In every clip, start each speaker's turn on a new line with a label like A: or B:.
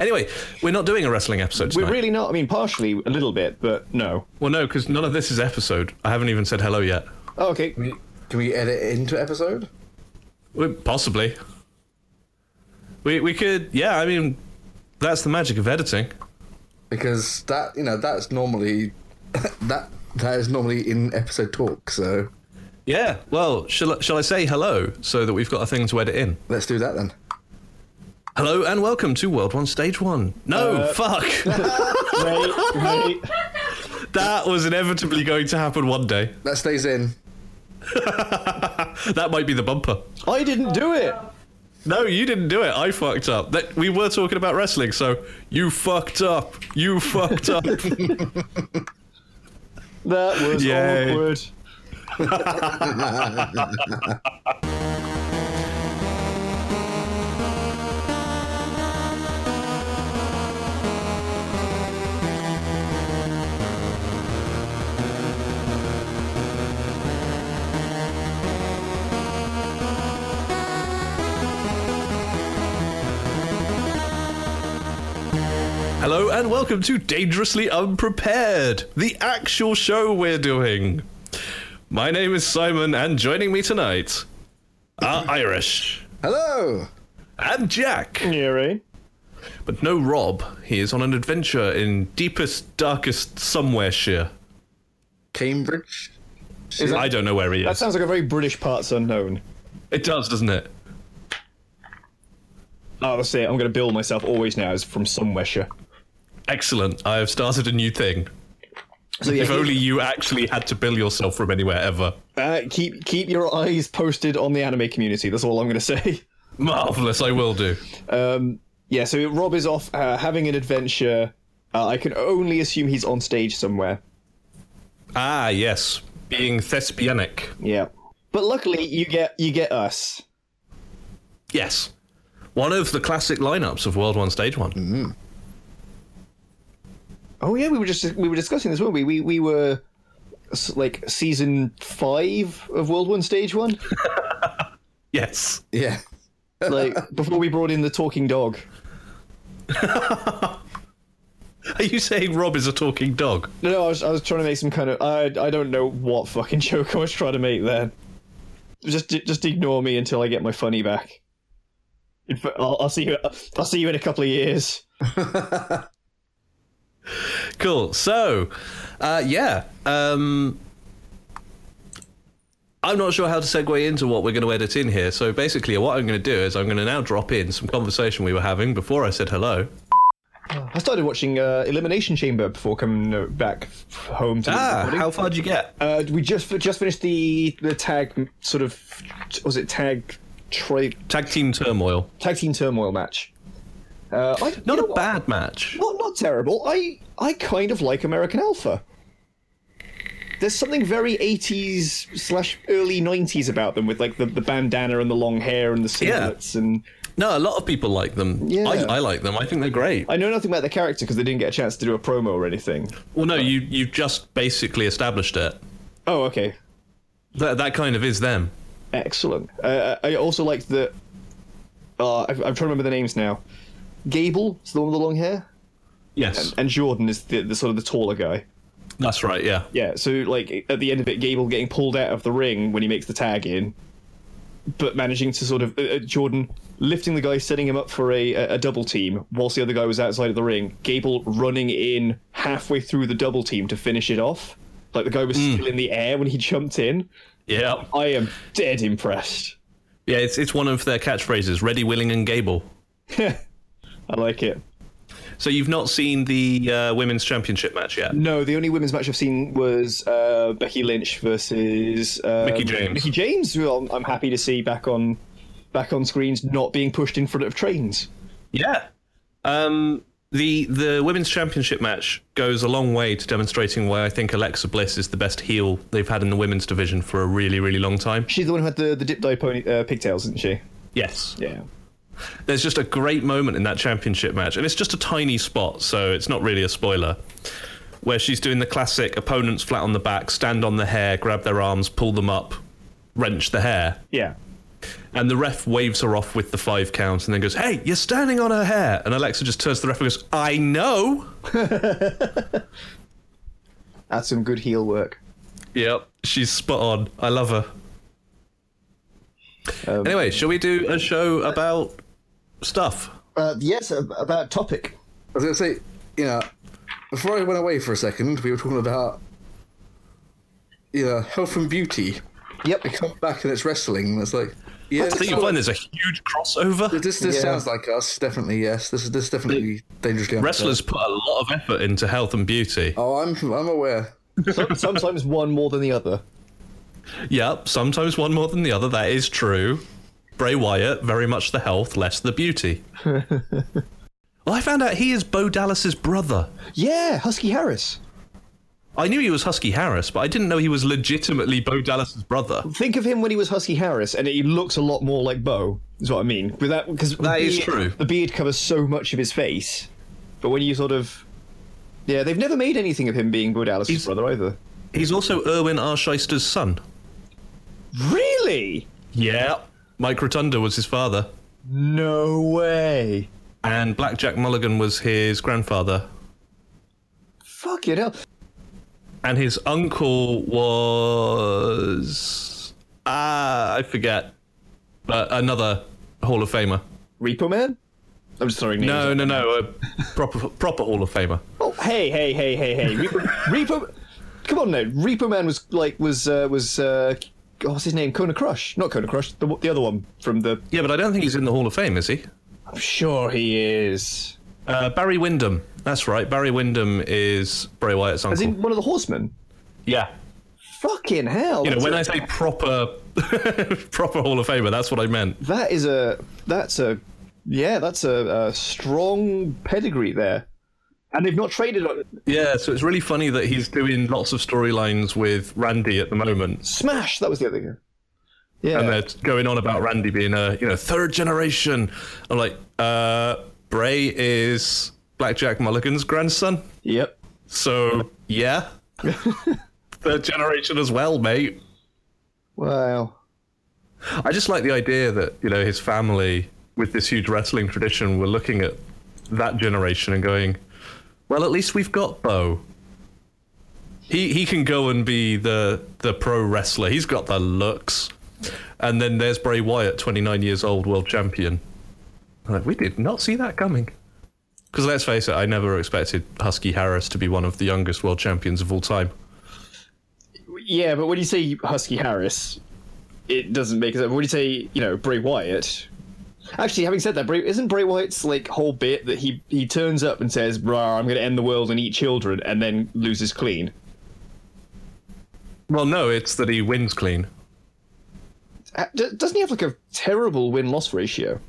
A: Anyway, we're not doing a wrestling episode
B: We're really not. I mean, partially a little bit, but no.
A: well, no, because none of this is episode. I haven't even said hello yet.
B: Oh, okay.
C: Can we, can we edit it into episode?
A: We, possibly. We we could. Yeah, I mean, that's the magic of editing.
C: Because that you know that's normally that that is normally in episode talk. So
A: Yeah. Well, shall shall I say hello so that we've got a thing to edit in?
C: let's do that then.
A: Hello and welcome to World One Stage One. No, uh, fuck.
B: Wait, wait.
A: that was inevitably going to happen one day.
C: That stays in.
A: That might be the bumper.
B: I didn't do it.
A: No, you didn't do it. I fucked up. That we were talking about wrestling, so you fucked up. You fucked up.
B: That was
A: Yay.
B: awkward.
A: Hello and welcome to Dangerously Unprepared, the actual show we're doing. My name is Simon, and joining me tonight are Irish
C: Hello.
A: and Jack.
B: Yeah, right.
A: But no Rob. He is on an adventure in deepest, darkest somewhere sheer.
C: Cambridge.
B: Is that,
A: I don't know where he
B: that
A: is.
B: sounds like a very British parts unknown.
A: It does, doesn't it?
B: Oh, that's it. I'm going to bill myself always now as from somewhere. Sure.
A: Excellent. I have started a new thing.
B: So yeah,
A: If only you actually had to bill yourself from anywhere ever.
B: uh, keep keep your eyes posted on the anime community. That's all I'm going to say.
A: Marvelous, I will do.
B: Um, yeah, so Rob is off uh, having an adventure. Uh, I can only assume he's on stage somewhere.
A: Ah, yes. Being thespianic.
B: Yeah, but luckily you get you get us.
A: Yes. One of the classic lineups of World One Stage One.
B: Oh yeah, we were just we were discussing this, weren't we? We we were like season five of World One Stage One,
A: Yes.
C: Yeah.
B: like before we brought in the talking dog.
A: Are you saying Rob is a talking dog?
B: No, no, I was I was trying to make some kind of I I don't know what fucking joke I was trying to make there. Just just ignore me until I get my funny back. I'll, I'll see you. I'll see you in a couple of years.
A: Cool. So, uh, yeah. Um, I'm not sure how to segue into what we're going to edit in here. So basically, what I'm going to do is I'm going to now drop in some conversation we were having before I said hello.
B: I started watching uh, Elimination Chamber before coming uh, back home to
A: Ah, how far did you get?
B: Uh, we just just finished the the tag sort of was it tag tra-
A: Tag team turmoil.
B: tag team turmoil match. Uh, I,
A: Not a
B: what?
A: bad match.
B: Not not terrible. I I kind of like American Alpha. There's something very 80s slash early 90s about them with like the, the bandana and the long hair and the
A: Yeah.
B: and
A: No, a lot of people like them.
B: Yeah.
A: I, I like them. I think they're great.
B: I know nothing about the character because they didn't get a chance to do a promo or anything.
A: Well, no, you you just basically established it.
B: Oh, okay.
A: That that kind of is them.
B: Excellent. Uh, I also liked the. Uh, I'm trying to remember the names now. Gable is the one with the long hair,
A: Yes,
B: and Jordan is the, the sort of the taller guy.
A: that's right. Yeah.
B: Yeah, so like at the end of it, Gable getting pulled out of the ring when he makes the tag in, but managing to sort of uh, uh, Jordan lifting the guy, setting him up for a, a a double team, whilst the other guy was outside of the ring. Gable running in halfway through the double team to finish it off. Like the guy was still in the air when he jumped in.
A: Yeah.
B: I am dead impressed.
A: Yeah. It's it's one of their catchphrases: "Ready, willing, and Gable."
B: I like it.
A: So you've not seen the uh, women's championship match yet?
B: No, the only women's match I've seen was uh, Becky Lynch versus uh,
A: Mickie James.
B: Mickie James, who I'm, I'm happy to see back on back on screens, not being pushed in front of trains.
A: Yeah. Um, the the women's championship match goes a long way to demonstrating why I think Alexa Bliss is the best heel they've had in the women's division for a really really long time.
B: She's the one who had the the dip dye pony uh, pigtails, isn't she?
A: Yes.
B: Yeah.
A: There's just a great moment in that championship match, and it's just a tiny spot, so it's not really a spoiler. Where she's doing the classic opponents flat on the back, stand on the hair, grab their arms, pull them up, wrench the hair.
B: Yeah.
A: And the ref waves her off with the five count and then goes, Hey, you're standing on her hair. And Alexa just turns to the ref and goes, I know.
B: That's some good heel work.
A: Yep, she's spot on. I love her.
B: Um,
A: anyway, shall we do a show about stuff?
B: Uh, yes, about topic.
C: I was going to say, you know, before I went away for a second, we were talking about, you know, health and beauty.
B: Yep.
C: It comes back and it's wrestling, and it's like, yeah,
A: I think you'll find there's a huge crossover.
C: this this
B: Yeah.
C: sounds like us. Definitely, yes. This is this is definitely dangerously unfair.
A: Wrestlers put a lot of effort into health and beauty.
C: Oh, I'm I'm aware.
B: Sometimes one more than the other.
A: Yep, sometimes one more than the other. That is true. Bray Wyatt, very much the health, less the beauty. well, I found out he is Bo Dallas's brother.
B: Yeah, Husky Harris.
A: I knew he was Husky Harris, but I didn't know he was legitimately Bo Dallas's brother.
B: Think of him when he was Husky Harris, and he looks a lot more like Bo. Is what I mean. With that, because
A: That is true.
B: The beard covers so much of his face, but when you sort of, yeah, they've never made anything of him being Bo Dallas'
A: He's-
B: brother either.
A: He's also Irwin R. Son.
B: Really?
A: Yeah. Mike Rotunda was his father.
B: No way.
A: And Blackjack Mulligan was his grandfather.
B: Fucking hell.
A: And his uncle was. Ah, I forget. But another Hall of Famer.
B: Repo Man? I'm just throwing names.
A: No, no, no. A proper, proper Hall of Famer.
B: Oh, hey, hey, hey, hey, hey. Repo, Repo. Come on now. Repo Man was like was uh, was uh, oh, what's his name? Kona Crush. Not Kona Crush. The the other one from the.
A: Yeah, but I don't think he's in the Hall of Fame, is he?
B: I'm sure he is.
A: Uh, Barry Windham. That's right. Barry Windham is Bray Wyatt's uncle.
B: in one of the Horsemen.
A: yeah.
B: Fucking hell.
A: You know, when I say proper, proper Hall of Famer, that's what I meant.
B: that is a that's a yeah that's a, a strong pedigree there, and they've not traded on
A: Yeah, so it's really funny that he's doing lots of storylines with Randy at the moment,
B: Smash. That was the other thing. Yeah.
A: and they're going on about Randy being a you know third generation. I'm like, uh, Bray is Blackjack Mulligan's grandson,
B: yep.
A: so yeah, third generation as well, mate.
B: Wow.
A: I just like the idea that you know his family, with this huge wrestling tradition, were looking at that generation and going, "Well, at least we've got Bo. He he can go and be the the pro wrestler. He's got the looks." And then there's Bray Wyatt, 29 years old, world champion. Like, we did not see that coming. Because let's face it, I never expected Husky Harris to be one of the youngest world champions of all time.
B: Yeah, but when you say Husky Harris, it doesn't make sense. When you say you know Bray Wyatt, actually, having said that, Bray, isn't Bray Wyatt's like whole bit that he he turns up and says, "Brah, I'm going to end the world and eat children," and then loses clean.
A: Well, no, it's that he wins clean.
B: Uh, d- Doesn't he have like a terrible win loss ratio?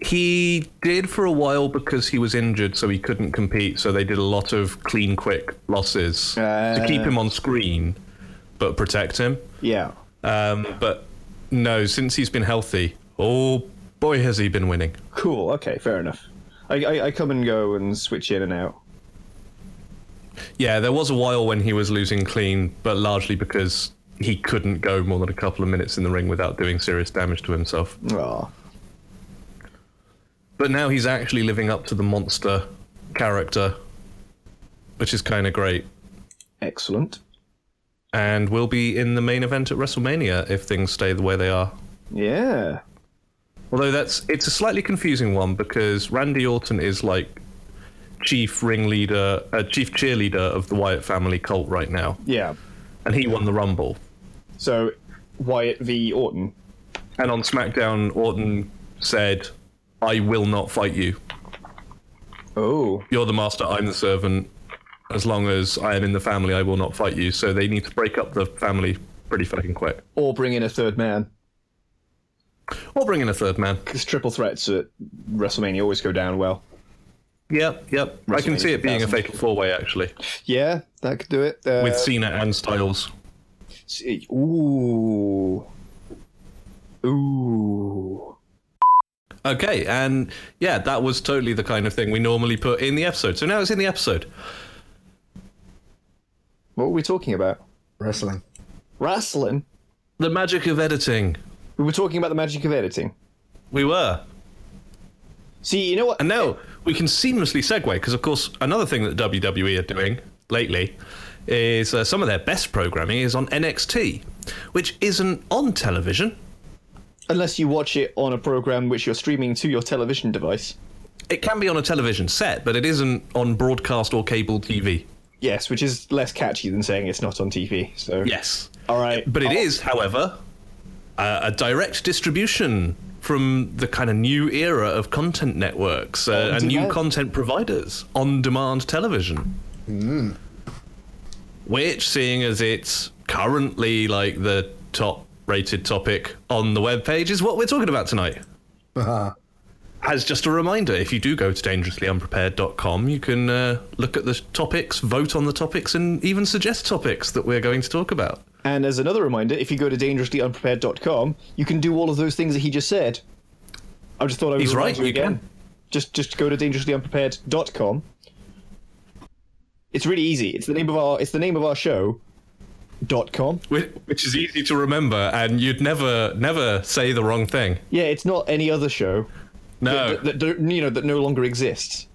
A: He did for a while because he was injured, so he couldn't compete. So they did a lot of clean, quick losses to keep him on screen, but protect him.
B: Yeah.
A: Um, but no, since he's been healthy, oh boy, has he been winning.
B: Cool. Okay, fair enough. I, I, I come and go and switch in and out.
A: Yeah, there was a while when he was losing clean, but largely because he couldn't go more than a couple of minutes in the ring without doing serious damage to himself.
B: Aw.
A: But now he's actually living up to the monster character, which is kind of great.
B: Excellent.
A: and we'll be in the main event at WrestleMania if things stay the way they are.
B: Yeah.
A: Although that's it's a slightly confusing one because Randy Orton is like chief ringleader, uh, chief cheerleader of the Wyatt family cult right now,
B: Yeah.
A: and he won the Rumble.
B: So Wyatt v Orton.
A: And on SmackDown, Orton said, "I will not fight you.
B: Oh.
A: You're the master. I'm the servant. As long as I am in the family, I will not fight you." So they need to break up the family pretty fucking quick,
B: Or bring in a third man.
A: Or bring in a third man.
B: Because triple threats at WrestleMania always go down well.
A: Yep, yep. I can see it being a fatal four way actually,
B: Yeah, that could do it. Uh,
A: with Cena and Styles.
B: see- ooh. Ooh.
A: Okay, and yeah, that was totally the kind of thing we normally put in the episode. So now it's in the episode.
B: What were we talking about?
C: Wrestling.
B: Wrestling.
A: The magic of editing.
B: We were talking about the magic of editing.
A: We were.
B: See, you know what?
A: And now we can seamlessly segue because, of course, another thing that WWE are doing lately is uh, some of their best programming is on NXT, which isn't on television.
B: Unless you watch it on a program which you're streaming to your television device.
A: It can be on a television set, but it isn't on broadcast or cable TV.
B: Yes, which is less catchy than saying it's not on TV. So
A: Yes.
B: all right,
A: But it
B: Oh,
A: is, however, a, a direct distribution from the kind of new era of content networks uh, and new content providers on demand television. Which, seeing as it's currently like the top rated topic on the web page, is what we're talking about tonight. As just a reminder, if you do go to dangerouslyunprepared.com, you can uh, look at the topics, vote on the topics, and even suggest topics that we're going to talk about.
B: And as another reminder, if you go to dangerouslyunprepared.com, you can do all of those things that he just said. I just thought I would
A: He's right,
B: you again.
A: can.
B: Just just go to dangerouslyunprepared.com. It's really easy. It's the name of our it's the name of our show. Dot com.
A: Whi- which is easy to remember, and you'd never, never say the wrong thing.
B: Yeah, it's not any other show
A: No,
B: that, that don't- you know that no longer exists.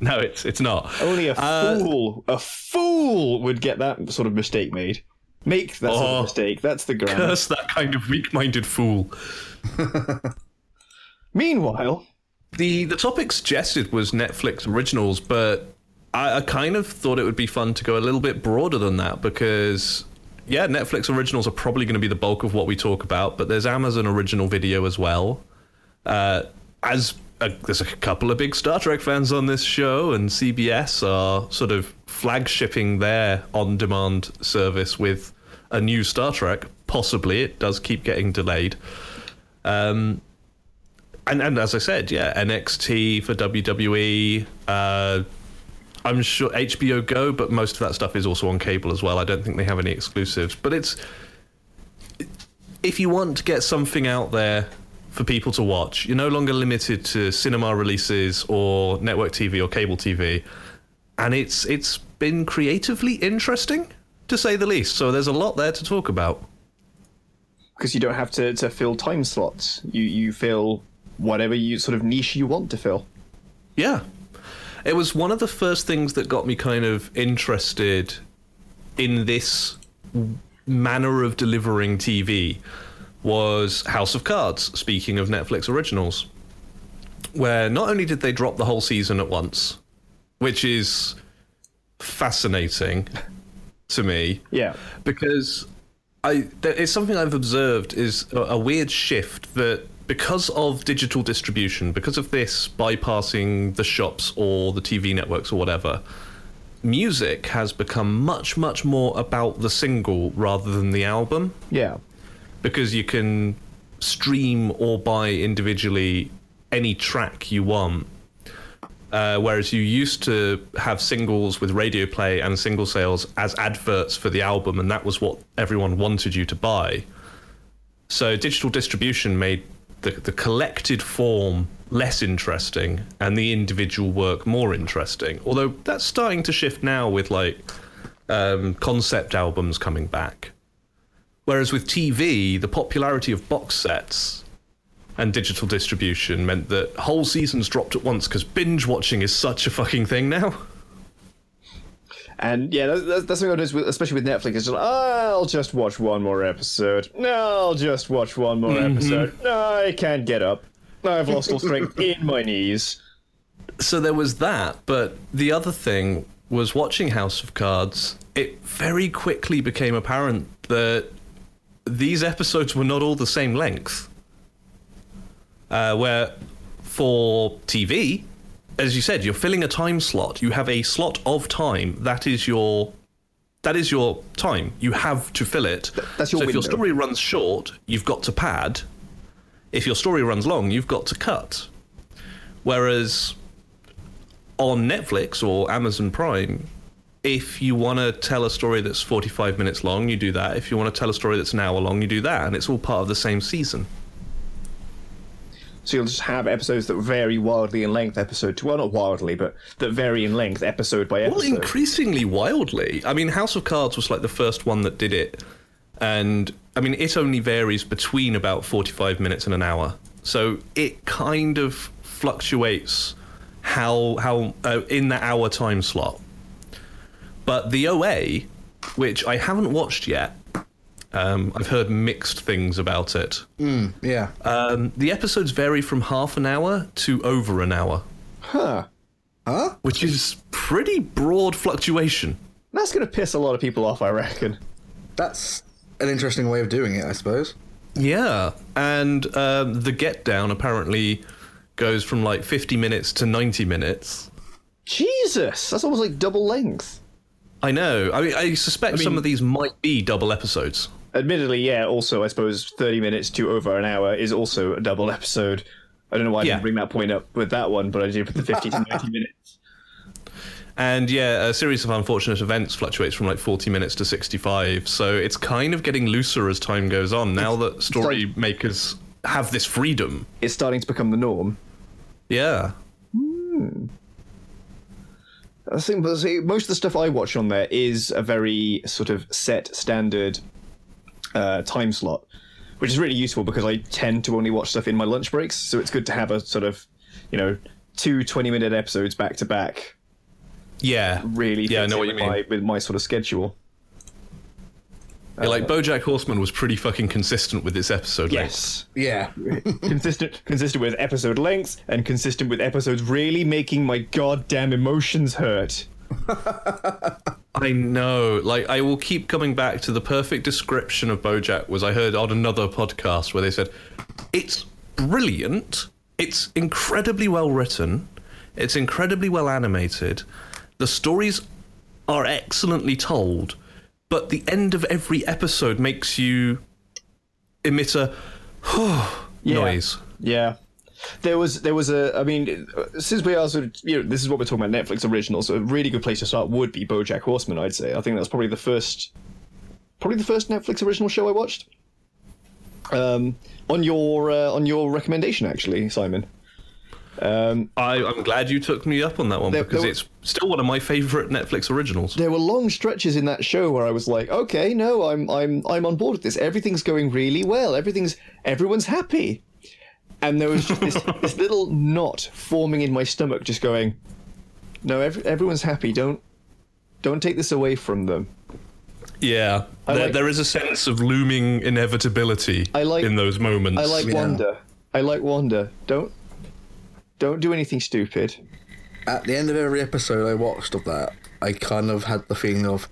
A: no, it's it's not.
B: Only a
A: Uh,
B: fool, a fool would get that sort of mistake made. Make that sort
A: Oh.
B: mistake. That's the grammar.
A: Curse that kind of weak-minded fool.
B: Meanwhile,
A: The the topic suggested was Netflix originals, but I, I kind of thought it would be fun to go a little bit broader than that because yeah, Netflix originals are probably going to be the bulk of what we talk about, but there's Amazon original video as well. Uh, as a, there's a couple of big Star Trek fans on this show, and CBS are sort of flagshipping their on-demand service with a new Star Trek. Possibly, it does keep getting delayed. Um, and and as I said, yeah, NXT for WWE. Uh, I'm sure HBO Go, but most of that stuff is also on cable as well. I don't think they have any exclusives. But it's if you want to get something out there for people to watch, you're no longer limited to cinema releases or network TV or cable TV, and it's it's been creatively interesting to say the least. So there's a lot there to talk about.
B: because you don't have to, to fill time slots, you you fill whatever you sort of niche you want to fill.
A: Yeah. It was one of the first things that got me kind of interested in this manner of delivering TV was House of Cards, speaking of Netflix originals. Where not only did they drop the whole season at once, which is fascinating to me,
B: Yeah.
A: because I is something I've observed is a, a weird shift that because of digital distribution, because of this bypassing the shops or the TV networks or whatever, music has become much much more about the single rather than the album
B: Yeah.
A: Because you can stream or buy individually any track you want. Uh, whereas you used to have singles with radio play and single sales as adverts for the album, and that was what everyone wanted you to buy. So digital distribution made the, the collected form less interesting and the individual work more interesting. Although that's starting to shift now with like um, concept albums coming back. Whereas with TV, the popularity of box sets and digital distribution meant that whole seasons dropped at once because binge watching is such a fucking thing now.
B: And yeah, that's, that's, what I noticed, with, especially with Netflix. It's just, I'll just watch one more episode. No, I'll just watch one more mm-hmm. episode. No, I can't get up. I've lost all strength in my knees.
A: So there was that, but the other thing was watching House of Cards. It very quickly became apparent that these episodes were not all the same length. Uh, where for TV, as you said, you're filling a time slot. You have a slot of time. That is your that is your time. You have to fill it.
B: that's your
A: so if your story runs short, you've got to pad. If your story runs long, you've got to cut. Whereas on Netflix or Amazon Prime, if you want to tell a story that's 45 minutes long, you do that. If you want to tell a story that's an hour long, you do that. And it's all part of the same season.
B: So you'll just have episodes that vary wildly in length, episode to well, not wildly, but that vary in length, episode by episode.
A: Well, increasingly wildly. I mean, House of Cards was like the first one that did it. And I mean, it only varies between about 45 minutes and an hour. So it kind of fluctuates how how uh, in that hour time slot. But the OA, which I haven't watched yet, um, I've heard mixed things about it.
C: Yeah.
A: Um, the episodes vary from half an hour to over an hour,
B: Huh.
C: huh?
A: which is pretty broad fluctuation.
B: That's going to piss a lot of people off, I reckon.
C: That's an interesting way of doing it, I suppose.
A: Yeah, and um, the get down apparently goes from like 50 minutes to 90 minutes.
B: Jesus, that's almost like double length.
A: I know. I mean, I suspect some
B: mean-
A: of these might be double episodes.
B: Admittedly, yeah, also, I suppose 30 minutes to over an hour is also a double episode. I don't know why I
A: Yeah.
B: didn't bring that point up with that one, but I did with the 50 to 90 minutes.
A: And yeah, a series of unfortunate events fluctuates from like 40 minutes to 65. So it's kind of getting looser as time goes on. Now that story
B: like-
A: makers have this freedom.
B: It's starting to become the norm.
A: Yeah. Hmm.
B: I think most of the stuff I watch on there is a very sort of set standard uh, time slot, which is really useful because I tend to only watch stuff in my lunch breaks. So it's good to have a sort of, you know, two 20 minute episodes back to back
A: Yeah.
B: really
A: Yeah, I know what you mean.
B: My, with my sort of schedule.
A: Yeah, like BoJack Horseman was pretty fucking consistent with its episode. length.
B: Yes.
C: Yeah.
B: consistent consistent with episode lengths and consistent with episodes really making my goddamn emotions hurt.
A: I know. Like, I will keep coming back to the perfect description of BoJack. Was I heard on another podcast where they said, "It's brilliant. It's incredibly well written. It's incredibly well animated. The stories are excellently told, but the end of every episode makes you emit a noise."
B: Yeah. There was there was a I mean since we are sort of you know this is what we're talking about Netflix originals so a really good place to start would be BoJack Horseman I'd say I think that's probably the first probably the first Netflix original show I watched um on your uh, on your recommendation actually Simon Um,
A: I, I'm glad you took me up on that one
B: There-
A: because
B: there-
A: it's still one of my favorite Netflix originals.
B: there were long stretches in that show where I was like, okay, no, I'm I'm I'm on board with this. Everything's going really well. Everything's everyone's happy. And there was just this, this little knot forming in my stomach, just going, no, every, everyone's happy. Don't don't take this away from them.
A: Yeah, there,
B: like-
A: there is a sense of looming inevitability
B: I like-
A: in those moments.
B: I like
C: Yeah.
B: Wanda. I like Wanda. Don't don't do anything stupid.
C: At the end of every episode I watched of that, I kind of had the feeling of,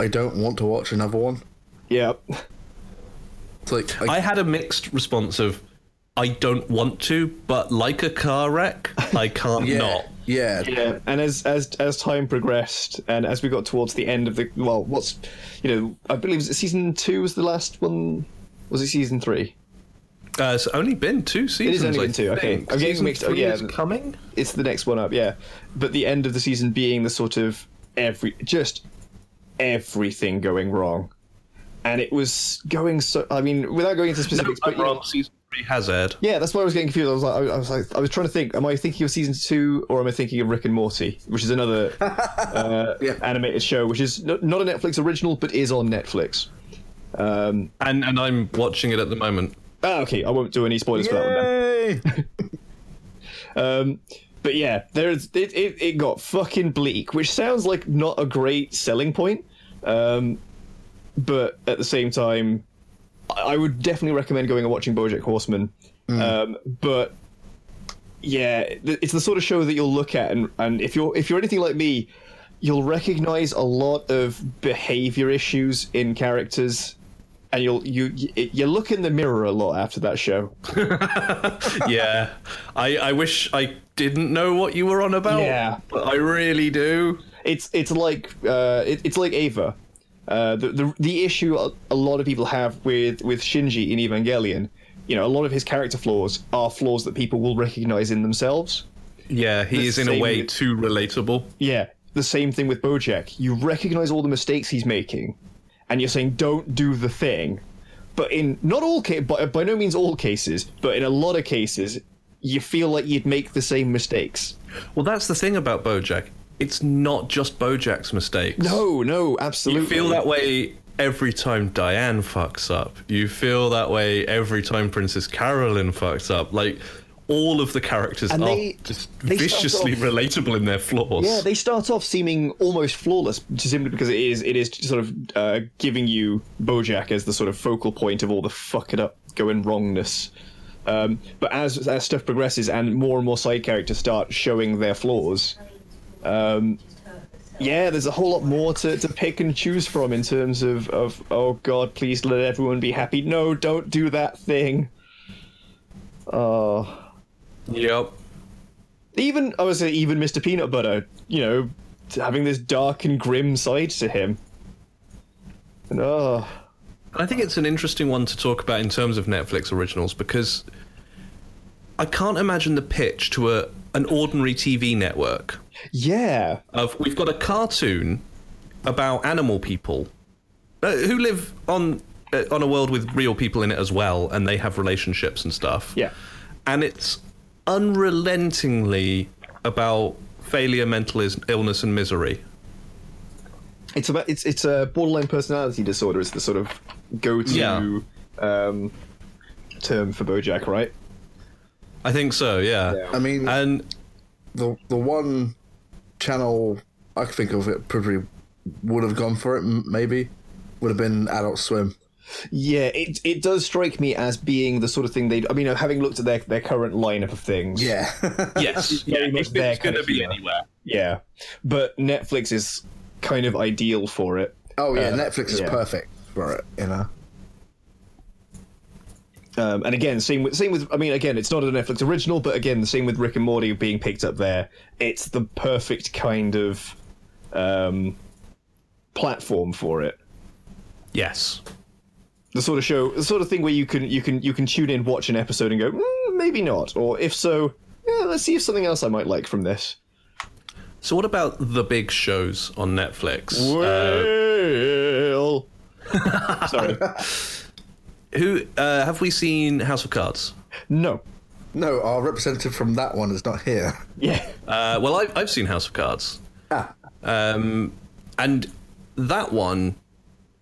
C: I don't want to watch another one.
B: Yeah.
C: It's like,
A: I
C: I,
A: had a mixed response of, I don't want to, but like a car wreck, I can't
C: yeah,
A: not.
C: yeah,
B: Yeah, and as as as time progressed, and as we got towards the end of the well, what's you know, I believe was it season two was the last one. Was it season three?
A: Uh, it's only been two seasons.
B: It is only
A: I
B: been two, okay.
A: think.
B: I'm getting mixed- oh,
A: three
B: yeah.
A: is coming.
B: It's the next one up, yeah. But the end of the season being the sort of every just everything going wrong, and it was going so. I mean, without going into
A: No,
B: specifics, but
A: I'm
B: know-
A: wrong. Season three has aired.
B: yeah, that's why I was getting confused. I was like, I was like, I was trying to think. Am I thinking of season two, or am I thinking of Rick and Morty, which is another uh,
C: Yeah.
B: animated show, which is not a Netflix original, but is on Netflix. Um,
A: And and I'm watching it at the moment.
B: Ah, okay, I won't do any spoilers for that one. Um, but yeah, there's it, it, it got fucking bleak, which sounds like not a great selling point. Um, but at the same time, I would definitely recommend going and watching BoJack Horseman. Um, but yeah, it's the sort of show that you'll look at, and, and if you're if you're anything like me, you'll recognize a lot of behavior issues in characters, and you'll you you, you look in the mirror a lot after that show.
A: yeah, I I wish I didn't know what you were on about.
B: Yeah.
A: but I really do.
B: it's it's like uh, it, it's like Eva. Uh, the, the the issue a, a lot of people have with with Shinji in Evangelion, you know, a lot of his character flaws are flaws that people will recognize in themselves.
A: Yeah, he
B: The
A: is in a way
B: with-
A: too relatable.
B: Yeah, the same thing with BoJack. You recognize all the mistakes he's making, and you're saying don't do the thing. But in not all by, by no means all cases, but in a lot of cases, you feel like you'd make the same mistakes.
A: Well, that's the thing about BoJack. It's not just BoJack's mistakes.
B: No, no, absolutely.
A: you feel that way every time Diane fucks up. You feel that way every time Princess Carolyn fucks up. Like all of the characters
B: And
A: are
B: they-
A: just
B: they
A: viciously
B: off-
A: relatable in their flaws.
B: Yeah, they start off seeming almost flawless, just simply because it is it is sort of uh, giving you BoJack as the sort of focal point of all the fuck it up, going wrongness. Um, but as as stuff progresses and more and more side characters start showing their flaws, um, yeah, there's a whole lot more to, to pick and choose from in terms of, of oh god, please let everyone be happy. No, don't do that thing. Oh
A: Yep.
B: even I would say even Mr. Peanut Butter, you know, having this dark and grim side to him. And oh,
A: I think it's an interesting one to talk about in terms of Netflix originals because I can't imagine the pitch to a an ordinary TV network
B: yeah,
A: of we've got a cartoon about animal people uh, who live on uh, on a world with real people in it as well, and they have relationships and stuff.
B: yeah,
A: and it's unrelentingly about failure, mental illness, and misery.
B: it's about it's it's a borderline personality disorder. It's the sort of go-to
A: Yeah.
B: um, term for BoJack, right?
A: I think so. Yeah.
C: I mean,
A: And
C: the the one channel I could think of it probably would have gone for it. Maybe would have been Adult Swim.
B: Yeah, it it does strike me as being the sort of thing they. I mean, having looked at their their current lineup of things.
C: Yeah,
A: yes,
B: very much their
A: it's going
B: kind
A: to
B: of
A: be
B: humor.
A: anywhere.
B: yeah, but Netflix is kind of ideal for it.
C: oh yeah,
B: Uh,
C: Netflix is
B: yeah.
C: perfect for it. You know,
B: Um, and again, same with same with. I mean, again, it's not a Netflix original, but again, the same with Rick and Morty being picked up there. It's the perfect kind of um, platform for it.
A: Yes.
B: The sort of show, the sort of thing where you can you can you can tune in, watch an episode, and go, mm, maybe not, or if so, yeah, let's see if something else I might like from this.
A: So what about the big shows on Netflix? Uh,
B: Well, sorry,
A: who uh, have we seen House of Cards?
B: no,
C: no, our representative from that one is not here.
B: yeah,
A: Uh, well, I've, I've seen House of Cards.
C: Ah,
A: Um, and that one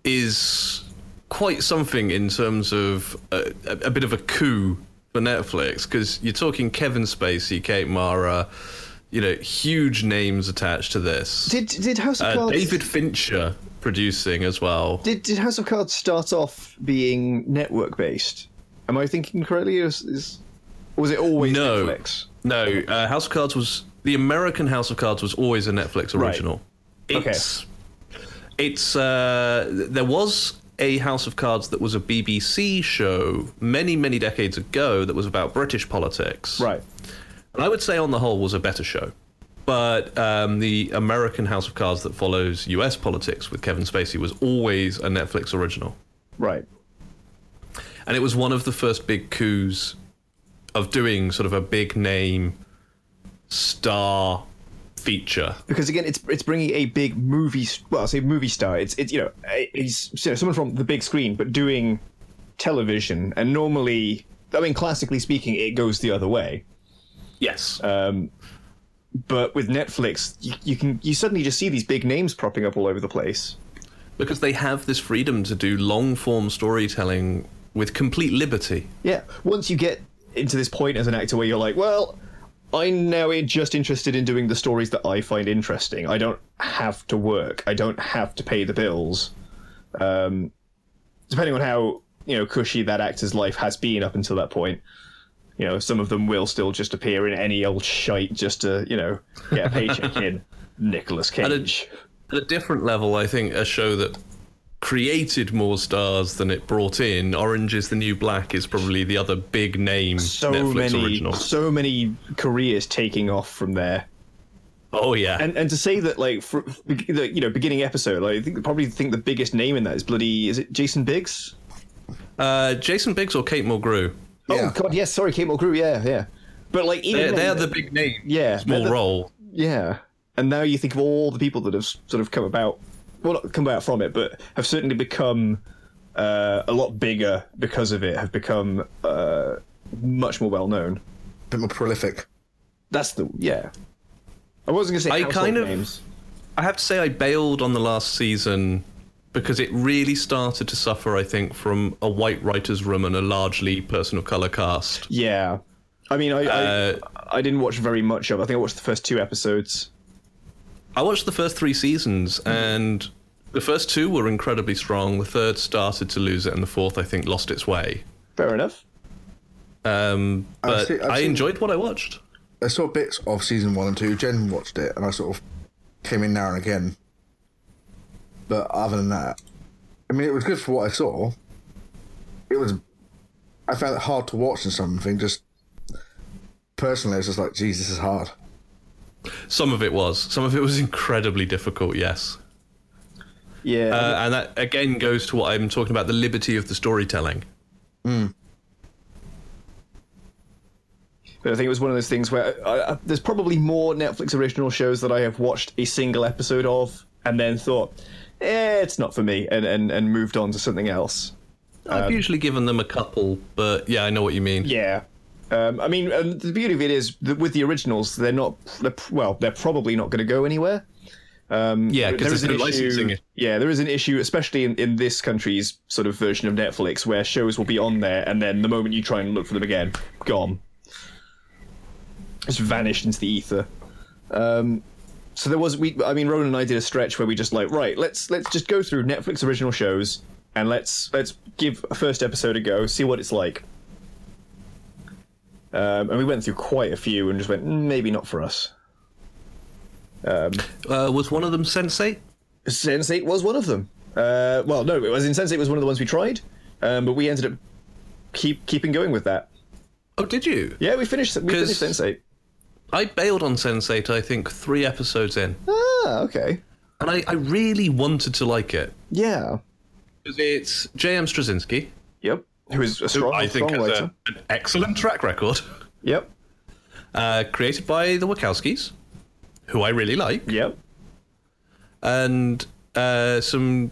A: is quite something in terms of a, a, bit of a coup for Netflix because you're talking Kevin Spacey, Kate Mara, you know, huge names attached to this.
B: did did House of
A: uh,
B: Cards
A: David Fincher producing as well.
B: Did, did House of Cards start off being network based? Am I thinking correctly? Is, is was it always
A: No.
B: Netflix?
A: No, uh, House of Cards was the American House of Cards was always a Netflix
B: Right.
A: original.
B: Okay.
A: It's it's uh, there was a House of Cards that was a BBC show many many decades ago that was about British politics.
B: Right.
A: And I would say on the whole was a better show. But um, the American House of Cards that follows US politics with Kevin Spacey was always a Netflix original.
B: Right.
A: And it was one of the first big coups of doing sort of a big name star feature.
B: Because again, it's it's bringing a big movie. Well, I say movie star. It's it's you know he's you know, someone from the big screen, but doing television. And normally, I mean, classically speaking, it goes the other way.
A: Yes.
B: Um, But with Netflix, you, you can you suddenly just see these big names propping up all over the place.
A: because they have this freedom to do long form storytelling with complete liberty.
B: Yeah. Once you get into this point as an actor where you're like, well, I'm now just interested in doing the stories that I find interesting. I don't have to work. I don't have to pay the bills. Um, depending on how you know cushy that actor's life has been up until that point. You know, some of them will still just appear in any old shite just to you know get a paycheck in. Nicholas
A: At a,
B: Cage.
A: at a different level, I think a show that created more stars than it brought in, Orange is the New Black, is probably the other big name
B: So
A: Netflix
B: many,
A: original.
B: so many careers taking off from there.
A: Oh, yeah.
B: and and to say that like for the you know beginning episode like, I think probably think the biggest name in that is bloody is it Jason Biggs?
A: uh, Jason Biggs or Kate Mulgrew?
B: Oh
C: Yeah.
B: god yes sorry Kate Mulgrew yeah yeah but like even
A: They're,
B: then-
A: they're the big name.
B: Yeah,
A: Small
B: the-
A: role.
B: yeah and now you think of all the people that have sort of come about well not come about from it but have certainly become uh, a lot bigger because of it have become uh, much more well known.
C: a bit more prolific.
B: That's the yeah. I wasn't gonna say
A: I kind of-
B: names.
A: I have to say, I bailed on the last season because it really started to suffer, I think, from a white writer's room and a largely person of color cast.
B: Yeah, I mean, I,
A: Uh,
B: I I didn't watch very much of. it. I think I watched the first two episodes.
A: I watched the first three seasons, and the first two were incredibly strong. The third started to lose it, and the fourth, I think, lost its way.
B: Fair enough.
A: Um, but
C: seen- I've
A: I
C: seen-
A: enjoyed what I watched.
C: I saw bits of season one and two. Jen watched it, and I sort of came in now and again. But other than that, I mean, it was good for what I saw. It was. I found it hard to watch and something. Just personally, I was just like, "Geez, this is hard."
A: Some of it was. Some of it was incredibly difficult. Yes.
B: Yeah,
A: Uh, and that again goes to what I'm talking about the liberty of the storytelling.
B: but I think it was one of those things where I, I, there's probably more Netflix original shows that I have watched a single episode of and then thought, eh, it's not for me, and and, and moved on to something else.
A: I've usually given them a couple, but yeah, I know what you mean.
B: Yeah. Um, I mean, and the beauty of it is that with the originals, they're not. They're, well, they're probably not going to go anywhere. Um,
A: Yeah, 'cause
B: there
A: there's
B: an
A: no licensing it.
B: Yeah, there is an issue, especially in, in this country's sort of version of Netflix, where shows will be on there, and then the moment you try and look for them again, gone, just vanished into the ether. Um, so there was we. I mean, Ronan and I did a stretch where we just like, right, let's let's just go through Netflix original shows and let's let's give a first episode a go, see what it's like. Um, and we went through quite a few and just went, "Mm, maybe not for us.
A: Uh, was one of them Sense8?
B: Sense8 was one of them. Uh, well, no, it was in Sense8 was one of the ones we tried, um, but we ended up keep keeping going with that.
A: Oh, did you?
B: Yeah, we finished. We finished Sense8.
A: I bailed on Sense8, I think, three episodes in.
B: Ah, okay.
A: And I, I really wanted to like it.
B: Yeah.
A: Because it's J.M. Straczynski,
B: Yep. Who is a
A: who
B: strong,
A: I think
B: strong
A: has a, an excellent track record.
B: Yep.
A: Uh, created by the Wachowskis, who I really like.
B: Yep.
A: and uh, some.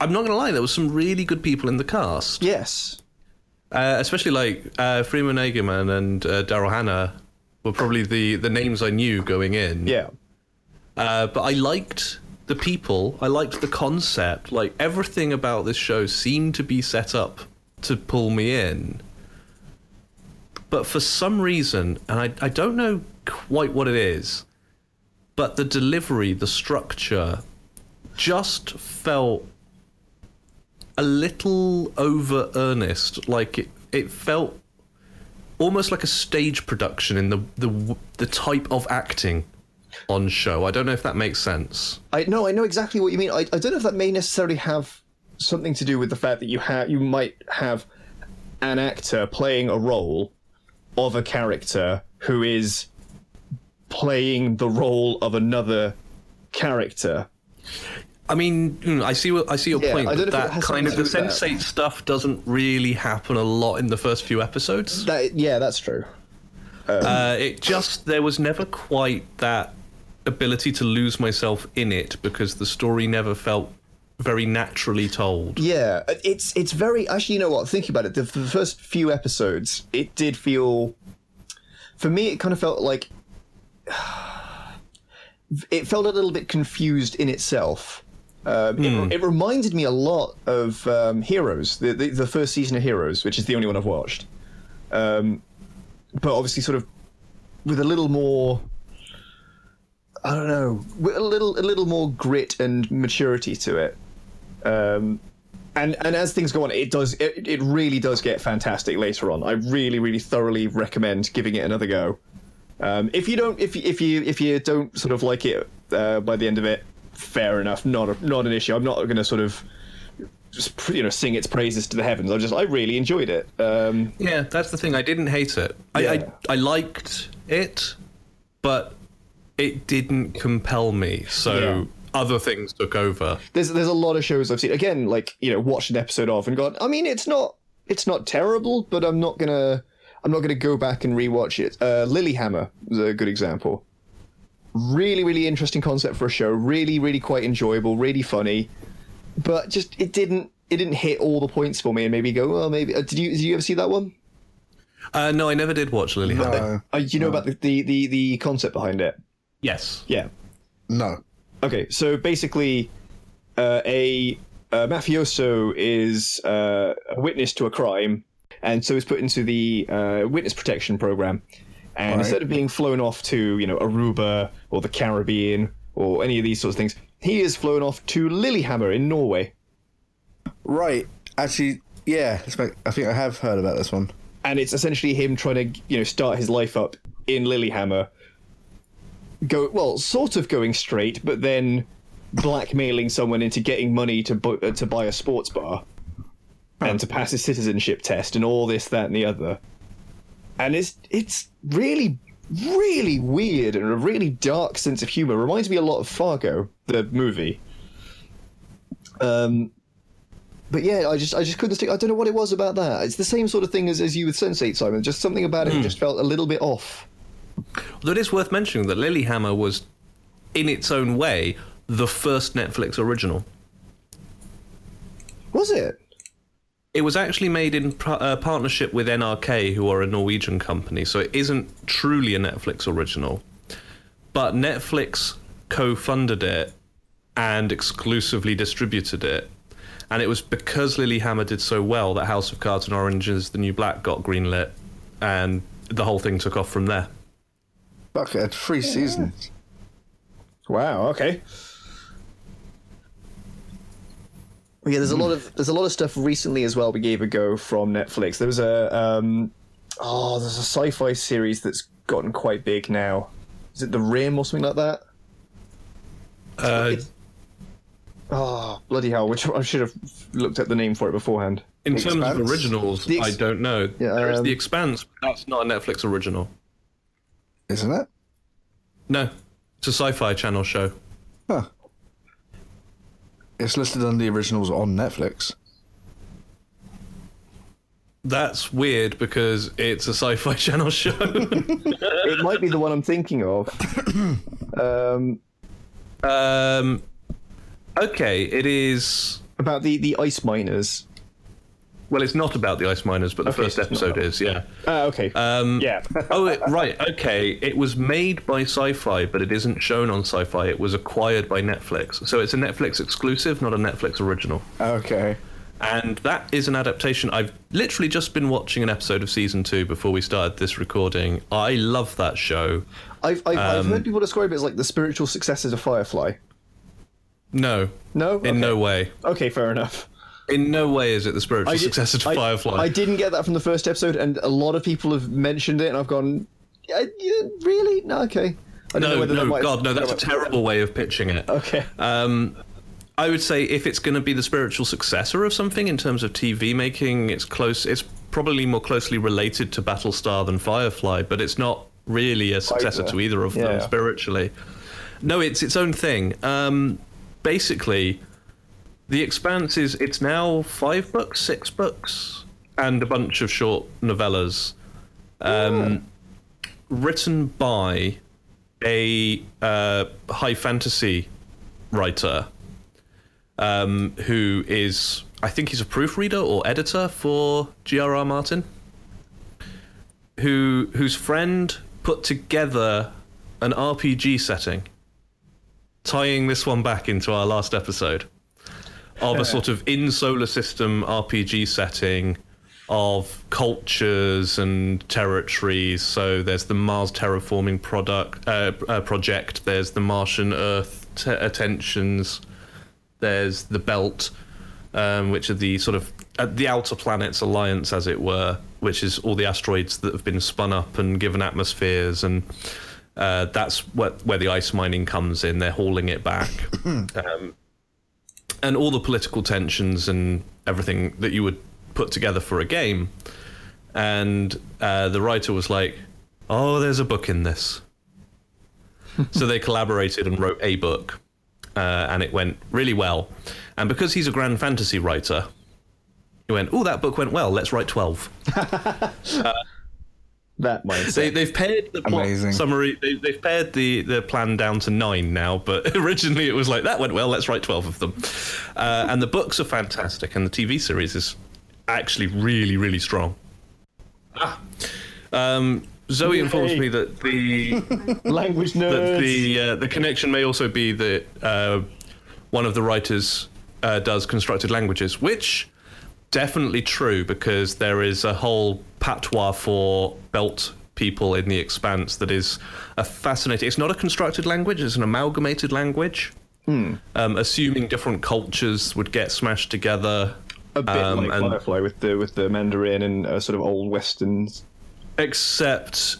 A: I'm not gonna lie, there was some really good people in the cast,
B: Yes.
A: uh, especially like uh, Freema Agyeman and uh, Daryl Hannah were probably the the names I knew going in.
B: Yeah.
A: Uh, but I liked the people. I liked the concept. Like everything about this show seemed to be set up to pull me in. But for some reason, and I, I don't know quite what it is, but the delivery, the structure, just felt a little over earnest. Like it, it felt almost like a stage production in the the the type of acting on show. I don't know if that makes sense.
B: I no, I know exactly what you mean. I, I don't know if that may necessarily have something to do with the fact that you have you might have an actor playing a role of a character who is playing the role of another character.
A: I mean, I see what I see your
B: Yeah,
A: point.
B: I don't
A: but
B: know if it
A: that
B: has
A: kind of the
B: do that.
A: stuff doesn't really happen a lot in the first few episodes.
B: That yeah, that's true.
A: Uh, it just there was never quite that ability to lose myself in it because the story never felt very naturally told.
B: Yeah, it's it's very actually. You know what? Thinking about it, the, the first few episodes, it did feel. For me, it kind of felt like. It felt a little bit confused in itself. Um, it, it reminded me a lot of um, Heroes, the, the the first season of Heroes, which is the only one I've watched. Um, but obviously, sort of with a little more. I don't know, with a little a little more grit and maturity to it um, and and as things go on, it does it, it really does get fantastic later on. I really really thoroughly recommend giving it another go. Um, if you don't if if you if you don't sort of like it uh, by the end of it, fair enough, not a, not an issue. I'm not going to sort of just you know sing its praises to the heavens. I just I really enjoyed it. Um,
A: Yeah, that's the thing. I didn't hate it. I,
B: Yeah.
A: I I liked it, but it didn't compel me. So
B: Yeah.
A: other things took over.
B: there's there's a lot of shows I've seen again, like you know, watched an episode of and gone. I mean, it's not it's not terrible, but I'm not gonna I'm not gonna go back and rewatch it. Uh, Lilyhammer is a good example. Really, really interesting concept for a show. Really, really quite enjoyable. Really funny, but just it didn't it didn't hit all the points for me. And maybe go well, maybe uh, did you did you ever see that one?
A: Uh, no, I never did watch Lilyhammer.
C: No,
B: Uh, you know about the, the the the concept behind it?
A: Yes.
B: Yeah.
C: no.
B: Okay, so basically, uh, a, a mafioso is uh, a witness to a crime, and so is put into the uh, witness protection program. And
C: Right.
B: instead of being flown off to you know Aruba or the Caribbean or any of these sorts of things, he is flown off to Lillehammer in Norway.
C: Right. Actually, yeah. I think I have heard about this one.
B: and it's essentially him trying to you know start his life up in Lillehammer. Go well, sort of going straight, but then blackmailing someone into getting money to bu- uh, to buy a sports bar and to pass his citizenship test and all this, that, and the other. And it's it's really really weird and a really dark sense of humor. Reminds me a lot of Fargo, the movie. Um, but yeah, I just I just couldn't stick. I don't know what it was about that. It's the same sort of thing as, as you with Sense8, Simon. Just something about it just felt a little bit off.
A: Although it is worth mentioning that Lilyhammer was, in its own way, the first Netflix original.
B: Was it?
A: It was actually made in par- uh, partnership with NRK, who are a Norwegian company, so it isn't truly a Netflix original. But Netflix co funded it and exclusively distributed it. And it was because Lilyhammer did so well that House of Cards and Orange is the New Black got greenlit, and the whole thing took off from there.
C: Fuck, it had three seasons.
B: Wow. Okay. Yeah, there's a lot of there's a lot of stuff recently as well. We gave a go from Netflix. There was a um, oh, there's a sci-fi series that's gotten quite big now. Is it The Rim or something like that?
A: Uh,
B: Oh bloody hell! Which I should have looked at the name for it beforehand.
A: in terms of originals,
B: Ex-
A: I don't know.
B: Yeah,
A: there is
B: um,
A: The Expanse, but that's not a Netflix original.
C: Isn't it?
A: No, it's a sci-fi channel show.
C: Huh. It's listed on the originals on Netflix.
A: That's weird because it's a sci-fi channel show.
B: It might be the one I'm thinking of. um,
A: um, okay, it is.
B: about the the ice miners.
A: Well, it's not about the ice miners, but the
B: Okay,
A: first
B: it's
A: episode is. Yeah.
B: Ah, okay.
A: Um,
B: yeah.
A: oh, it, right. Okay. It was made by Sci-Fi, but it isn't shown on Sci-Fi. It was acquired by Netflix, so it's a Netflix exclusive, not a Netflix original.
C: Okay.
A: And that is an adaptation. I've literally just been watching an episode of season two before we started this recording. I love that show.
B: I've I've, I've
A: um,
B: heard people describe it as like the spiritual successor to Firefly.
A: No,
B: No,
A: in no way.
B: Okay, fair enough.
A: In no way is it the spiritual
B: did-
A: successor to
B: I-
A: Firefly.
B: I didn't get that from the first episode, and a lot of people have mentioned it, and I've gone, yeah, really? No, okay. I
A: no, no,
B: might-
A: God, no, that's a terrible way of pitching it.
B: Okay.
A: Um, I would say if it's going to be the spiritual successor of something in terms of TV making, it's close. It's probably more closely related to Battlestar than Firefly, but it's not really a successor
B: Either.
A: to either of them
B: Yeah.
A: spiritually. No, it's its own thing. Um, basically, The Expanse is it's now five books, six books, and a bunch of short novellas, um, written by a uh, high fantasy writer um, who is, I think he's a proofreader or editor for G.R.R. Martin, who whose friend put together an RPG setting, tying this one back into our last episode of a sort of in solar system RPG setting of cultures and territories. So there's the Mars terraforming product uh, uh, project. There's the Martian Earth t- uh, tensions. There's the Belt, um, which are the sort of uh, the outer planets alliance, as it were, which is all the asteroids that have been spun up and given atmospheres, and uh, that's what, where the ice mining comes in. They're hauling it back. um, and all the political tensions and everything that you would put together for a game. And uh, the writer was like, "Oh, there's a book in this." so they collaborated and wrote a book, uh, and it went really well. And because he's a grand fantasy writer, he went, "Oh, that book went well. Let's write 12.
B: That mindset.
A: They, they've pared the plot
C: Amazing.
A: summary. They, they've pared the, the plan down to nine now, but originally it was like that went well. Let's write twelve of them. Uh, and the books are fantastic, and the TV series is actually really really strong. Ah. Um, Zoe informs me that the
B: Language
A: that the uh, the connection may also be that uh, one of the writers uh, does constructed languages, which definitely true because there is a whole patois for belt people in the expanse that is a fascinating. It's not a constructed language; it's an amalgamated language. Um, assuming different cultures would get smashed together.
B: A bit
A: Um,
B: like
A: and-
B: Firefly with the with the Mandarin and uh, sort of old westerns.
A: Except,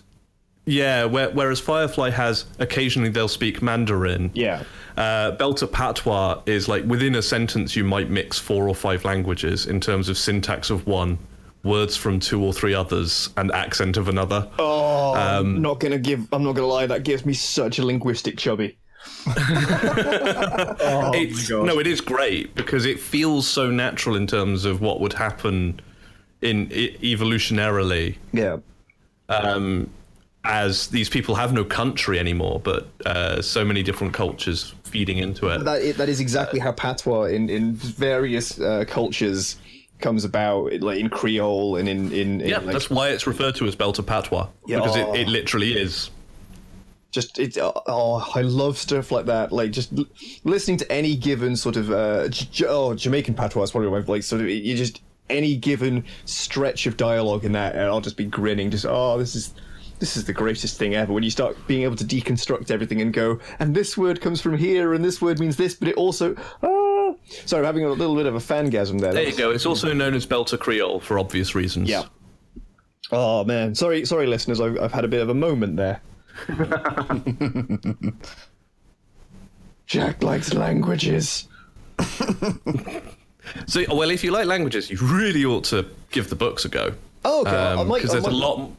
A: yeah, where, whereas Firefly has occasionally they'll speak Mandarin.
B: Yeah.
A: Uh, Belter Patois is like within a sentence you might mix four or five languages in terms of syntax of one, words from two or three others, and accent of another.
B: Oh,
A: Um,
B: I'm not gonna give. I'm not gonna lie. That gives me such a linguistic chubby. oh
A: it's, no, it is great because it feels so natural in terms of what would happen in e- evolutionarily.
B: Yeah.
A: um, as these people have no country anymore, but uh, so many different cultures feeding into it.
B: That that is exactly how patois in in various uh, cultures comes about, like in Creole and in in, in
A: yeah,
B: like,
A: that's why it's referred to as Belter Patois because
B: Oh.
A: it, it literally is.
B: just it's oh I love stuff like that. Like just l- listening to any given sort of uh, J- oh Jamaican patois is probably my like sort of you just any given stretch of dialogue in that, and I'll just be grinning. Just oh this is. This is the greatest thing ever when you start being able to deconstruct everything and go, and this word comes from here, and this word means this, but it also. Ah. Sorry, I'm having a little bit of a fangasm there.
A: There you go. It's also known as Belter Creole for obvious reasons.
B: Yeah. Oh man, sorry, sorry, listeners. I've, I've had a bit of a moment there. Jack likes languages.
A: So, well, if you like languages, you really ought to give the books a go.
B: Oh, okay. I might,
A: Because
B: I
A: there's a lot.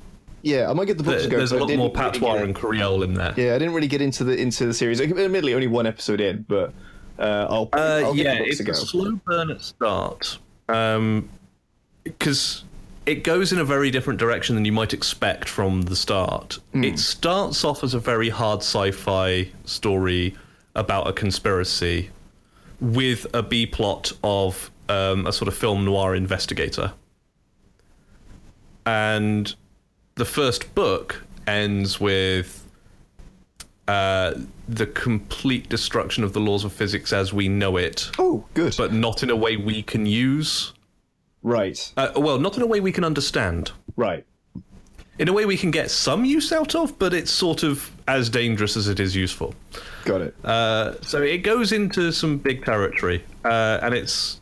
B: Yeah, I might get the books to go.
A: There's a lot more patois and Creole in there.
B: Yeah, I didn't really get into the into the series. Admittedly, only one episode in, but uh, I'll,
A: Uh,
B: I'll
A: yeah,
B: the
A: it's a slow burn at start. Because it goes in a very different direction than you might expect from the start.
B: Hmm.
A: It starts off as a very hard sci fi story about a conspiracy with a B plot of um, a sort of film noir investigator. And the first book ends with uh, the complete destruction of the laws of physics as we know it,
B: Oh, good.
A: but not in a way we can use.
B: right,
A: Uh, well, not in a way we can understand.
B: right.
A: In a way we can get some use out of, but it's sort of as dangerous as it is useful.
B: Got it.
A: Uh, so it goes into some big territory, uh, and it's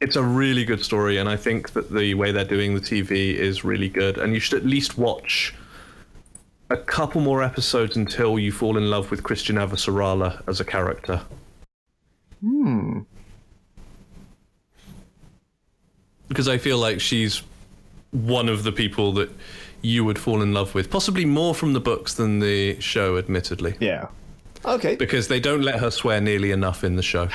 A: it's a really good story. And I think that the way they're doing the TV is really good. And you should at least watch a couple more episodes until you fall in love with Chrisjen Avasarala as a character.
B: Hmm.
A: Because I feel like she's one of the people that you would fall in love with, possibly more from the books than the show, admittedly.
B: Yeah. Okay.
A: Because they don't let her swear nearly enough in the show.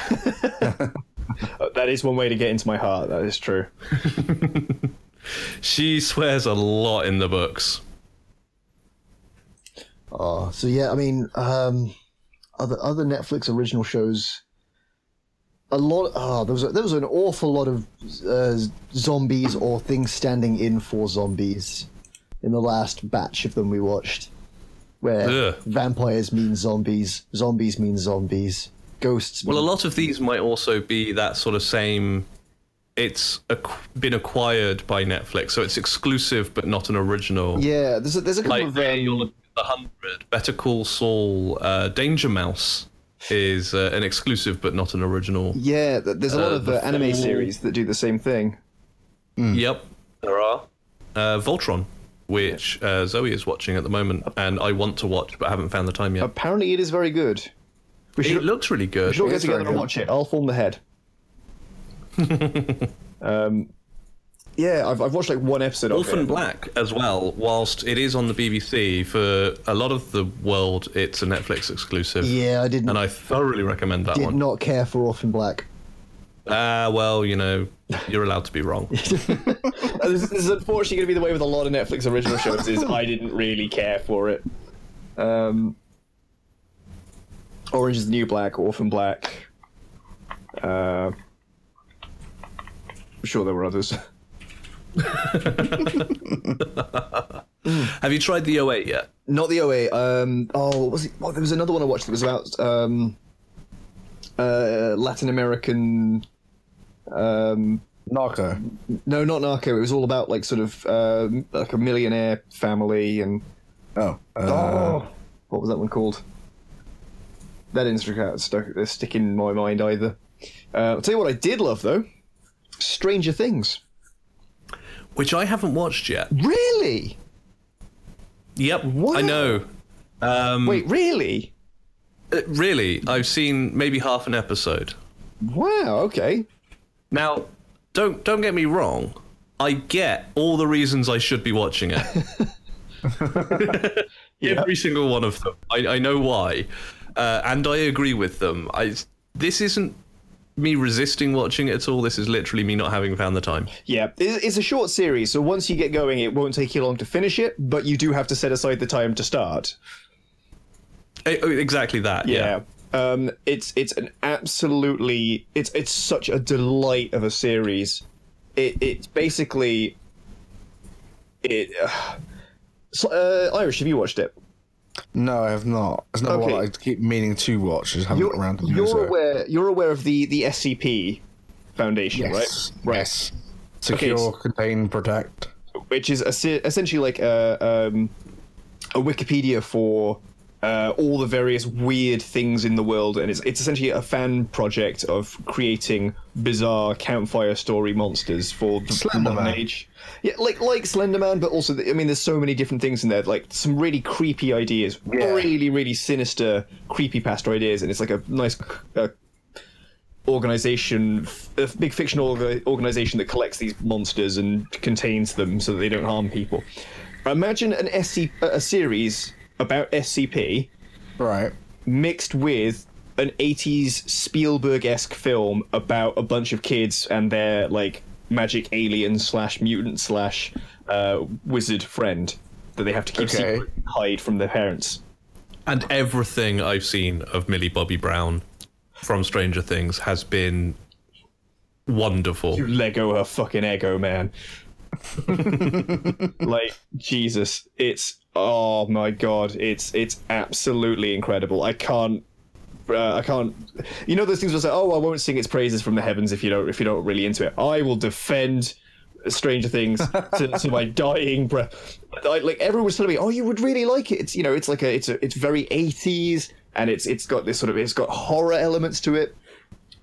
B: That is one way to get into my heart. That is true.
A: She swears a lot in the books.
D: Oh, so yeah, I mean, um, other other Netflix original shows. A lot. Oh, there was a, there was an awful lot of uh, zombies or things standing in for zombies in the last batch of them we watched, where
A: Ugh.
D: vampires mean zombies, zombies mean zombies, ghosts.
A: Well, a lot of these might also be that sort of same. It's ac- been acquired by Netflix, so it's exclusive but not an original.
B: Yeah. There's a, there's a couple
A: Like
B: of
A: there,
B: um,
A: you'll look at the hundred. Better Call Saul, uh, Danger Mouse is uh, an exclusive but not an original.
B: Yeah, there's a lot
A: Uh,
B: of
A: the
B: uh, anime
A: full-
B: series that do the same thing.
A: Yep, there are. Uh, Voltron, which uh, Zoe is watching at the moment, and I want to watch but haven't found the time yet.
B: Apparently, it is very good. We
A: It looks really good.
B: we
A: good.
B: should all get together and watch it. I'll form the head. um, yeah, I've, I've watched like one episode of
A: Orphan
B: it.
A: Black as well, whilst it is on the BBC, for a lot of the world, it's a Netflix exclusive.
D: yeah, I didn't
A: And I thoroughly recommend that
D: did
A: one.
D: not care for Orphan Black.
A: Ah, well, you know, you're allowed to be wrong.
B: Uh, this, this is unfortunately going to be the way with a lot of Netflix original shows. Is I didn't really care for it. Um, Orange is the New Black, Orphan Black. Uh, I'm sure there were others.
A: Have you tried the OA yet?
B: Not the OA. Um, oh, what was it? Oh, there was another one I watched that was about um, uh, Latin American. Um,
C: Narco.
B: no, not Narco. It was all about like sort of um, like a millionaire family and
C: Oh. Uh,
B: oh, what was that one called? That didn't stick out, stuck, uh, stick in my mind either. Uh, I'll tell you what I did love though. Stranger Things.
A: Which I haven't watched yet.
B: Really?
A: Yep,
B: Wow.
A: I know. Um,
B: Wait, really?
A: uh, really, I've seen maybe half an episode.
B: Wow. Okay.
A: Now, don't don't get me wrong. I get all the reasons I should be watching it. Every single one of them. I, I know why, uh, and I agree with them. I this isn't me resisting watching it at all. This is literally me not having found the time.
B: Yeah, it's a short series, so once you get going, it won't take you long to finish it, but you do have to set aside the time to start.
A: Eh, oh, exactly that. Yeah.
B: Um, it's it's an absolutely it's it's such a delight of a series. It it's basically it. Uh, so, uh, Irish, have you watched it?
C: No, I have not. It's another
B: Okay.
C: one I keep meaning to watch. Just haven't
B: You're,
C: got around to
B: you're
C: so.
B: aware you're aware of the the SCP Foundation,
C: Yes.
B: right?
C: Yes. Secure,
B: so-
C: contain, protect.
B: which is essentially like a, um, a Wikipedia for uh, all the various weird things in the world, and it's it's essentially a fan project of creating bizarre campfire story monsters for the, the modern age. Yeah, like like Slenderman, but also the, I mean, there's so many different things in there, like some really creepy ideas,
C: Yeah.
B: really really sinister creepy pasta ideas, and it's like a nice. Uh, organization a big fictional orga- organization that collects these monsters and contains them so that they don't harm people imagine an SC, a series about scp
C: Right.
B: mixed with an 80s spielberg-esque film about a bunch of kids and their like magic alien slash mutant slash uh, wizard friend that they have to keep
C: Okay.
B: secret and hide from their parents
A: And everything I've seen of Millie Bobby Brown from Stranger Things has been wonderful.
B: You Lego her fucking ego, man. like Jesus, it's oh my god, it's it's absolutely incredible. I can't. Uh, I can't. You know those things where say, "Oh, I won't sing its praises from the heavens if you don't if you don't really into it." I will defend Stranger Things to, to my dying breath. I, like everyone was telling me, "Oh, you would really like it." It's you know, it's like a it's a it's very eighties, and it's it's got this sort of it's got horror elements to it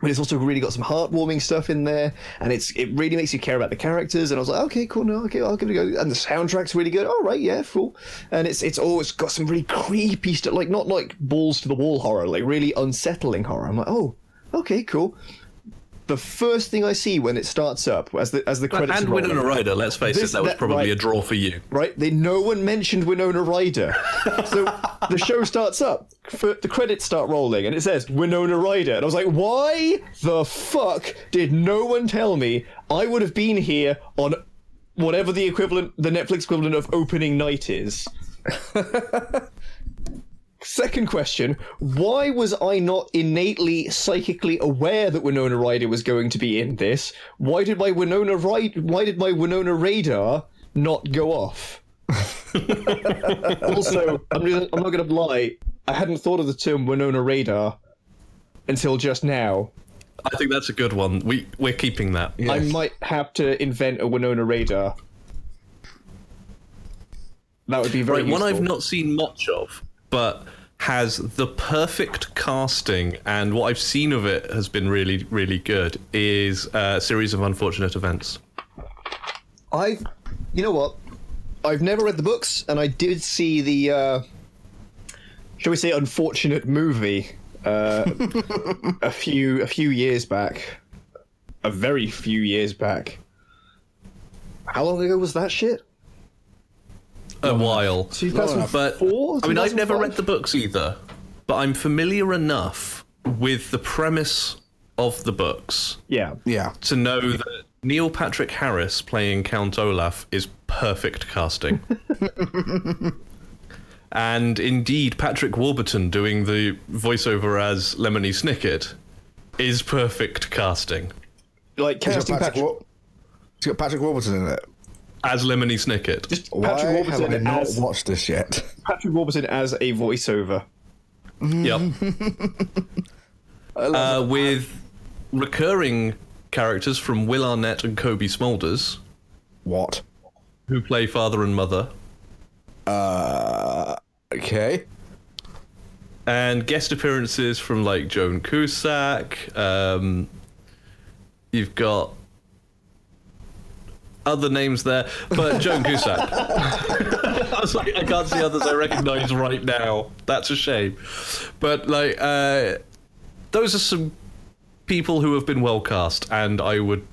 B: but it's also really got some heartwarming stuff in there, and it's it really makes you care about the characters. And I was like, okay, cool, no, okay, I'll give it a go. And the soundtrack's really good. All right, yeah, cool. And it's it's always got some really creepy stuff, like not like balls to the wall horror, like really unsettling horror. I'm like, oh, okay, cool. The first thing I see when it starts up, as the as the credits
A: And
B: roll,
A: Winona Ryder, let's face
B: This-
A: it, that was probably
B: right.
A: a draw for you.
B: right? They no one mentioned Winona Ryder, so the show starts up. f- The credits start rolling, and it says Winona Ryder, and I was like, "Why the fuck did no one tell me? I would have been here on whatever the equivalent, the Netflix equivalent of opening night is." Second question: Why was I not innately psychically aware that Winona Ryder was going to be in this? Why did my Winona Ryder? Why did my Winona radar not go off? also, I'm, just, I'm not going to lie. I hadn't thought of the term Winona radar until just now.
A: I think that's a good one. We we're keeping that.
B: I might have to invent a Winona radar. That would be very
A: Right, one I've not seen much of, but has the perfect casting, and what I've seen of it has been really, really good. Is a series of unfortunate events.
B: I've, you know what? I've never read the books, and I did see the, uh, shall we say, unfortunate movie uh, a few a few years back, a very few years back. How long ago was that shit?
A: A while,
B: 2004?
A: but I mean, I've never read the books either, but I'm familiar enough with the premise of the books
B: Yeah.
C: Yeah.
A: to know that Neil Patrick Harris playing Count Olaf is perfect casting. and indeed, Patrick Warburton doing the voiceover as Lemony Snicket is perfect casting
B: Like
C: It's got
B: casting
C: Patrick,
B: Patrick,
C: Wa- it's got Patrick Warburton in it.
A: As Lemony Snicket.
B: just
C: Why
B: Patrick
C: have I
B: Warburton
C: not
B: as
C: watched this yet?
B: Patrick Warburton as a voiceover.
A: Yep. uh, with recurring characters from Will Arnett and Cobie Smulders,
C: What?
A: who play father and mother,
C: Uh, okay.
A: and guest appearances from like Joan Cusack. Um, you've got other names there, but Joan Cusack. I was like, I can't see others I recognise right now. That's a shame. But like, uh, those are some people who have been well cast, and I would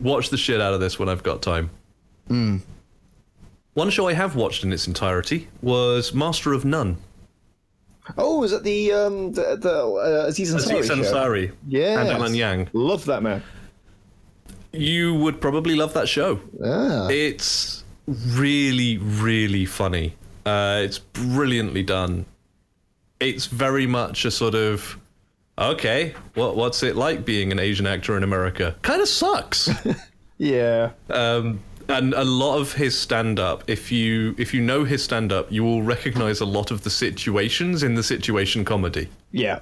A: watch the shit out of this when I've got time. One show I have watched in its entirety was Master of None.
B: Oh, is that the um the, the uh, Aziz Ansari
A: Aziz? Ansari
B: Yes.
A: and Alan Yang.
B: Love that man.
A: You would probably love that show.
D: Ah.
A: It's really, really funny. Uh, it's brilliantly done. It's very much a sort of okay. What what's it like being an Asian actor in America? Kind of sucks.
B: Yeah.
A: um, and a lot of his stand-up, if you if you know his stand-up, you will recognize a lot of the situations in the situation comedy.
B: Yeah.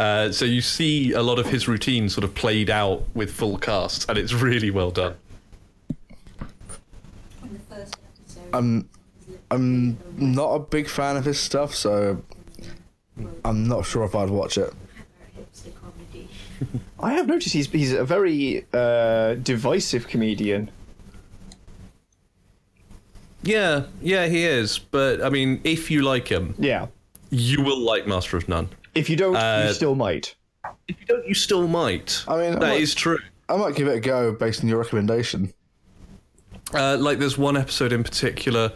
A: Uh, so you see a lot of his routine sort of played out with full cast, and it's really well done.
E: in the first episode.
C: I'm I'm not a big fan of his stuff, so I'm not sure if I'd watch it.
B: I have noticed he's he's a very uh, divisive comedian.
A: Yeah, yeah, he is. But I mean, if you like him,
B: Yeah.
A: you will like Master of None.
B: If you don't,
A: Uh,
B: you still might.
A: If you don't, you still might.
C: I mean,
A: that
C: I'm
A: is true.
C: I might give it a go based on your recommendation.
A: Uh, like, there's one episode in particular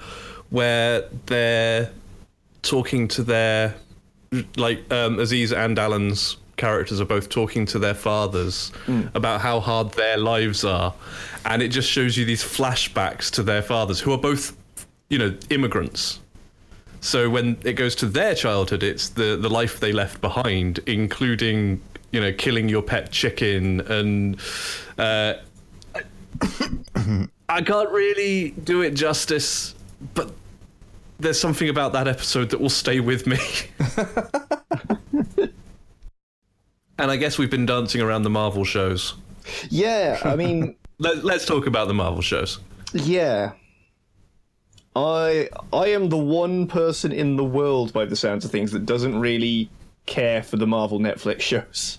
A: where they're talking to their, like, um, Aziz and Alan's characters are both talking to their fathers about how hard their lives are, and it just shows you these flashbacks to their fathers who are both, you know, immigrants. So when it goes to their childhood, it's the the life they left behind, including you know killing your pet chicken and. Uh, I can't really do it justice, but there's something about that episode that will stay with me. and I guess we've been dancing around the Marvel shows.
B: Yeah. I mean,
A: Let, let's talk about the Marvel shows.
B: yeah. I I am the one person in the world, by the sounds of things, that doesn't really care for the Marvel Netflix shows.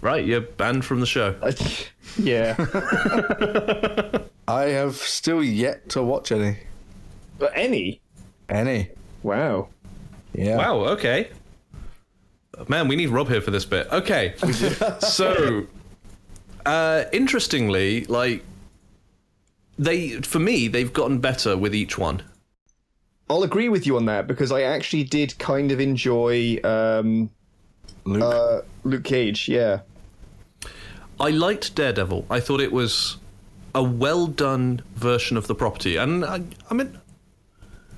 A: Right, you're banned from the show.
B: I, yeah.
C: I have still yet to watch any.
B: but any.
C: Any.
B: Wow.
C: Yeah.
A: Wow, okay. Man, we need Rob here for this bit. Okay. so, uh, interestingly, like, they, for me, they've gotten better with each one.
B: I'll agree with you on that because I actually did kind of enjoy um,
C: Luke.
B: uh, Luke Cage. Yeah.
A: I liked Daredevil. I thought it was a well done version of the property. And I, I'm a,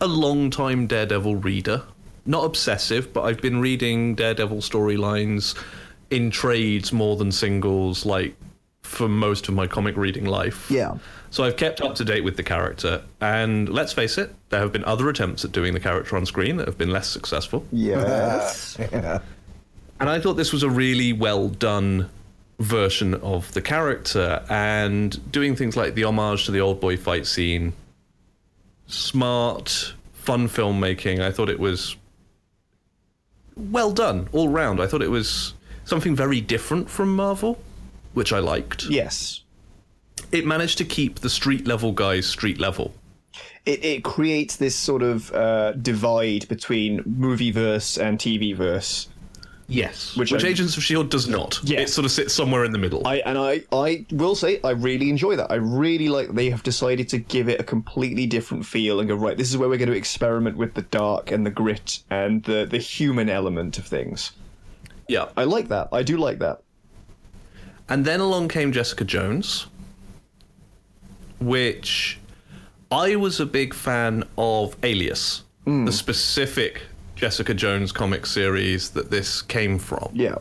A: a long time Daredevil reader. Not obsessive, but I've been reading Daredevil storylines in trades more than singles, like for most of my comic reading life.
D: Yeah.
A: So I've kept up to date with the character. And let's face it, there have been other attempts at doing the character on screen that have been less successful.
B: Yes.
C: yeah.
A: And I thought this was a really well done version of the character and doing things like the homage to the old boy fight scene, smart, fun filmmaking. I thought it was well done all round. I thought it was something very different from Marvel, which I liked.
B: yes.
A: It managed to keep the street level guys street level.
B: It, it creates this sort of uh, divide between movie verse and TV verse.
A: Yes.
B: Which
A: Which,
B: I-
A: Agents of S.H.I.E.L.D. does not.
B: Yeah.
A: It sort of sits somewhere in the middle.
B: I and I I will say I really enjoy that. I really like that they have decided to give it a completely different feel and go right. This is where we're going to experiment with the dark and the grit and the the human element of things.
A: yeah.
B: I like that. I do like that.
A: And then along came Jessica Jones, which I was a big fan of Alias, the specific Jessica Jones comic series that this came from.
B: Yeah.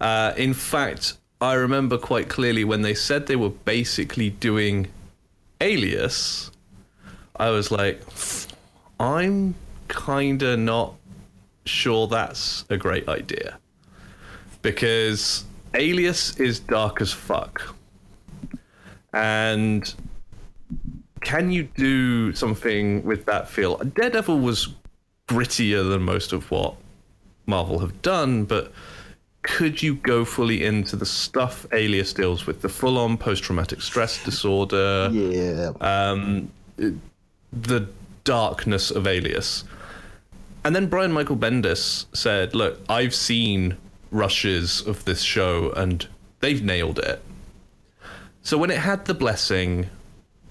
A: Uh, in fact, I remember quite clearly when they said they were basically doing Alias, I was like, I'm kind of not sure that's a great idea. because Alias is dark as fuck. And can you do something with that feel? Daredevil was grittier than most of what Marvel have done, but could you go fully into the stuff Alias deals with, the full on post traumatic stress disorder,
D: Yeah.
A: um, the darkness of Alias? And then Brian Michael Bendis said, Look, I've seen rushes of this show and they've nailed it. So when it had The Blessing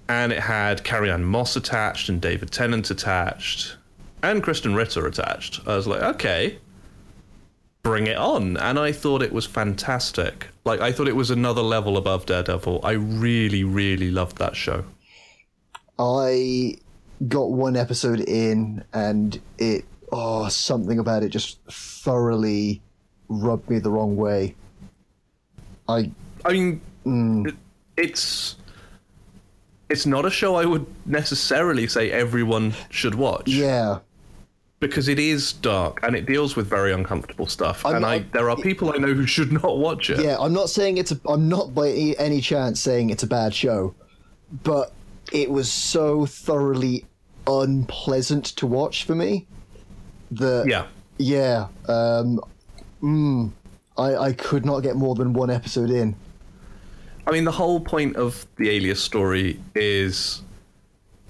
A: and it had Carrie-Anne Moss attached and David Tennant attached and Krysten Ritter attached, I was like, okay, bring it on. And I thought it was fantastic. Like, I thought it was another level above Daredevil. I really, really loved that show.
D: I got one episode in and it oh something about it just thoroughly rubbed me the wrong way. I
A: I mean, it- it's it's not a show I would necessarily say everyone should watch.
D: yeah.
A: because it is dark and it deals with very uncomfortable stuff.
D: I'm
A: and I, there are people I know who should not watch it.
D: Yeah, I'm not saying it's a I'm not by any- any chance saying it's a bad show, but it was so thoroughly unpleasant to watch for me that
A: Yeah.
D: yeah, um mm, I I could not get more than one episode in.
A: I mean, the whole point of the Alias story is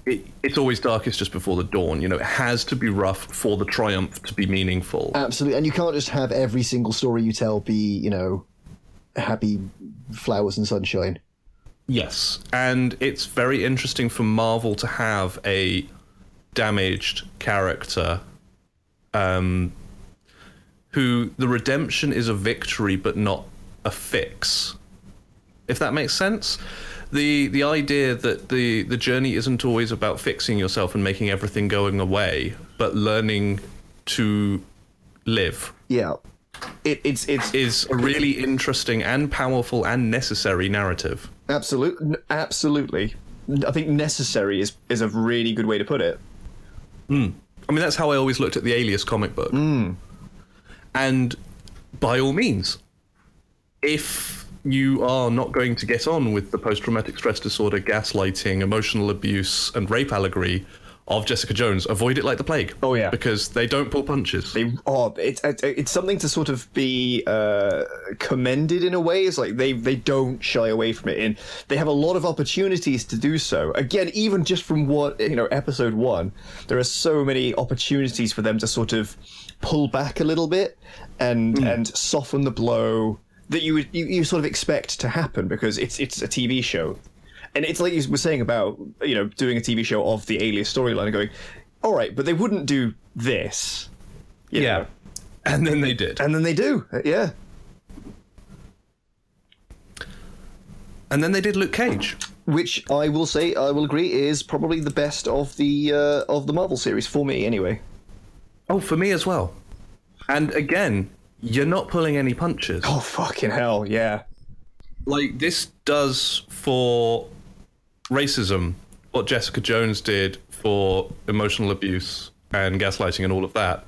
A: it, it's always darkest just before the dawn. You know, it has to be rough for the triumph to be meaningful.
D: Absolutely, and you can't just have every single story you tell be, you know, happy flowers and sunshine.
A: Yes, and it's very interesting for Marvel to have a damaged character um, who the redemption is a victory but not a fix. If that makes sense. The the idea that the, the journey isn't always about fixing yourself and making everything going away, but learning to live
B: Yeah. It, it's it's
A: is a really interesting and powerful and necessary narrative.
B: Absolutely, absolutely. I think necessary is is a really good way to put it. Hmm.
A: I mean, that's how I always looked at the Alias comic book. Hmm. And by all means, if you are not going to get on with the post traumatic stress disorder, gaslighting, emotional abuse, and rape allegory of Jessica Jones, avoid it like the plague.
B: Oh, yeah.
A: Because they don't pull punches.
B: They oh, it's it's it's something to sort of be uh, commended in a way. It's like they they don't shy away from it, and they have a lot of opportunities to do so. Again, even just from what you know, episode one, there are so many opportunities for them to sort of pull back a little bit and and soften the blow that you would you, you sort of expect to happen because it's it's a TV show. And it's like you were saying about you know doing a TV show of the Alias storyline and going, all right, but they wouldn't do this.
A: yeah.
B: know.
A: And then they did.
B: And then they do. Uh, Yeah.
A: And then they did Luke Cage.
B: Which I will say, I will agree, is probably the best of the uh, of the Marvel series for me, anyway.
A: Oh, for me as well. And again, you're not pulling any punches.
B: Oh fucking hell, yeah.
A: like this does for racism what Jessica Jones did for emotional abuse and gaslighting and all of that.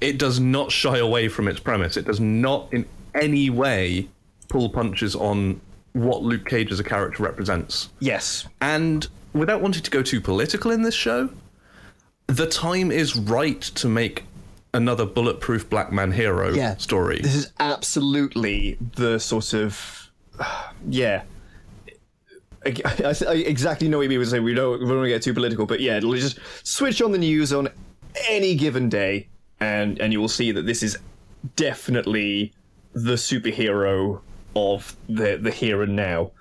A: It does not shy away from its premise. It does not in any way pull punches on what Luke Cage as a character represents.
B: Yes.
A: And without wanting to go too political in this show, the time is right to make another bulletproof black man hero
D: Yeah.
A: story.
B: This is absolutely the sort of yeah. I, I, I exactly know what you mean saying we don't we don't want to get too political, but yeah, it'll just switch on the news on any given day, and and you will see that this is definitely the superhero of the the here and now.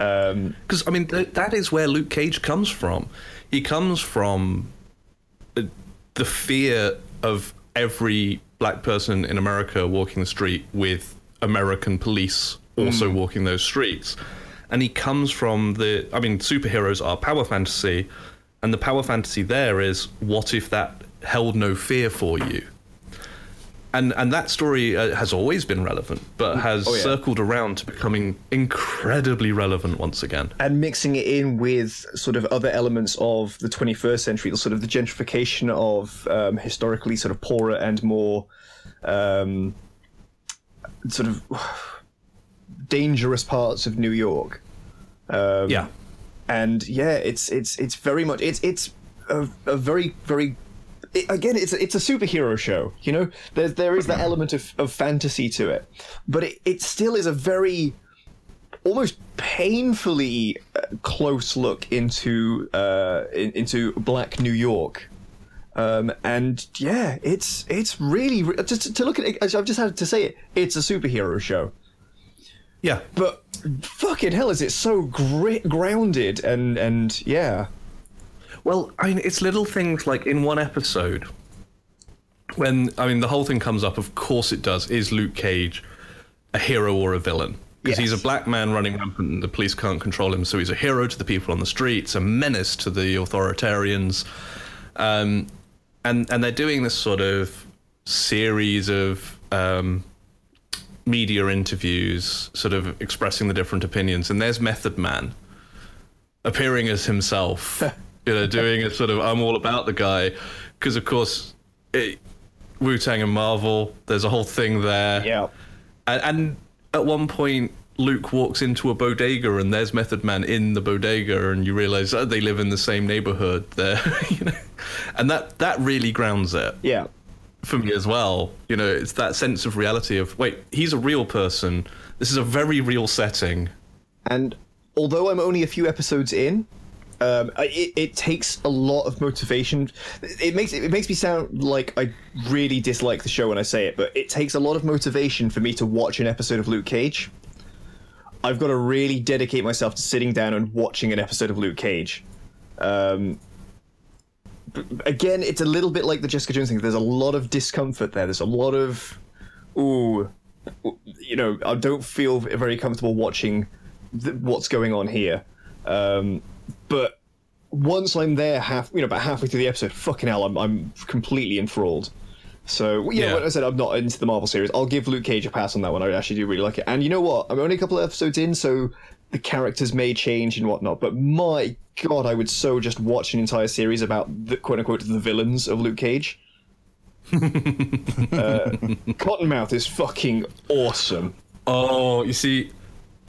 B: Um,
A: because I mean th- that is where Luke Cage comes from. He comes from the fear of every black person in America walking the street with American police also mm. walking those streets, and he comes from the. I mean, superheroes are power fantasy, and the power fantasy there is what if that held no fear for you. And, and that story uh, has always been relevant, but has
B: Oh, yeah.
A: circled around to becoming incredibly relevant once again.
B: and mixing it in with sort of other elements of the 21st century, the sort of the gentrification of um, historically sort of poorer and more um, sort of dangerous parts of New York. Um,
A: yeah.
B: and yeah, it's it's it's very much it's it's a, a very very it, again it's a, it's a superhero show. You know, there there is that element of, of fantasy to it, but it, it still is a very almost painfully uh, close look into uh, in, into Black New York. Um, and yeah, it's it's really just to look at it. I've just had to say it. It's a superhero show
A: Yeah.
B: but fucking hell is it so grit grounded and and yeah
A: Well, I mean, it's little things like in one episode, when I mean the whole thing comes up. Of course, it does. Is Luke Cage a hero or a villain? Because he's a black man running rampant, and the police can't control him. So he's a hero to the people on the streets, a menace to the authoritarians, um, and and they're doing this sort of series of um, media interviews, sort of expressing the different opinions. And there's Method Man appearing as himself, you know, doing a sort of I'm all about the guy, because of course, Wu Tang and Marvel, there's a whole thing there,
B: yeah
A: and, and at one point. Luke walks into a bodega and there's Method Man in the bodega, and you realize oh, they live in the same neighborhood there, you know, and that that really grounds it
B: yeah
A: for me as well. You know, it's that sense of reality of wait, he's a real person. This is a very real setting.
B: and although i'm only a few episodes in um, it, it takes a lot of motivation. It makes it makes me sound like I really dislike the show when I say it, but it takes a lot of motivation for me to watch an episode of Luke Cage. I've got to really dedicate myself to sitting down and watching an episode of Luke Cage. Um, again, it's a little bit like the Jessica Jones thing. There's a lot of discomfort there. There's a lot of, ooh, you know, I don't feel very comfortable watching th- what's going on here. Um, but once I'm there, half you know, about halfway through the episode, fucking hell, I'm I'm completely enthralled. So know,
A: Yeah.
B: like I said, I'm not into the Marvel series. I'll give Luke Cage a pass on that one. I actually do really like it. And you know what? I'm only a couple of episodes in, so the characters may change and whatnot. But my god, I would so just watch an entire series about the quote unquote the villains of Luke Cage. uh, Cottonmouth is fucking awesome.
A: Oh, you see,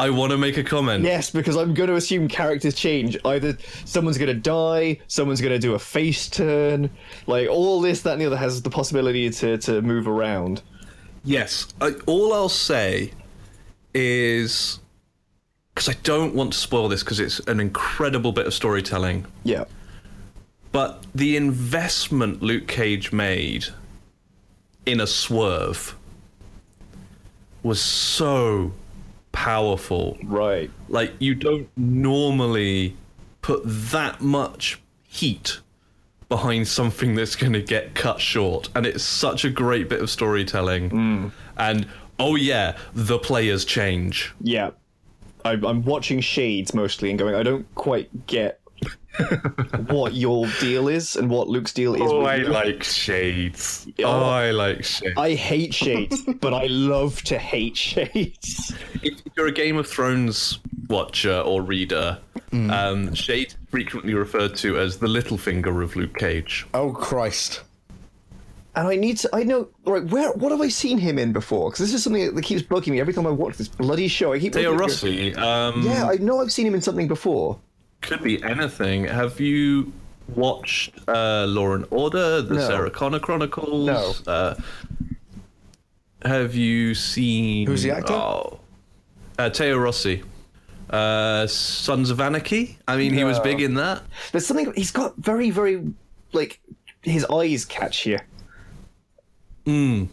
A: I want to make a comment.
B: Yes, because I'm going to assume characters change. Either someone's going to die, someone's going to do a face turn, like all this, that, and the other has the possibility to to move around.
A: Yes. I, all I'll say is because I don't want to spoil this because it's an incredible bit of storytelling.
B: Yeah,
A: But the investment Luke Cage made in a swerve was so powerful.
B: right.
A: Like you don't normally put that much heat behind something that's going to get cut short, and it's such a great bit of storytelling. Mm. And oh yeah, the players change.
B: Yeah, I, I'm watching Shades mostly and going. I don't quite get what your deal is and what Luke's deal is. Oh, you.
A: Oh, like shades.
B: Oh,
A: I like shades.
B: I hate Shades, but I love to hate Shades.
A: if you're a Game of Thrones watcher or reader, um, Shade frequently referred to as the Littlefinger of Luke Cage.
C: Oh Christ!
B: And I need to. I know. Right, where? What have I seen him in before? Because this is something that keeps bugging me every time I watch this bloody show. I keep.
A: Theo
B: looking at-
A: Rossi um,
B: Yeah, I know I've seen him in something before.
A: could be anything. Have you watched uh, Law and Order, the
B: No.
A: Sarah Connor Chronicles?
B: No.
A: Uh, have you seen?
C: Who's the actor?
A: Oh, uh, Theo Rossi. Uh, Sons of Anarchy. I mean, he was
B: No.
A: big in that.
B: There's something. He's got very, very like his eyes catch you.
A: Hmm.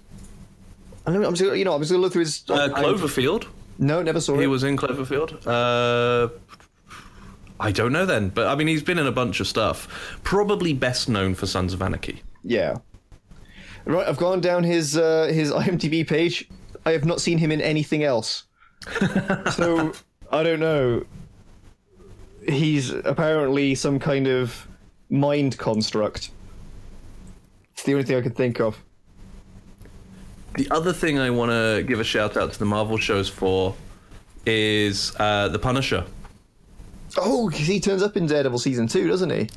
B: I know, I'm just, you know, I'm just gonna look through his.
A: Uh,
B: I-
A: Cloverfield.
B: no, never saw
A: He
B: it.
A: was in Cloverfield. Uh, I don't know then, but I mean, he's been in a bunch of stuff. Probably best known for Sons of Anarchy.
B: Yeah. Right, I've gone down his uh, his IMDb page. I have not seen him in anything else. So I don't know. He's apparently some kind of mind construct. It's the only thing I can think of.
A: The other thing I want to give a shout out to the Marvel shows for is uh, the Punisher.
B: Oh, he turns up in Daredevil season two, doesn't he?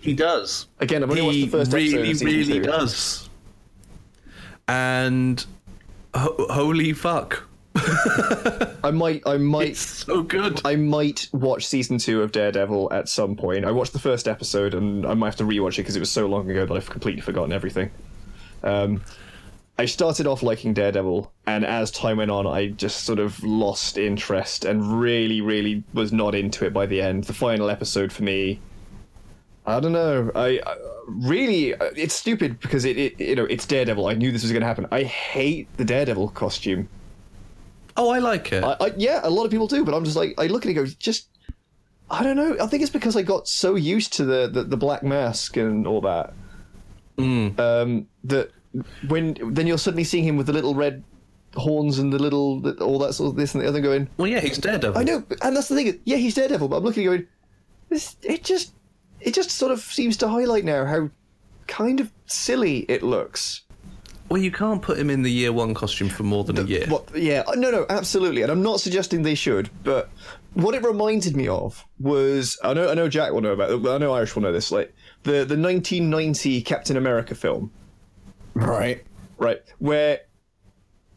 A: He does.
B: Again, I've only watched
A: he
B: the first episode
A: really,
B: of season
A: really
B: two.
A: does. And Ho- holy fuck!
B: I might, I might,
A: It's so good.
B: I might watch season two of Daredevil at some point. I watched the first episode, and I might have to rewatch it because it was so long ago that I've completely forgotten everything. Um, I started off liking Daredevil, and as time went on, I just sort of lost interest and really, really was not into it by the end. The final episode for me, I don't know. I, I really, it's stupid because it, it, you know, it's Daredevil. I knew this was going to happen. I hate the Daredevil costume.
A: Oh, I like it.
B: I, I, yeah, a lot of people do, but I'm just like, I look at it and go, just, I don't know. I think it's because I got so used to the, the, the black mask and all that. Um, that when then you're suddenly seeing him with the little red horns and the little all that sort of this and the other going.
A: well, yeah, he's Daredevil.
B: I know, and that's the thing. Yeah, he's Daredevil, but I'm looking going. This it just it just sort of seems to highlight now how kind of silly it looks.
A: Well, you can't put him in the year one costume for more than a year.
B: What? Yeah, uh, no, no, absolutely, and I'm not suggesting they should, but what it reminded me of was I know, I know Jack will know about. it, I know Irish will know this. Like the the 1990 Captain America film,
C: Right.
B: right, where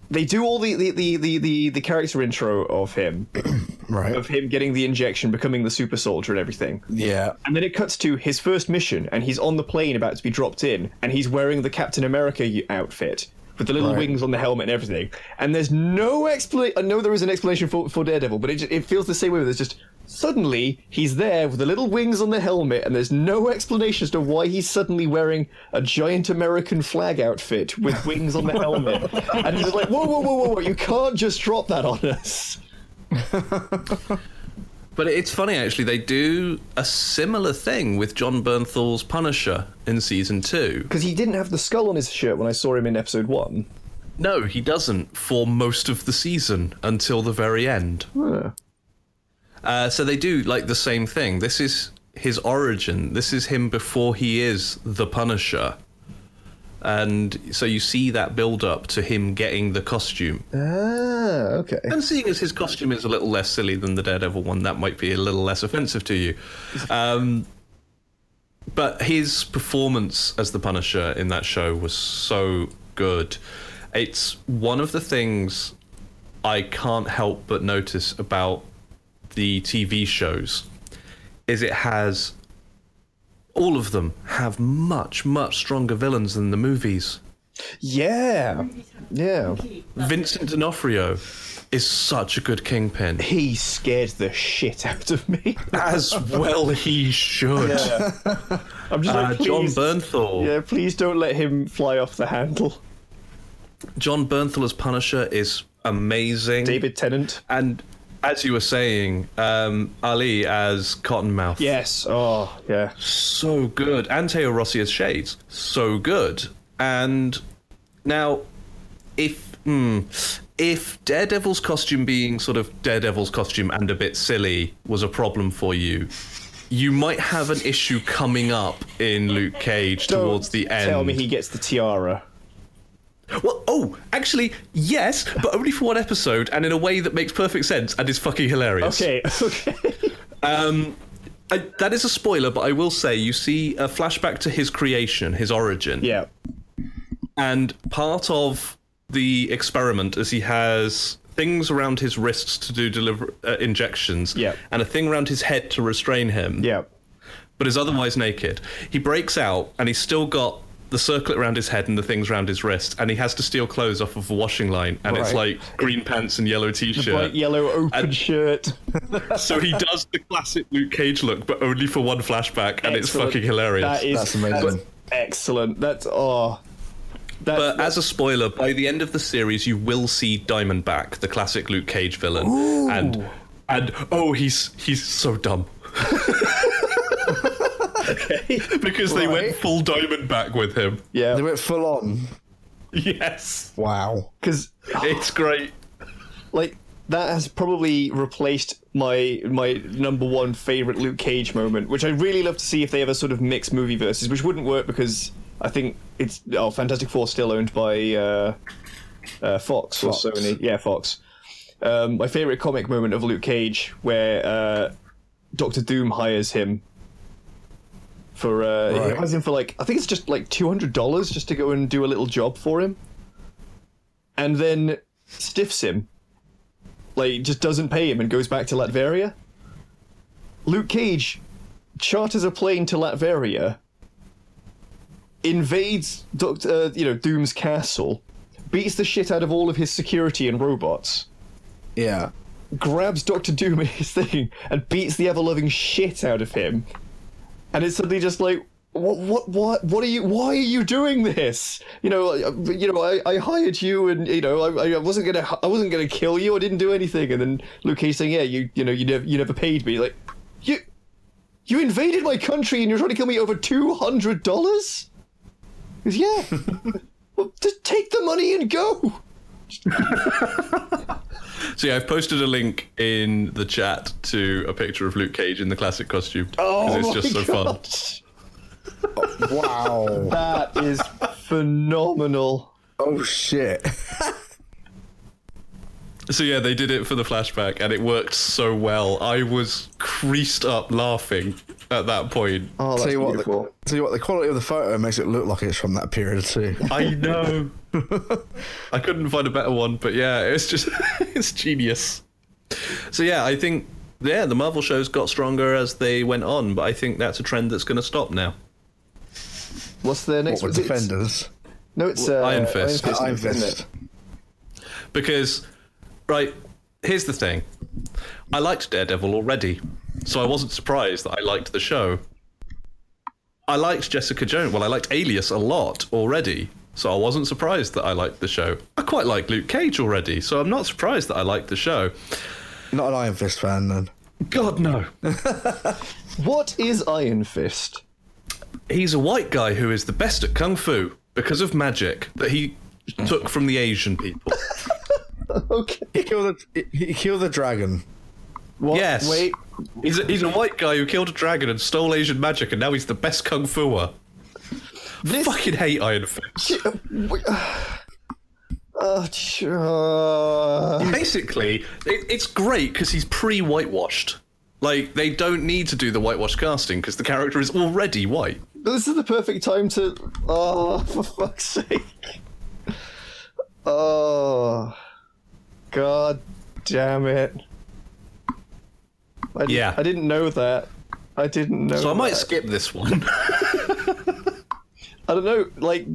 B: they do all the the the the the, the character intro of him,
C: Right.
B: of him getting the injection, becoming the super soldier, and everything.
C: Yeah.
B: And then it cuts to his first mission, and he's on the plane about to be dropped in, and he's wearing the Captain America outfit with the little
C: Right.
B: wings on the helmet and everything. And there's no explanation. I know there is an explanation for, for Daredevil, but it, ju- it feels the same way. There's just suddenly he's there with the little wings on the helmet, and there's no explanation as to why he's suddenly wearing a giant American flag outfit with wings on the helmet. and it's like, whoa, whoa, whoa, whoa, whoa! You can't just drop that on us.
A: But it's funny actually. They do a similar thing with Jon Bernthal's Punisher in season two.
B: Because he didn't have the skull on his shirt when I saw him in episode one.
A: No, he doesn't for most of the season until the very end.
B: Huh.
A: Uh, so they do like the same thing. This is his origin. This is him before he is the Punisher. And so you see that build up to him getting the costume.
B: Ah, okay.
A: And seeing as his costume is a little less silly than the Daredevil one, that might be a little less offensive to you. Um, but his performance as the Punisher in that show was so good. It's one of the things I can't help but notice about the TV shows is it has all of them have much much stronger villains than the movies.
B: Yeah, yeah.
A: Vincent D'Onofrio is such a good kingpin.
B: He scared the shit out of me.
A: As well he should.
B: I'm just
A: Uh,
B: like, Jon
A: Bernthal.
B: yeah, please don't let him fly off the handle.
A: Jon Bernthal as Punisher is amazing.
B: David Tennant.
A: And as you were saying, um, Ali as Cottonmouth.
B: Yes. Oh, yeah.
A: So good. And Theo Rossi as Shades. So good. And now, if. Hmm, if Daredevil's costume being sort of Daredevil's costume and a bit silly was a problem for you, you might have an issue coming up in Luke Cage
B: Don't
A: towards the end.
B: Tell me he gets the tiara.
A: Well, oh, actually, yes, but only for one episode and in a way that makes perfect sense and is fucking hilarious.
B: Okay. Okay.
A: Um, I, that is a spoiler, but I will say you see a flashback to his creation, his origin.
B: yeah.
A: And part of the experiment is he has things around his wrists to do deliver uh, injections,
B: Yeah.
A: and a thing around his head to restrain him.
B: Yeah.
A: but is otherwise naked. He breaks out and he's still got the circlet around his head and the things around his wrist, and he has to steal clothes off of a washing line, and it's like green pants and yellow t-shirt.
B: Yellow open
A: And-
B: shirt.
A: so he does the classic Luke Cage look, but only for one flashback, and it's fucking hilarious.
B: That is
C: That's amazing.
B: excellent. That's oh. That's,
A: but as a spoiler, by the end of the series, you will see Diamondback, the classic Luke Cage villain, and and oh, he's he's so dumb. because they went full Diamondback with him.
B: Yeah.
C: They went full on.
A: Yes,
C: Wow.
B: because
A: it's great.
B: like that has probably replaced my my number one favorite Luke Cage moment, which I really love to see if they ever sort of mix movie verses, which wouldn't work because I think it's oh Fantastic Four still owned by uh, uh, Fox,
C: Fox.
B: or Sony, yeah Fox. Um, my favorite comic moment of Luke Cage, where uh, Doctor Doom hires him for uh, he
C: Right.
B: hires him for like I think it's just like two hundred dollars just to go and do a little job for him and then stiffs him. Like, just doesn't pay him and goes back to Latveria. Luke Cage charters a plane to Latveria, invades Doctor, uh, you know, Doom's castle, beats the shit out of all of his security and robots,
C: Yeah.
B: grabs Doctor Doom and his thing, and beats the ever-loving shit out of him. And it's suddenly just like, what, what, what, what are you? Why are you doing this? You know, I- you know, I, I hired you, and you know, I, I wasn't gonna, I wasn't gonna kill you. I didn't do anything. And then Luke Cage saying, yeah, you, you know, you never, you never paid me. Like, you, you invaded my country, and you're trying to kill me over two hundred dollars. Yeah. well, just take the money and go.
A: So yeah, I've posted a link in the chat to a picture of Luke Cage in the classic costume because
B: Oh
A: it's just so fun.
B: God.
C: Oh, wow.
B: That is phenomenal.
C: oh shit.
A: So yeah, they did it for the flashback, and it worked so well. I was creased up laughing at that point.
B: Oh, that's
C: tell you what,
B: beautiful.
C: the, tell you what, the quality of the photo makes it look like it's from that period too.
A: I know. I couldn't find a better one, but yeah, it's just it's genius. So yeah, I think yeah, the Marvel shows got stronger as they went on, but I think that's a trend that's going to stop now.
B: What's their next
C: What
B: one? It's-
C: Defenders?
B: No, it's uh,
A: Iron Fist.
C: Iron
B: isn't it?
C: Fist.
A: Because right, here's the thing. I liked Daredevil already, so I wasn't surprised that I liked the show. I liked Jessica Jones. Well, I liked Alias a lot already, so I wasn't surprised that I liked the show. I quite like Luke Cage already, so I'm not surprised that I liked the show.
C: Not an Iron Fist fan then.
A: God no.
B: What is Iron Fist?
A: He's a white guy who is the best at kung fu because of magic that he took from the Asian people.
B: Okay.
C: He killed the he killed the dragon.
B: What?
A: Yes.
B: Wait.
A: He's a, he's a white guy who killed a dragon and stole Asian magic, and now he's the best kung fuer.
B: This.
A: Fucking hate Iron Fist.
B: Uh, sure.
A: Basically, it, it's great because he's pre-whitewashed. Like they don't need to do the whitewash casting because the character is already white.
B: This is the perfect time to. Oh, for fuck's sake. Oh. God damn it. I,
A: Yeah.
B: I didn't know that. I didn't know.
A: So I might
B: that.
A: skip this one.
B: I don't know, like.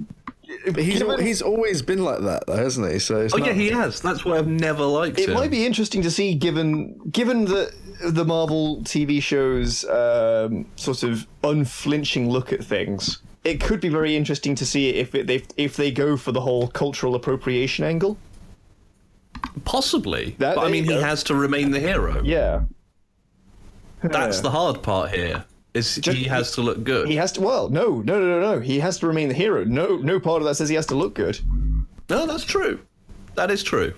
C: But he's
B: given-
C: he's always been like that though, hasn't he? So it's
A: oh
C: not,
A: yeah, he has. That's why I've never liked
B: It
A: him.
B: It might be interesting to see, given given the the Marvel TV shows um, sort of unflinching look at things. It could be very interesting to see if it, they if they go for the whole cultural appropriation angle.
A: Possibly,
B: That-
A: but I mean, he has to remain the hero.
B: Yeah,
A: That's the hard part here. Is he has to look good.
B: he has to. Well, no, no, no, no, no. He has to remain the hero. No, no part of that says he has to look good.
A: No, that's true. That is true.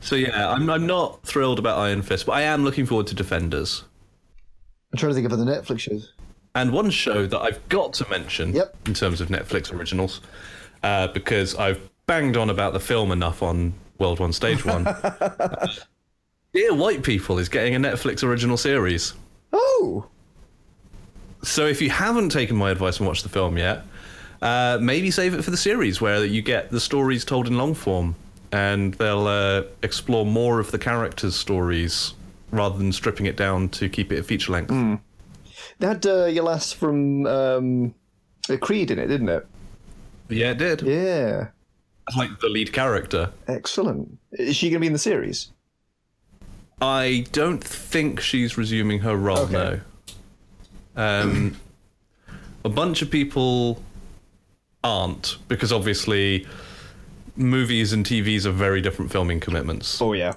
A: So yeah, I'm I'm not thrilled about Iron Fist, but I am looking forward to Defenders.
D: I'm trying to think of other Netflix shows.
A: And one show that I've got to mention
D: Yep.
A: in terms of Netflix originals, uh, because I've banged on about the film enough on World One Stage One. Dear White People is getting a Netflix original series.
B: Oh,
A: So if you haven't taken my advice and watched the film yet, uh, maybe save it for the series where you get the stories told in long form, and they'll uh, explore more of the characters' stories rather than stripping it down to keep it at feature length.
B: that uh, your last from um, Creed in it, didn't it?
A: Yeah, it did.
B: Yeah,
A: Like the lead character.
B: excellent. Is she going to be in the series?
A: I don't think she's resuming her role.
B: Okay.
A: No. Um, a bunch of people aren't because obviously movies and TVs are very different filming commitments.
B: Oh yeah.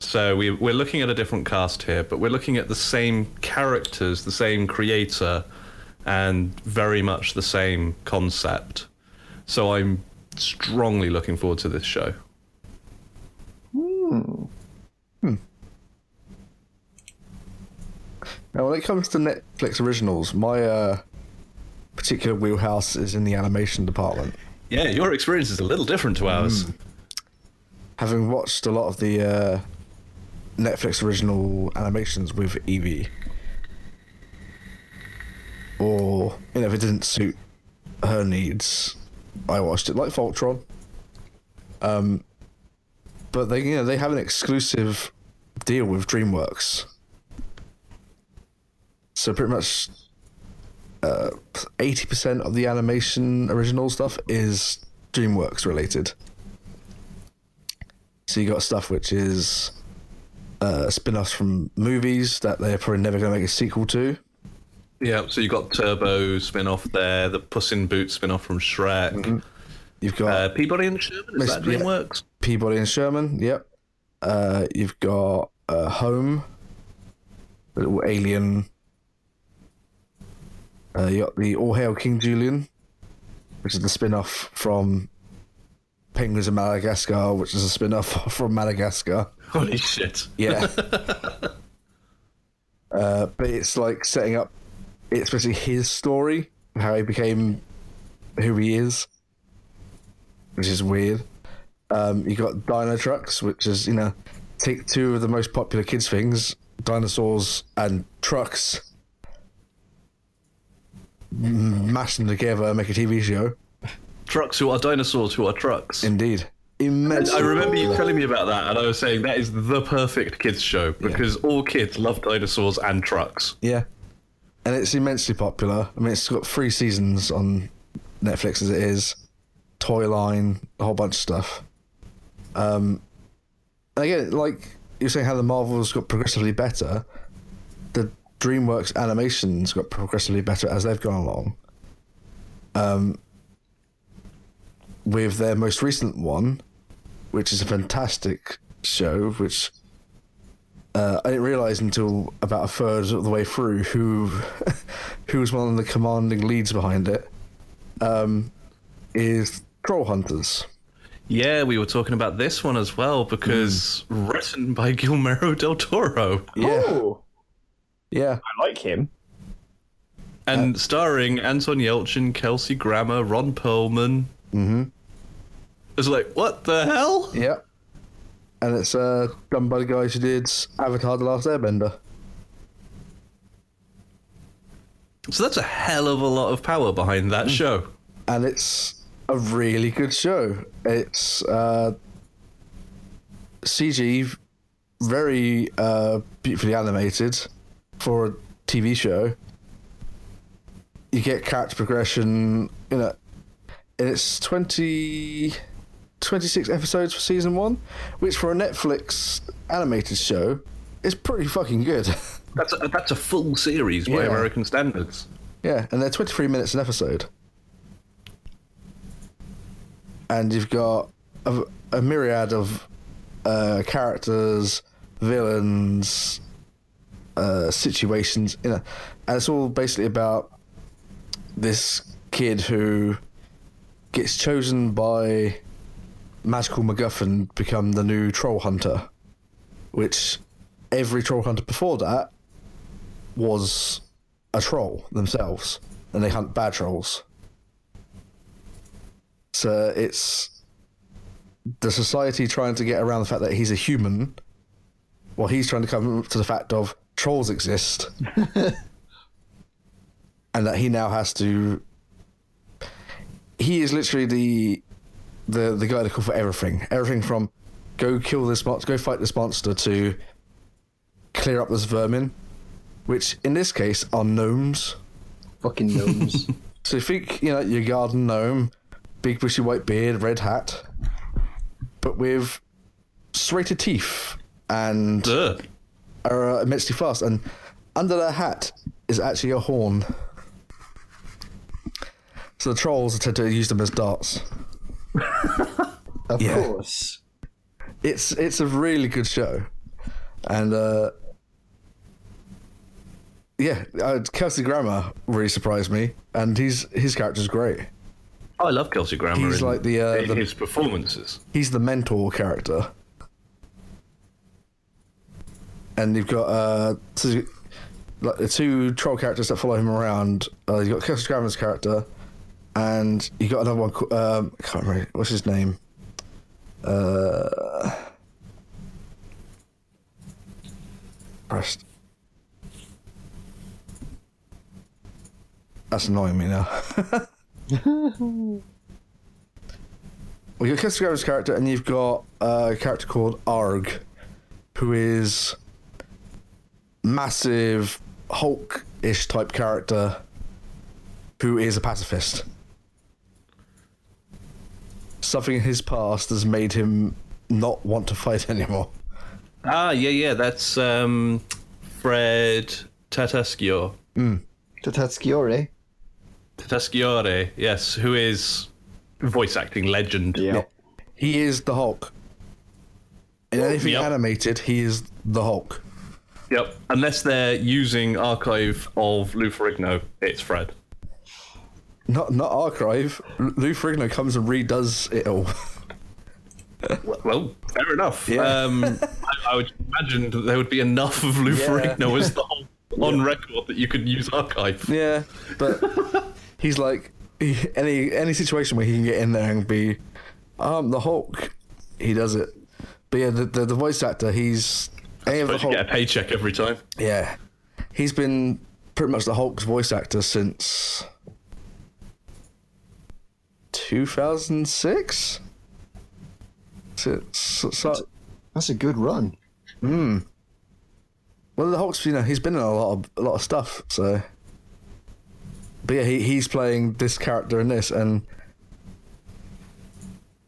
A: So we, we're looking at a different cast here, but we're looking at the same characters, the same creator, and very much the same concept. So I'm strongly looking forward to this show.
C: Now, when it comes to Netflix originals, my uh, particular wheelhouse is in the animation department.
A: Yeah, your experience is a little different to ours.
C: Having watched a lot of the uh, Netflix original animations with Evie, or you know, if it didn't suit her needs, I watched it like Voltron. Um, but they, you know, they have an exclusive deal with DreamWorks. So pretty much, uh, eighty percent of the animation original stuff is DreamWorks related. So you got stuff which is uh, spin-offs from movies that they're probably never going to make a sequel to.
A: Yeah, so you've got Turbo spin off there, the Puss in Boots spin off from Shrek.
C: You've got
A: Uh, Peabody and Sherman, is that
C: Yeah.
A: DreamWorks?
C: Peabody and Sherman. Yep. Uh, you've got uh, Home, little alien. Uh, you got the All Hail King Julian, which is the spin-off from Penguins of Madagascar, which is a spin-off from Madagascar.
A: Holy shit.
C: Yeah. uh, but it's like setting up. It's basically his story, how he became who he is, which is weird. Um, you got Dinotrux, which is you know, take two of the most popular kids things, dinosaurs and trucks, mash them together, and make a TV show.
A: Trucks who are dinosaurs who are trucks.
C: Indeed, immense.
A: I remember you telling me about that, and I was saying that is the perfect kids show because all kids love dinosaurs and trucks.
C: Yeah. And it's immensely popular. I mean, it's got three seasons on Netflix as it is, Toy Line, a whole bunch of stuff. Um, and again, like you're saying, how the Marvels got progressively better, DreamWorks animations got progressively better as they've gone along. Um, with their most recent one, which is a fantastic show, which uh, I didn't realize until about a third of the way through who who was one of the commanding leads behind it. Um, is Troll Hunters.
A: Yeah, we were talking about this one as well because written by Guillermo del Toro
C: Yeah,
B: Oh,
C: yeah,
B: I like him.
A: and starring Anton Yelchin, Kelsey Grammer, Ron Perlman. Mm-hmm. It's like, what the hell?
C: yeah. And it's uh, done by the guys who did Avatar: The Last Airbender.
A: So that's a hell of a lot of power behind that show.
C: and it's a really good show. It's uh, CG, very uh, beautifully animated for a TV show. You get character progression, you know, and it's 20, 26 episodes for season one, which for a Netflix animated show is pretty fucking good.
A: That's a, that's a full series by
C: Yeah.
A: American standards.
C: Yeah, and they're 23 minutes an episode. And you've got a, a myriad of uh, characters, villains, uh, situations, you know, and it's all basically about this kid who gets chosen by Magical MacGuffin to become the new troll hunter, which every troll hunter before that was a troll themselves, and they hunt bad trolls. So it's the society trying to get around the fact that he's a human, while he's trying to come to the fact of trolls exist, and that he now has to. He is literally the the the guy to call for everything. Everything from go kill this monster, go fight this monster, to clear up this vermin, which in this case are gnomes.
D: Fucking gnomes.
C: So you think, you know, your garden gnome, big bushy white beard, red hat, but with serrated teeth and
A: Duh.
C: Are uh, immensely fast. And under their hat is actually a horn. So the trolls tend to use them as darts.
D: of
C: Yeah.
D: course.
C: It's it's a really good show, and uh, yeah, uh, Kelsey Grammer really surprised me, and he's his character's great.
A: Oh, I love Kelsey Grammer.
C: He's
A: in-
C: like the, uh,
A: in
C: the-
A: his performances.
C: he's the mentor character. And you've got uh, two, like the two troll characters that follow him around. Uh, you've got Kelsey Grammer's character, and you got another one. Called, um, I can't remember what's his name. Uh, Christ. That's annoying me now. well, you've got Chris Garrett's character, and you've got a character called Arg, who is massive Hulk-ish type character, who is a pacifist. Something in his past has made him not want to fight anymore.
A: Ah, yeah, yeah. That's um, Fred Tatasciore.
D: Tatasciore.
A: Tatasciore, yes, who is voice acting legend.
B: Yeah.
C: He is the Hulk. In anything
A: Yep.
C: animated, he is the Hulk.
A: Yep. Unless they're using archive of Lou Ferrigno, it's Fred.
C: Not not archive. L- Lou Ferrigno comes and redoes it all.
A: Well, fair enough.
C: Yeah.
A: Um, I, I would imagine that there would be enough of Lou
C: Yeah.
A: Ferrigno as the whole on record that you could use archive.
C: yeah, but he's like he, any any situation where he can get in there and be, um, the Hulk. He does it. But yeah, the the, the voice actor, he's any of the
A: But you get a paycheck every time.
C: Yeah, he's been pretty much the Hulk's voice actor since 2006. Since, so,
D: That's a good run. Hmm.
C: well, the Hulk's you know he's been in a lot of a lot of stuff. So, but yeah, he, he's playing this character in this, and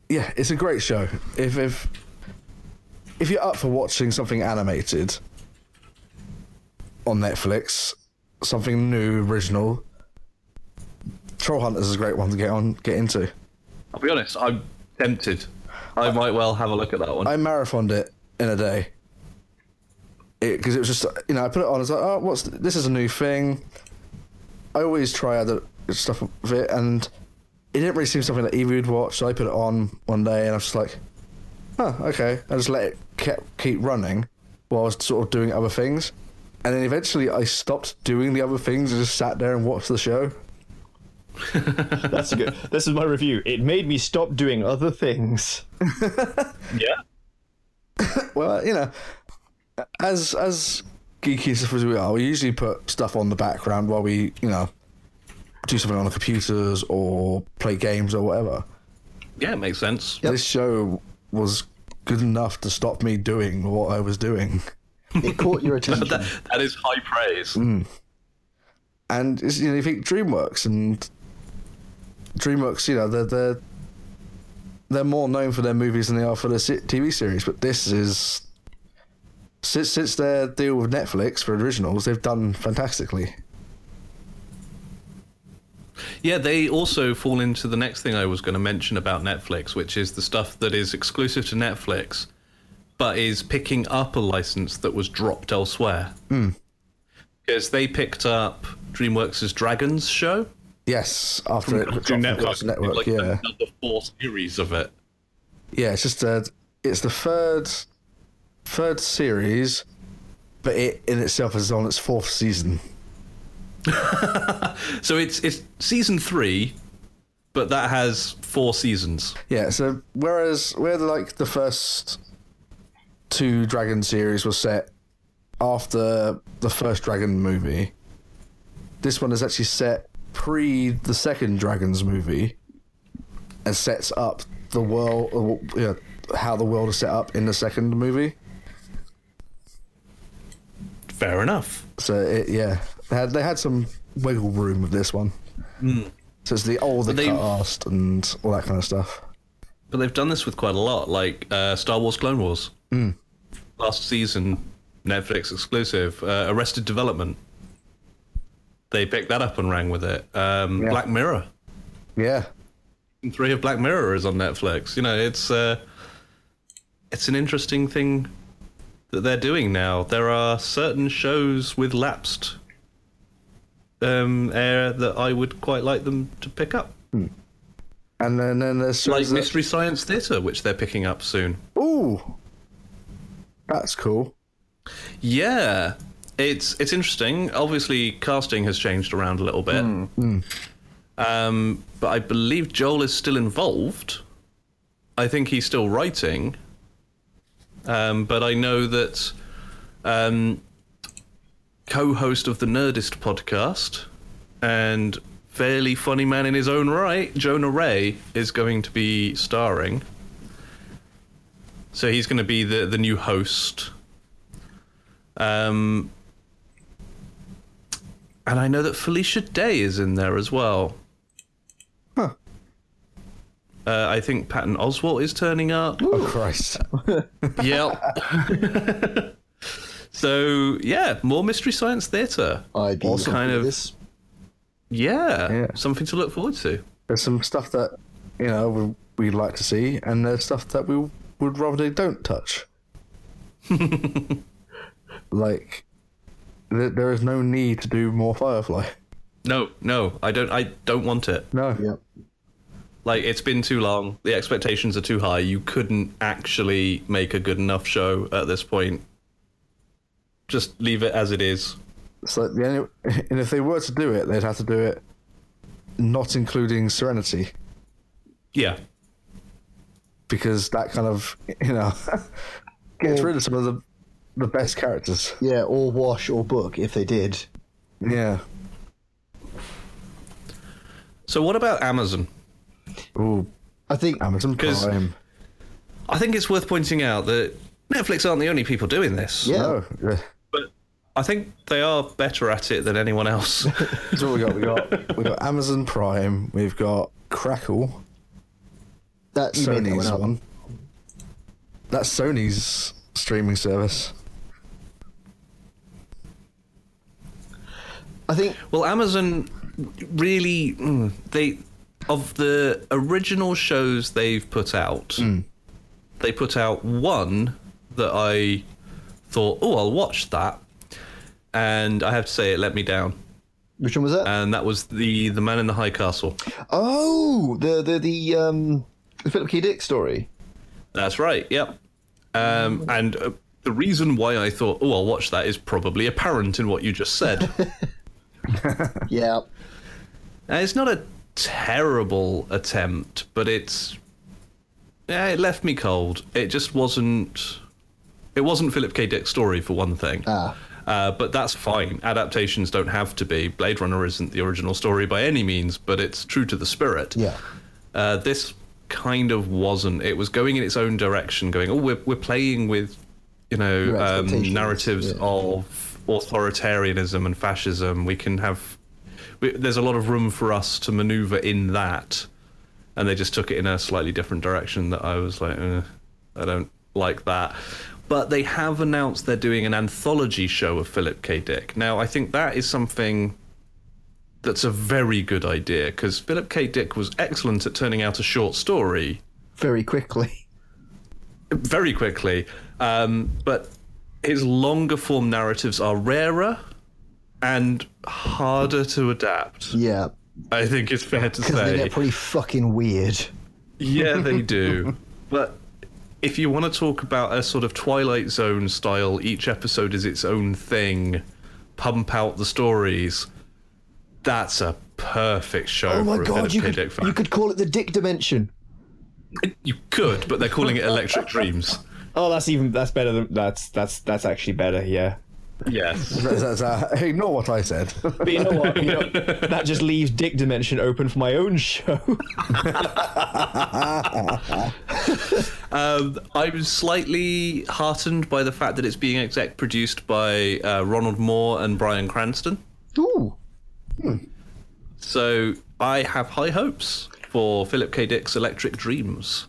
C: yeah, it's a great show. If if if you're up for watching something animated on Netflix, something new, original, Troll Hunters is a great one to get on get into.
A: I'll be honest, I'm tempted. I might well have a look at that one.
C: I marathoned it in a day. Because it, was just, you know, I put it on. I was like, oh, what's th- this? Is a new thing. I always try other stuff with it, and it didn't really seem something that Evie would watch. So I put it on one day, and I was just like, oh, okay. I just let it kept, keep running while I was sort of doing other things, and then eventually I stopped doing the other things and just sat there and watched the show.
B: That's a good. This is my review. It made me stop doing other things.
A: yeah.
C: Well, you know, as as geeky stuff as we are, we usually put stuff on the background while we, you know, do something on the computers or play games or whatever.
A: Yeah, it makes sense.
C: This show was good enough to stop me doing what I was doing,
D: It caught your attention.
A: That, that is high praise. Mm.
C: and it's, you know, you think DreamWorks and DreamWorks, you know, they're they're they're more known for their movies than they are for their TV series, but this is. Since, since their deal with Netflix for originals, they've done fantastically.
A: Yeah, they also fall into the next thing I was going to mention about Netflix, which is the stuff that is exclusive to Netflix, but is picking up a license that was dropped elsewhere. Because they picked up DreamWorks' Dragons show.
C: Yes, after it dropped
A: Cartoon
C: from Cartoon Network,
A: like
C: yeah,
A: another four series of it.
C: yeah. It's just uh, it's the third third series, but it in itself is on its fourth season.
A: So it's it's season three, but that has four seasons.
C: Yeah. So whereas where the, like the first two Dragon series was set after the first Dragon movie, this one is actually set pre the second Dragons movie, and sets up the world, uh, you know, how the world is set up in the second movie.
A: Fair enough.
C: So it, yeah, they had they had some wiggle room with this one. So it's the older
A: they-
C: cast and all that kind of stuff.
A: But they've done this with quite a lot, like uh, Star Wars Clone Wars. Last season, Netflix exclusive, uh, Arrested Development. They picked that up and ran with it. Um,
C: Yeah.
A: Black Mirror.
C: Yeah,
A: Three of Black Mirror is on Netflix. You know, it's uh, it's an interesting thing that they're doing now. There are certain shows with lapsed um, air that I would quite like them to pick up,
C: and then then there's
A: like
C: that-
A: Mystery Science Theater, which they're picking up soon.
C: Ooh, that's cool.
A: Yeah, it's it's interesting. Obviously, casting has changed around a little bit, um, but I believe Joel is still involved. I think he's still writing, um, but I know that um, co-host of the Nerdist podcast and fairly funny man in his own right, Jonah Ray, is going to be starring. So he's going to be the the new host. Um, and I know that Felicia Day is in there as well.
C: Huh.
A: Uh, I think Patton Oswalt is turning up.
C: Oh Christ!
A: Yep. so yeah, more mystery science theatre.
D: I'd be
A: kind of-
D: this.
A: Yeah,
C: Yeah.
A: something to look forward to.
C: There's some stuff that you know we- we'd like to see, and there's stuff that we would rather they don't touch. like, there, there is no need to do more Firefly.
A: No, no, I don't. I don't want it.
C: No.
D: Yep.
A: Like it's been too long. The expectations are too high. You couldn't actually make a good enough show at this point. Just leave it as it is.
C: So the only, and if they were to do it, they'd have to do it not including Serenity,
A: Yeah,
C: because that kind of you know gets
D: Or-
C: rid of some of the the best characters.
D: Yeah, or wash or book if they did.
C: Yeah.
A: So what about Amazon?
C: Ooh,
D: I think
C: Amazon
A: 'Cause-
C: Prime.
A: I think it's worth pointing out that Netflix aren't the only people doing this.
D: Yeah.
C: Yeah.
A: But I think they are better at it than anyone else.
C: That's what we got. We got we got Amazon Prime. We've got Crackle,
D: that you made that
C: Sony's
D: one up.
C: That's Sony's streaming service.
D: I think
A: well, Amazon really mm, they of the original shows they've put out, they put out one that I thought, oh, I'll watch that, and I have to say it let me down,
D: which one was that?
A: and that was the the Man in the High Castle.
D: oh, the the the um the Philip K. Dick story.
A: That's right. Yep. Um, and uh, the reason why I thought, oh, I'll watch that is probably apparent in what you just said.
D: Yeah.
A: Uh, it's not a terrible attempt, but it's yeah, it left me cold. It just wasn't. It wasn't Philip K. Dick's story for one thing.
D: Ah.
A: Uh, but that's fine. Adaptations don't have to be. Blade Runner isn't the original story by any means, but it's true to the spirit.
D: Yeah.
A: Uh, this kind of wasn't. It was going in its own direction, going, oh, we're, we're playing with, you know, um, narratives
D: yeah.
A: of authoritarianism and fascism. We can have, we, there's a lot of room for us to maneuver in that. And they just took it in a slightly different direction that I was like, eh, I don't like that. But they have announced they're doing an anthology show of Philip K. Dick. Now, I think that is something that's a very good idea because Philip K. Dick was excellent at turning out a short story
D: Very quickly.
A: very quickly, um, but his longer form narratives are rarer and harder to adapt.
D: Yeah.
A: I think it's fair to
D: Because they
A: say.
D: get pretty fucking weird.
A: Yeah, they do. but if you want to talk about a sort of Twilight Zone style, each episode is its own thing, pump out the stories. That's a perfect show
D: Oh my
A: for
D: god,
A: Philip
D: you could,
A: Dick fan.
D: you could call it the Dick Dimension.
A: You could, but they're calling it Electric Dreams.
B: Oh, that's even that's better than that's that's that's actually better. Yeah.
A: Yes.
C: That's, that's, uh, ignore what I said.
B: But you know what? You know, that just leaves Dick Dimension open for my own show.
A: Um, I'm slightly heartened by the fact that it's being exec produced by uh, Ronald Moore and Bryan Cranston.
D: Ooh.
A: So I have high hopes for Philip K. Dick's Electric Dreams.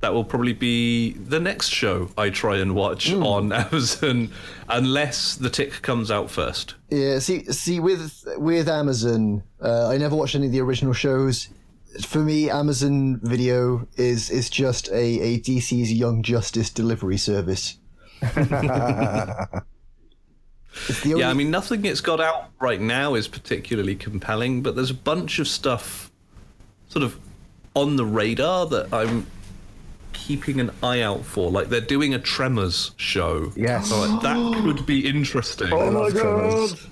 A: That will probably be the next show I try and watch on Amazon, unless The Tick comes out first.
D: Yeah, see, see, with with Amazon, uh, I never watched any of the original shows. For me, Amazon Video is is just a, a DC's Young Justice delivery service. only,
A: Yeah, I mean, nothing it's got out right now is particularly compelling, but there's a bunch of stuff sort of on the radar that I'm keeping an eye out for. Like they're doing a Tremors show.
C: Yes.
A: So, like, that oh. could be interesting.
C: Oh I love Tremors.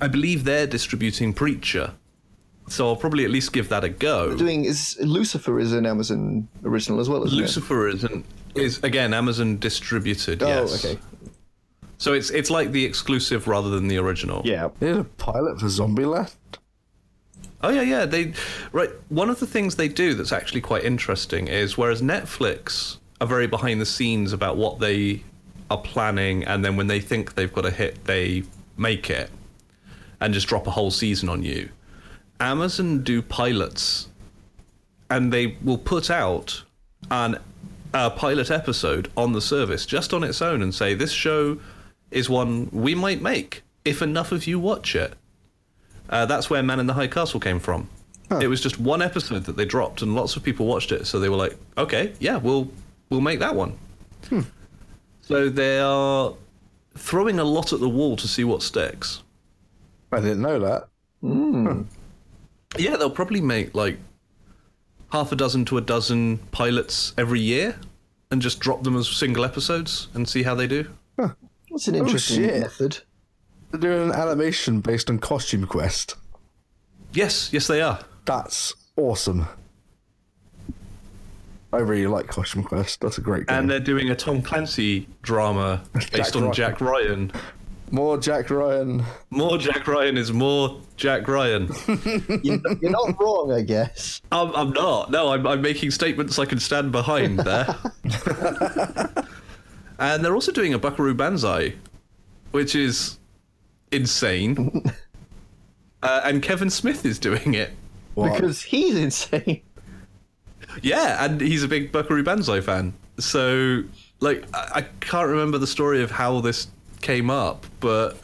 A: I believe they're distributing Preacher. So I'll probably at least give that a go.
D: doing is Lucifer is an Amazon original as well, isn't
A: Lucifer isn't is again Amazon distributed.
D: Oh,
A: yes.
D: okay.
A: So it's it's like the exclusive rather than the original.
B: yeah.
C: They did a pilot for Zombie Zombieland.
A: Oh yeah, yeah. They right. One of the things they do that's actually quite interesting is whereas Netflix are very behind the scenes about what they are planning, and then when they think they've got a hit, they make it and just drop a whole season on you. Amazon do pilots, and they will put out an a pilot episode on the service just on its own and say this show is one we might make if enough of you watch it. Uh, that's where Man in the High Castle came from. It was just one episode that they dropped, and lots of people watched it. So they were like, "Okay, yeah, we'll we'll make that one." So they are throwing a lot at the wall to see what sticks.
C: I didn't know that.
A: Yeah, they'll probably make like half a dozen to a dozen pilots every year, and just drop them as single episodes and see how they do.
D: That's an interesting
C: shit.
D: method.
C: They're doing an animation based on Costume Quest.
A: Yes, yes, they are.
C: That's awesome. I really like Costume Quest. That's a great game.
A: And they're doing a Tom Clancy drama based on
C: Ryan.
A: Jack Ryan.
C: More Jack Ryan.
A: More Jack Ryan is more Jack Ryan.
D: You're, you're not wrong, I guess.
A: I'm, I'm not. No, I'm, I'm making statements I can stand behind there. and they're also doing a Buckaroo Banzai, which is insane. uh, and Kevin Smith is doing it.
C: What?
D: Because he's insane.
A: Yeah, and he's a big Buckaroo Banzai fan. So, like, I, I can't remember the story of how this came up, but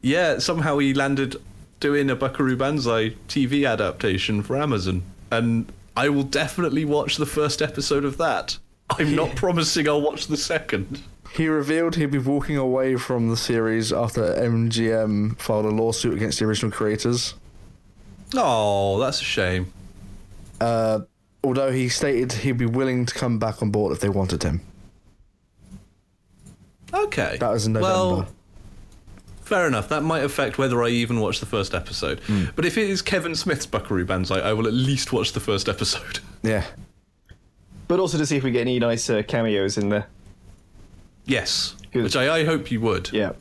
A: yeah, somehow he landed doing a Buckaroo Banzai TV adaptation for Amazon. And I will definitely watch the first episode of that. I'm not promising I'll watch the second.
C: He revealed he'd be walking away from the series after MGM filed a lawsuit against the original creators.
A: Oh, that's a shame.
C: Uh, although he stated he'd be willing to come back on board if they wanted him.
A: Okay.
C: That was in November.
A: Well, fair enough. That might affect whether I even watch the first episode. But if it is Kevin Smith's Buckaroo Banzai, I will at least watch the first episode.
C: Yeah.
B: But also to see if we get any nice uh, cameos in there.
A: Yes,
B: Good.
A: which I, I hope you would.
B: Yeah.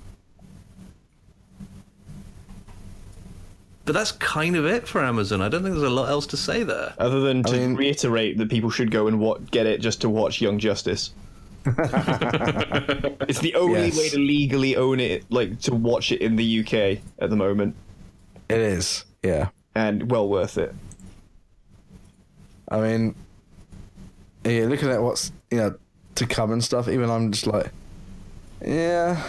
A: But that's kind of it for Amazon. I don't think there's a lot else to say there.
B: Other than to
C: mean-
B: reiterate that people should go and wa- get it just to watch Young Justice. it's the only
C: Yes.
B: way to legally own it, like to watch it in the UK at the moment,
C: It is. Yeah.
B: and well worth it.
C: I mean, yeah, looking at what's you know to come and stuff. Even I'm just like, yeah.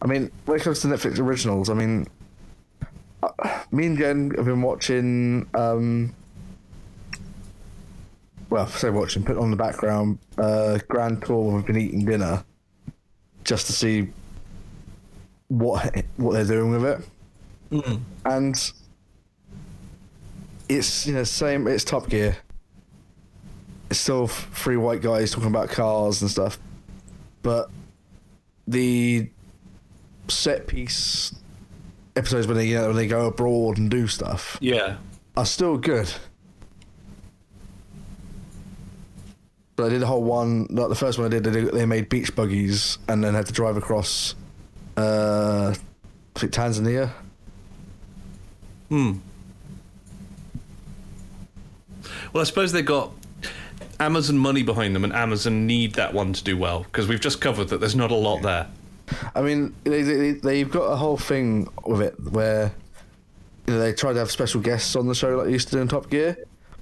C: I mean, when it comes to Netflix originals, I mean, uh, me and Jen have been watching. um Well, say watching, put on the background. Uh, Grand Tour. when We've been eating dinner, just to see what what they're doing with it, and it's you know same it's top gear it's still three white guys talking about cars and stuff but the set piece episodes when they you know when they go abroad and do stuff
A: Yeah.
C: are still good but I did a whole one like the first one I did they, did- they made beach buggies and then had to drive across uh I think Tanzania
A: Hmm. Well, I suppose they got Amazon money behind them, and Amazon need that one to do well because we've just covered that there's not a lot there.
C: I mean, they, they, they've got a whole thing with it where you know, they try to have special guests on the show like they used to do in Top Gear,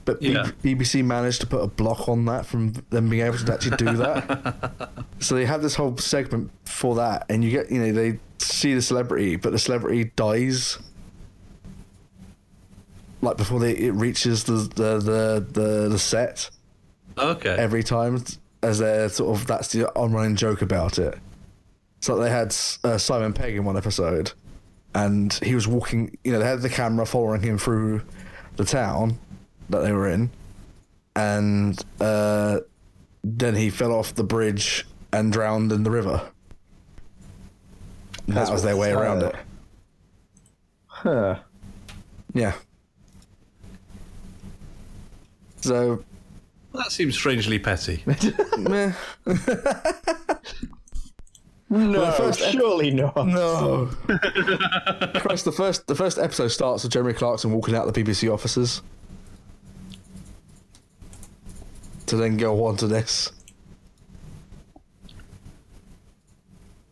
C: but B-
A: Yeah.
C: BBC managed to put a block on that from them being able to actually do that. so they have this whole segment for that, and you get, you know, they see the celebrity, but the celebrity dies. Like before they, it reaches the, the, the, the, the set
A: Okay.
C: every time as their sort of that's the on-running joke about it. So they had uh, Simon Pegg in one episode, and he was walking. You know, they had the camera following him through the town that they were in, and uh, then he fell off the bridge and drowned in the river. And that was their way around it.
B: Huh.
C: Yeah. So,
A: That seems strangely petty.
C: meh.
B: No,
C: first ep-
B: surely not.
C: No. Christ, the first the first episode starts with Jeremy Clarkson walking out of the BBC offices. To then go on to this.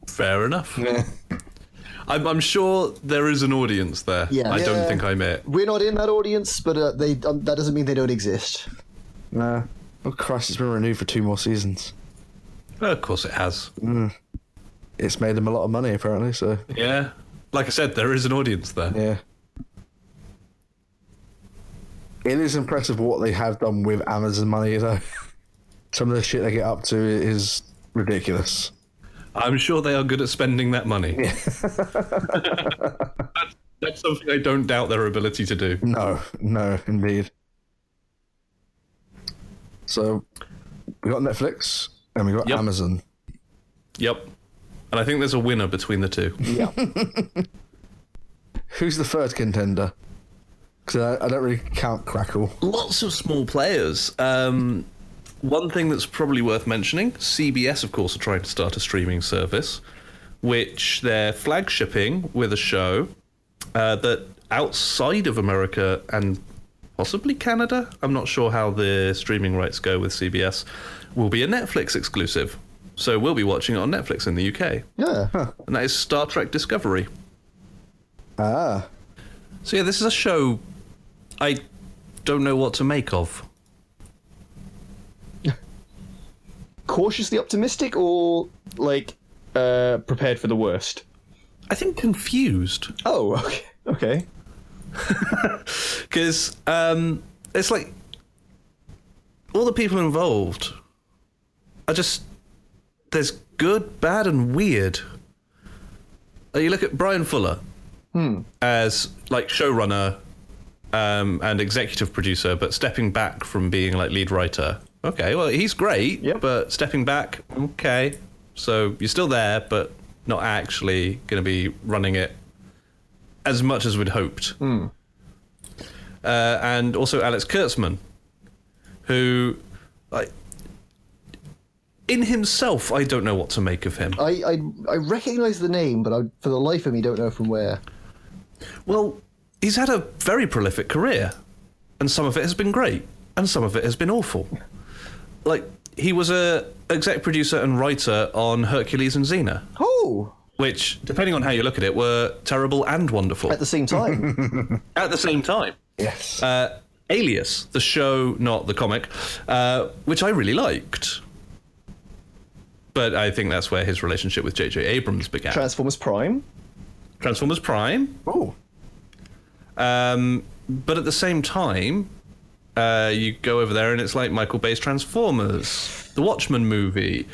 A: Fair enough.
C: Yeah.
A: I'm, I'm sure there is an audience there.
D: Yeah.
A: I don't
D: Yeah.
A: think I'm it.
D: We're not in that audience, but uh, they um, that doesn't mean they don't exist.
C: Nah. Oh Christ, it's been renewed for two more seasons.
A: Well, of course it has. Hmm.
C: It's made them a lot of money apparently, so
A: Yeah. Like I said, there is an audience there.
C: yeah. It is impressive what they have done with Amazon money though. Some of the shit they get up to is ridiculous.
A: I'm sure they are good at spending that money. that's, that's something I don't doubt their ability to do.
C: No, no, indeed. So we got Netflix and we got
A: Yep.
C: Amazon.
A: Yep. And I think there's a winner between the two.
D: Yeah.
C: Who's the third contender? Because I, I don't really count Crackle.
A: Lots of small players. Um, one thing that's probably worth mentioning CBS, of course, are trying to start a streaming service, which they're flagshipping with a show uh, that outside of America and possibly Canada, I'm not sure how the streaming rights go with CBS, will be a Netflix exclusive. So we'll be watching it on Netflix in the UK.
D: Yeah.
A: And that is Star Trek Discovery.
C: Ah,
A: So yeah, this is a show I don't know what to make of.
B: Cautiously optimistic or like uh, prepared for the worst?
A: I think confused
B: Oh, okay. Okay.
A: because um, it's like all the people involved are just there's good, bad, and weird. Uh, You look at Bryan Fuller as like showrunner um, and executive producer, but stepping back from being like lead writer. Okay, well he's great,
B: Yep.
A: but stepping back, okay. So you're still there, but not actually going to be running it as much as we'd hoped. Uh, and also Alex Kurtzman, who, like, in himself, I don't know what to make of him.
D: I, I I recognize the name, but I, for the life of me, don't know from where.
A: Well, he's had a very prolific career, and some of it has been great, and some of it has been awful. Like he was a exec producer and writer on Hercules and Xena,
D: Oh,
A: which, depending on how you look at it, were terrible and wonderful
D: at the same time.
A: at the same time.
C: yes.
A: Uh, Alias, the show, not the comic, uh, which I really liked. But I think that's where his relationship with J.J. Abrams began.
B: Transformers Prime.
A: Transformers Prime.
C: oh,
A: Um, but at the same time, uh, you go over there and it's like Michael Bay's Transformers, the Watchmen movie,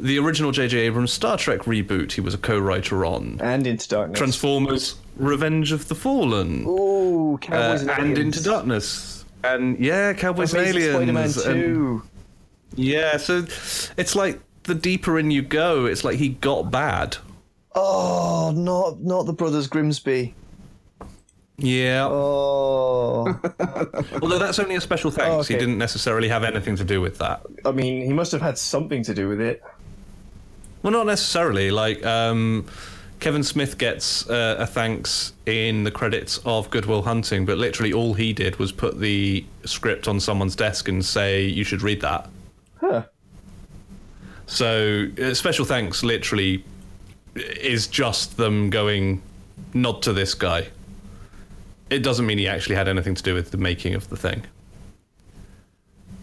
A: the original J.J. Abrams Star Trek reboot he was a co-writer on,
B: and Into Darkness.
A: Transformers Revenge of the Fallen,
B: oh,
A: uh,
B: Cowboys and,
A: and
B: Aliens.
A: Into Darkness. And yeah, Cowboys and Aliens. And- yeah, so it's like the deeper in you go, it's like he got bad.
B: Oh, not not the Brothers Grimsby.
A: Yeah.
B: Oh,
A: Although that's only a special thanks.
B: Oh,
A: He didn't necessarily have anything to do with that.
B: I mean, he must have had something to do with it.
A: Well, not necessarily. Like um, Kevin Smith gets uh, a thanks in the credits of Goodwill Hunting, but literally all he did was put the script on someone's desk and say, "You should read that."
B: Huh.
A: So uh, special thanks literally is just them going, "Nod to this guy." It doesn't mean he actually had anything to do with the making of the thing.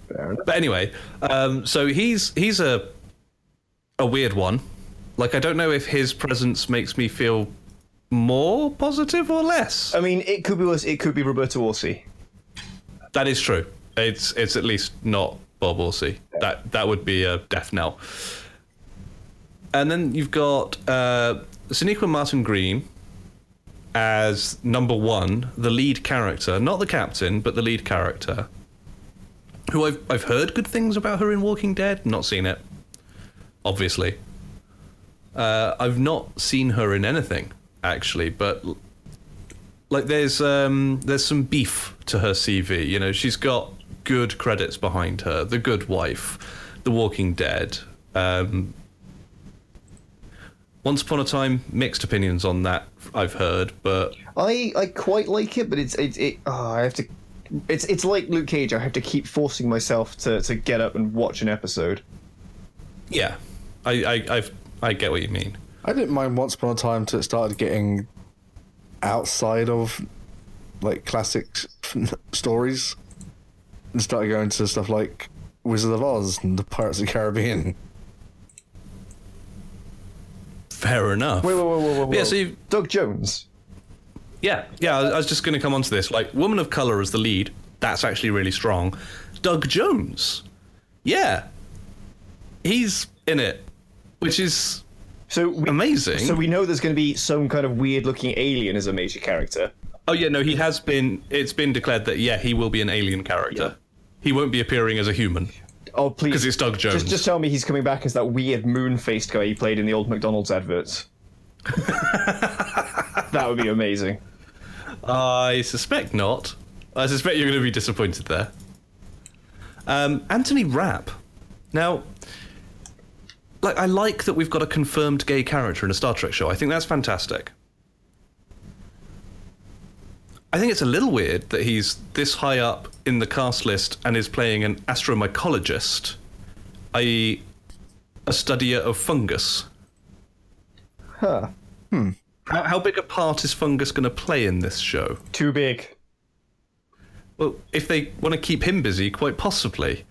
B: Fair enough.
A: But anyway, um, so he's he's a a weird one. Like I don't know if his presence makes me feel more positive or less.
B: I mean, it could be worse. It could be Roberto Orci.
A: That is true. It's it's at least not Bob Orci. That that would be a death knell. And then you've got uh, Sonequa Martin Green as number one, the lead character, not the captain, but the lead character. Who I've I've heard good things about her in Walking Dead. Not seen it, obviously. Uh, I've not seen her in anything actually, but like there's um there's some beef to her CV. You know, she's got good credits behind her. The Good Wife, The Walking Dead, um, Once Upon a Time, mixed opinions on that. I've heard, but
B: I I quite like it, but it's it, it oh, I have to. It's it's like Luke Cage. I have to keep forcing myself to, to get up and watch an episode.
A: yeah, I I I've, I get what you mean.
C: I didn't mind Once Upon a Time till it started getting outside of like classic stories and started going to stuff like Wizard of Oz and the Pirates of the Caribbean.
A: Fair enough.
B: Wait, wait, wait, wait, wait.
A: Yeah, so you-
B: Doug Jones.
A: Yeah, yeah. I I was just going to come on to this. Like, woman of color as the lead. That's actually really strong. Doug Jones. Yeah, he's in it, which is
B: So we,
A: amazing.
B: So we know there's going to be some kind of weird-looking alien as a major character.
A: oh yeah, no, he has been. It's been declared that yeah, he will be an alien character. He won't be appearing as a human.
B: Oh please,
A: Because it's Doug Jones.
B: Just, just tell me he's coming back as that weird moon-faced guy he played in the old McDonald's adverts. that would be amazing.
A: I suspect not. I suspect you're going to be disappointed there. Um, Anthony Rapp. Now, like, I like that we've got a confirmed gay character in a Star Trek show. I think that's fantastic. I think it's a little weird that he's this high up in the cast list and is playing an astromycologist, i.e., a studier of fungus.
B: Huh. Hmm.
A: How, how big a part is fungus going to play in this show?
B: Too big.
A: Well, if they want to keep him busy, quite possibly.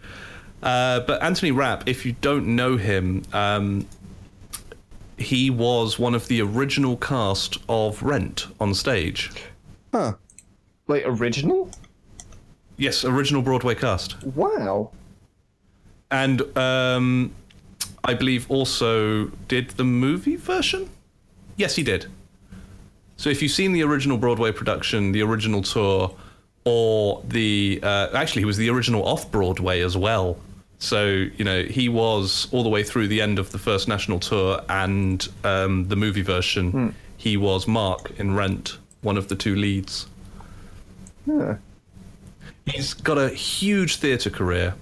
A: Uh, but Anthony Rapp, if you don't know him, um, he was one of the original cast of Rent on stage.
C: Huh.
B: Like original?
A: Yes, original Broadway cast.
B: Wow.
A: And um, I believe also did the movie version? Yes, he did. So if you've seen the original Broadway production, the original tour, or the uh, actually he was the original off Broadway as well. So you know he was all the way through the end of the first national tour and um, the movie version. He was Mark in Rent, one of the two leads.
B: Huh.
A: He's got a huge theatre career,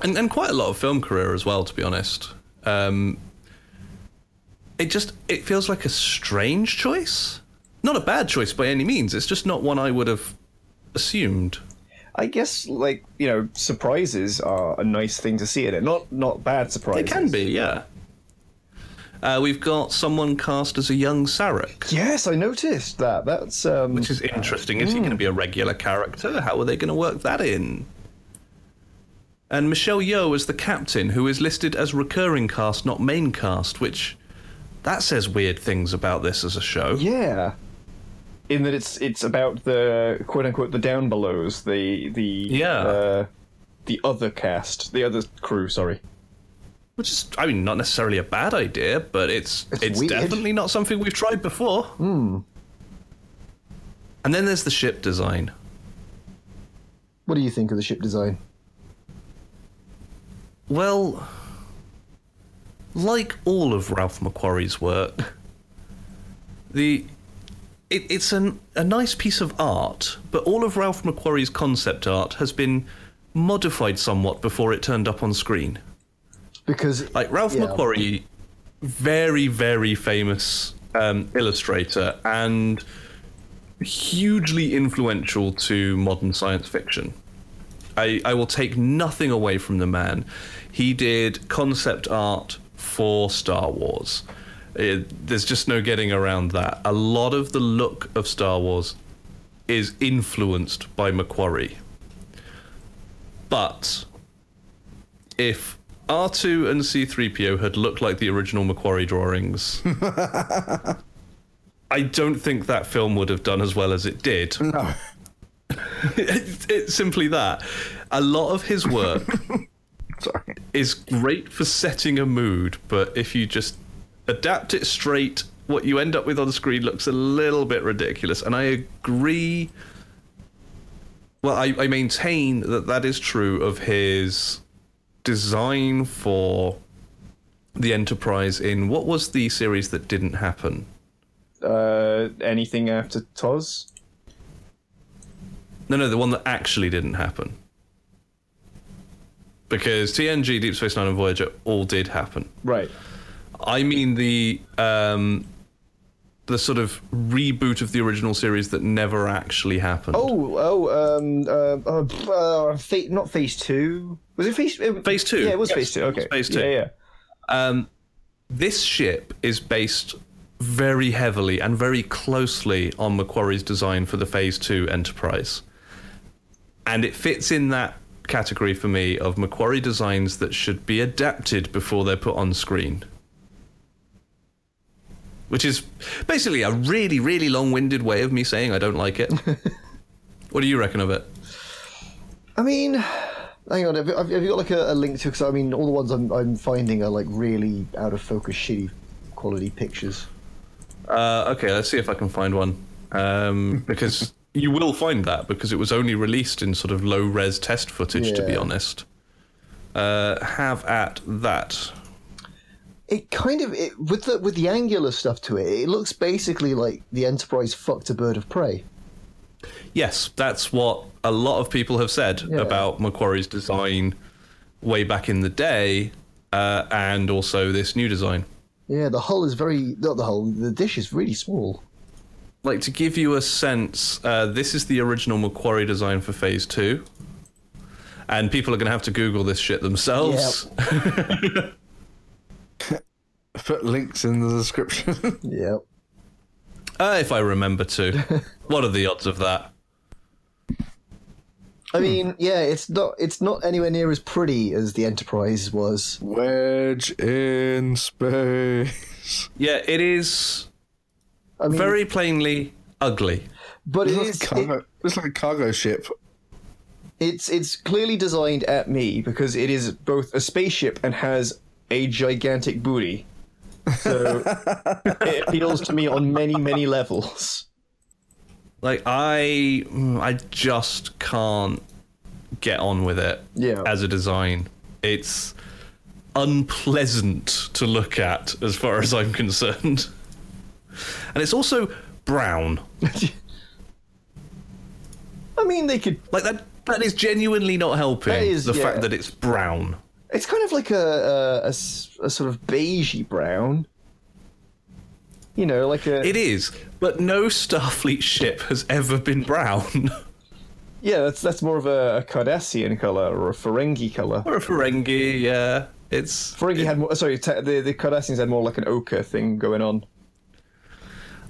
A: and and quite a lot of film career as well. To be honest, um, it just it feels like a strange choice. Not a bad choice by any means. It's just not one I would have assumed.
B: I guess like you know surprises are a nice thing to see in it. Not not bad surprises.
A: They can be, yeah. Uh, we've got someone cast as a young Sarek,
B: Yes, I noticed that. That's um.
A: which is interesting. Is he going to be a regular character? How are they going to work that in? And Michelle Yeoh as the captain, who is listed as recurring cast, not main cast, which that says weird things about this as a show.
B: Yeah. In that it's it's about the quote unquote the down belows, the the
A: Yeah.
B: uh, the other cast, the other crew. Sorry.
A: Which is, I mean, not necessarily a bad idea, but it's it's,
D: It's
A: definitely not something we've tried before. Hmm. And then there's the ship design.
D: What do you think of the ship design?
A: Well, like all of Ralph McQuarrie's work, the it, it's an, a nice piece of art, but all of Ralph McQuarrie's concept art has been modified somewhat before it turned up on screen.
D: Because
A: Like Ralph
D: Yeah.
A: McQuarrie, very very famous um, illustrator and hugely influential to modern science fiction. I, I will take nothing away from the man. He did concept art for Star Wars. It- there's just no getting around that. A lot of the look of Star Wars is influenced by McQuarrie. But if R2 and C3PO had looked like the original McQuarrie drawings, I don't think that film would have done as well as it did.
C: No.
A: it's, it's simply that. A lot of his work is great for setting a mood, but if you just adapt it straight, what you end up with on the screen looks a little bit ridiculous. And I agree. Well, I, I maintain that that is true of his design for the Enterprise in what was the series that didn't happen?
B: Uh, anything after TOS?
A: No, no, the one that actually didn't happen. Because TNG, Deep Space Nine, and Voyager all did happen.
B: Right.
A: I mean the um, the sort of reboot of the original series that never actually happened.
B: Oh, oh, um, uh, uh, uh not phase two. Was it phase? uh,
A: Phase two.
B: Yeah, it was
A: Yes,
B: phase two. Okay,
A: phase two.
B: Yeah, yeah.
A: Um, this ship is based very heavily and very closely on McQuarrie's design for the Phase 2 Enterprise. And it fits in that category for me of McQuarrie designs that should be adapted before they're put on screen. Which is basically a really, really long winded way of me saying I don't like it. what do you reckon of it?
D: I mean, hang on. Have you, have you got like a, a link to? Because I mean, all the ones I'm, I'm finding are like really out of focus, shitty quality pictures.
A: Uh, okay, let's see if I can find one. Um, because you will find that because it was only released in sort of low res test footage, to be honest. Uh, have at that.
D: It kind of it, with the with the angular stuff to it. It looks basically like the Enterprise fucked a bird of prey.
A: Yes, that's what a lot of people have said
D: Yeah.
A: about McQuarrie's design way back in the day, uh, and also this new design.
D: Yeah, the hull is very not the hull. The dish is really small.
A: Like to give you a sense, uh, this is the original McQuarrie design for Phase Two, and people are going to have to Google this shit themselves.
C: Put links in the description.
D: yep.
A: Uh, if I remember to. what are the odds of that?
D: I mean, yeah, it's not it's not anywhere near as pretty as the Enterprise was.
C: Wedge in space.
A: Yeah, it is
D: I mean,
A: very plainly ugly.
D: but it
C: It's like,
D: is
C: a cargo, it's like a cargo ship.
B: It's it's clearly designed at me because it is both a spaceship and has a gigantic booty. So it appeals to me on many many levels.
A: Like I, I just can't get on with it.
B: Yeah.
A: As a design, it's unpleasant to look at as far as I'm concerned, and it's also brown.
B: I mean, they could.
A: Like that. That is genuinely not helping
B: That is-
A: the
B: yeah.
A: fact that it's brown.
B: It's kind of like a a sort of beigey brown. You know, like a
A: It is, but no Starfleet ship has ever been brown.
B: yeah. That's that's more of a, a Cardassian color or a Ferengi color.
A: or a Ferengi, yeah. It's
B: Ferengi had more. Sorry, te- the the Cardassians had more like an ochre thing going on.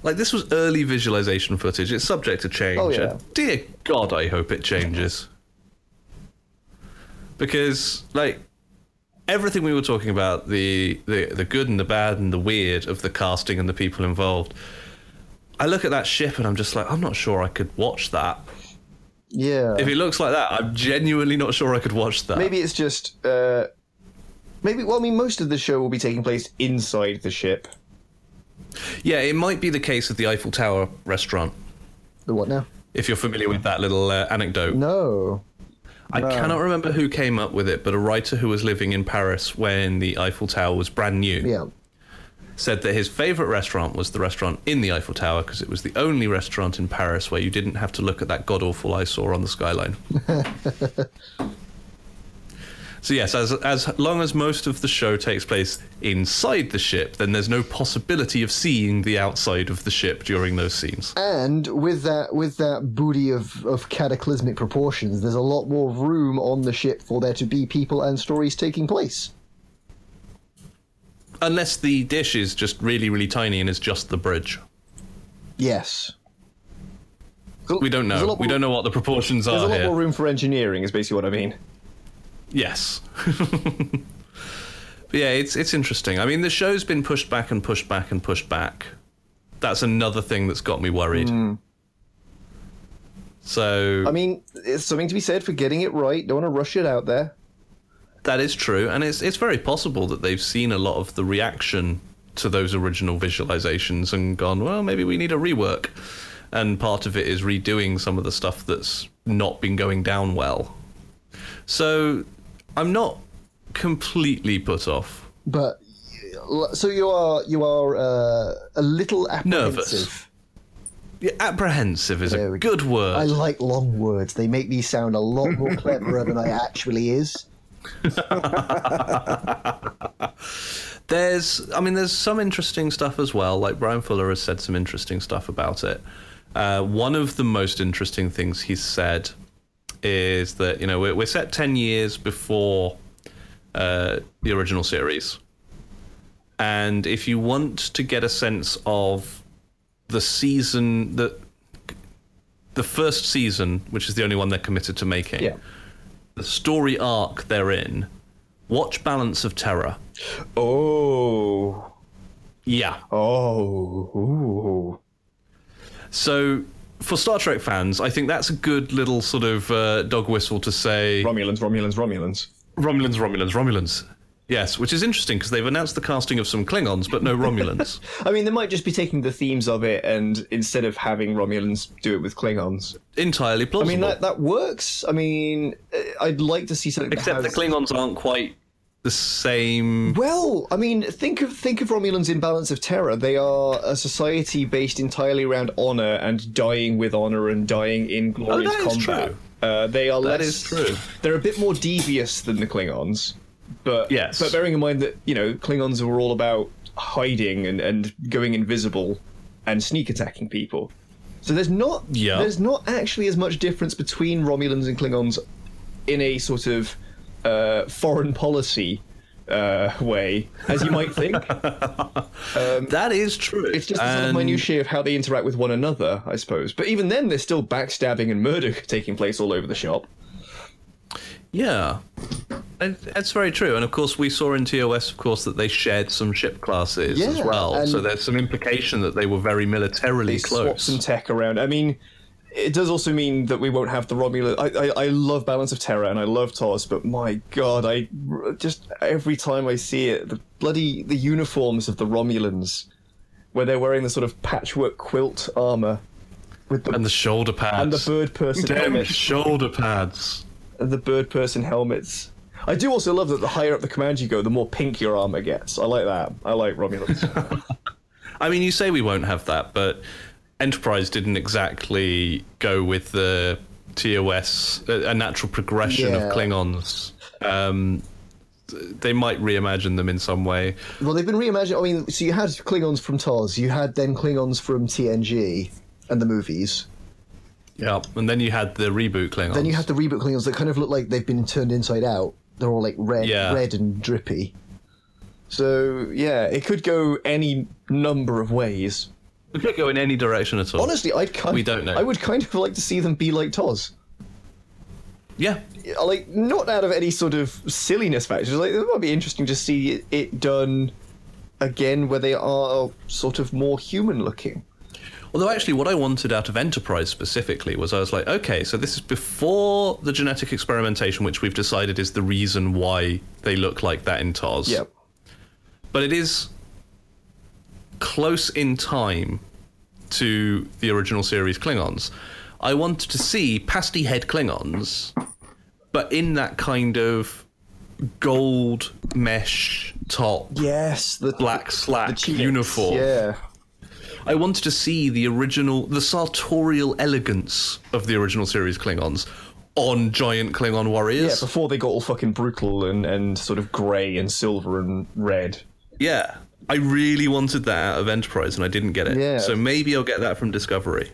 A: Like this was early visualization footage. It's subject to change.
B: Oh, yeah.
A: Uh, dear God, I hope it changes. Because like everything we were talking about, the, the the good and the bad and the weird of the casting and the people involved. I look at that ship and I'm just like, I'm not sure I could watch that.
D: yeah.
A: If it looks like that, I'm genuinely not sure I could watch that.
B: Maybe it's just. Uh, maybe. Well, I mean, most of the show will be taking place inside the ship.
A: Yeah, it might be the case of the Eiffel Tower restaurant.
D: the what now?
A: If you're familiar with that little uh, anecdote.
D: No.
A: I cannot remember who came up with it, but a writer who was living in Paris when the Eiffel Tower was brand new
D: Yeah.
A: said that his favorite restaurant was the restaurant in the Eiffel Tower because it was the only restaurant in Paris where you didn't have to look at that god awful eyesore on the skyline. so yes, as as long as most of the show takes place inside the ship, then there's no possibility of seeing the outside of the ship during those scenes.
D: And with that with that booty of, of cataclysmic proportions, there's a lot more room on the ship for there to be people and stories taking place.
A: Unless the dish is just really, really tiny and is just the bridge.
D: Yes.
A: We don't know. We
D: more-
A: don't know what the proportions
B: There's
A: are There's
B: a lot
A: here.
B: more room for engineering, is basically what I mean.
A: Yes. but yeah, it's it's interesting. I mean, the show's been pushed back and pushed back and pushed back. That's another thing that's got me worried. Hmm. So
B: I mean, it's something to be said for getting it right. Don't want to rush it out there.
A: that is true, and it's it's very possible that they've seen a lot of the reaction to those original visualizations and gone, well, maybe we need a rework. And part of it is redoing some of the stuff that's not been going down well. So I'm not completely put off.
D: But so you are you are uh, a little apprehensive.
A: Nervous. Yeah, apprehensive is
D: There
A: a
D: we go.
A: good word.
D: I like long words. They make me sound a lot more cleverer than I actually is.
A: There's, I mean, there's some interesting stuff as well. Like Bryan Fuller has said some interesting stuff about it. Uh, one of the most interesting things he said is that you know we're, we're set ten years before uh, the original series, and if you want to get a sense of the season that the first season, which is the only one they're committed to making,
B: Yeah.
A: the story arc they're in, watch Balance of Terror.
B: Oh.
A: Yeah.
B: Oh. Ooh.
A: So for Star Trek fans, I think that's a good little sort of uh, dog whistle to say
B: Romulans, Romulans, Romulans.
A: Romulans, Romulans, Romulans. Yes, which is interesting because they've announced the casting of some Klingons, but no Romulans.
B: I mean, they might just be taking the themes of it, and instead of having Romulans do it with Klingons.
A: Entirely plausible.
B: I mean, that that works. I mean, uh, I'd like to see something. that
A: Except the Klingons aren't quite the same.
B: Well, I mean, think of think of Romulans in Balance of Terror. They are a society based entirely around honor and dying with honor and dying in glorious
A: Oh, that is
B: combat.
A: true.
B: Uh, they are
A: That
B: less.
A: is true.
B: They're a bit more devious than the Klingons, but
A: Yes.
B: But bearing in mind that you know Klingons were all about hiding and, and going invisible and sneak attacking people. So there's not
A: Yeah.
B: there's not actually as much difference between Romulans and Klingons in a sort of uh, foreign policy uh, way as you might think.
A: That is true.
B: It's just a sort of minutiae of how they interact with one another, I suppose. But even then, there's still backstabbing and murder taking place all over the shop.
A: Yeah, And that's very true. And of course, we saw in TOS, of course, that they shared some ship classes as well. So there's some implication that they were very militarily
B: They swap
A: close.
B: some tech around. I mean, it does also mean that we won't have the Romulan. I, I, I love Balance of Terror and I love TOS, but my god, I just every time I see it, the bloody the uniforms of the Romulans, where they're wearing the sort of patchwork quilt armor with the
A: and the shoulder pads.
B: and the bird person
A: Damn
B: helmets.
A: shoulder pads.
B: and the bird person helmets. I do also love that the higher up the command you go, the more pink your armor gets. I like that. I like Romulans.
A: I mean, you say we won't have that, but Enterprise didn't exactly go with the TOS, a, a natural progression
D: Yeah.
A: of Klingons. Um, they might reimagine them in some way.
D: Well, they've been reimagined. I mean, so you had Klingons from TOS, you had then Klingons from TNG and the movies.
A: Yeah, and then you had the reboot Klingons.
D: Then you had the reboot Klingons that kind of look like they've been turned inside out. They're all like red,
A: Yeah.
D: red and drippy.
B: so yeah, it could go any number of ways.
A: We could go in any direction at all.
B: Honestly, I'd kind
A: We don't know.
B: I would kind of like to see them be like TOS.
A: yeah,
B: Like not out of any sort of silliness factors. Like it might be interesting to see it, it done again, where they are sort of more human looking.
A: Although actually, what I wanted out of Enterprise specifically was I was like, okay, so this is before the genetic experimentation, which we've decided is the reason why they look like that in TOS.
B: Yep.
A: But it is close in time to the original series Klingons. I wanted to see pasty head Klingons, but in that kind of gold mesh top,
B: Yes, the
A: black slack
B: tunics,
A: uniform.
B: Yeah.
A: I wanted to see the original, the sartorial elegance of the original series Klingons on giant Klingon warriors.
B: Yeah, before they got all fucking brutal and, and sort of grey and silver and red.
A: Yeah. I really wanted that out of Enterprise and I didn't get it.
B: Yeah.
A: So maybe I'll get that from Discovery.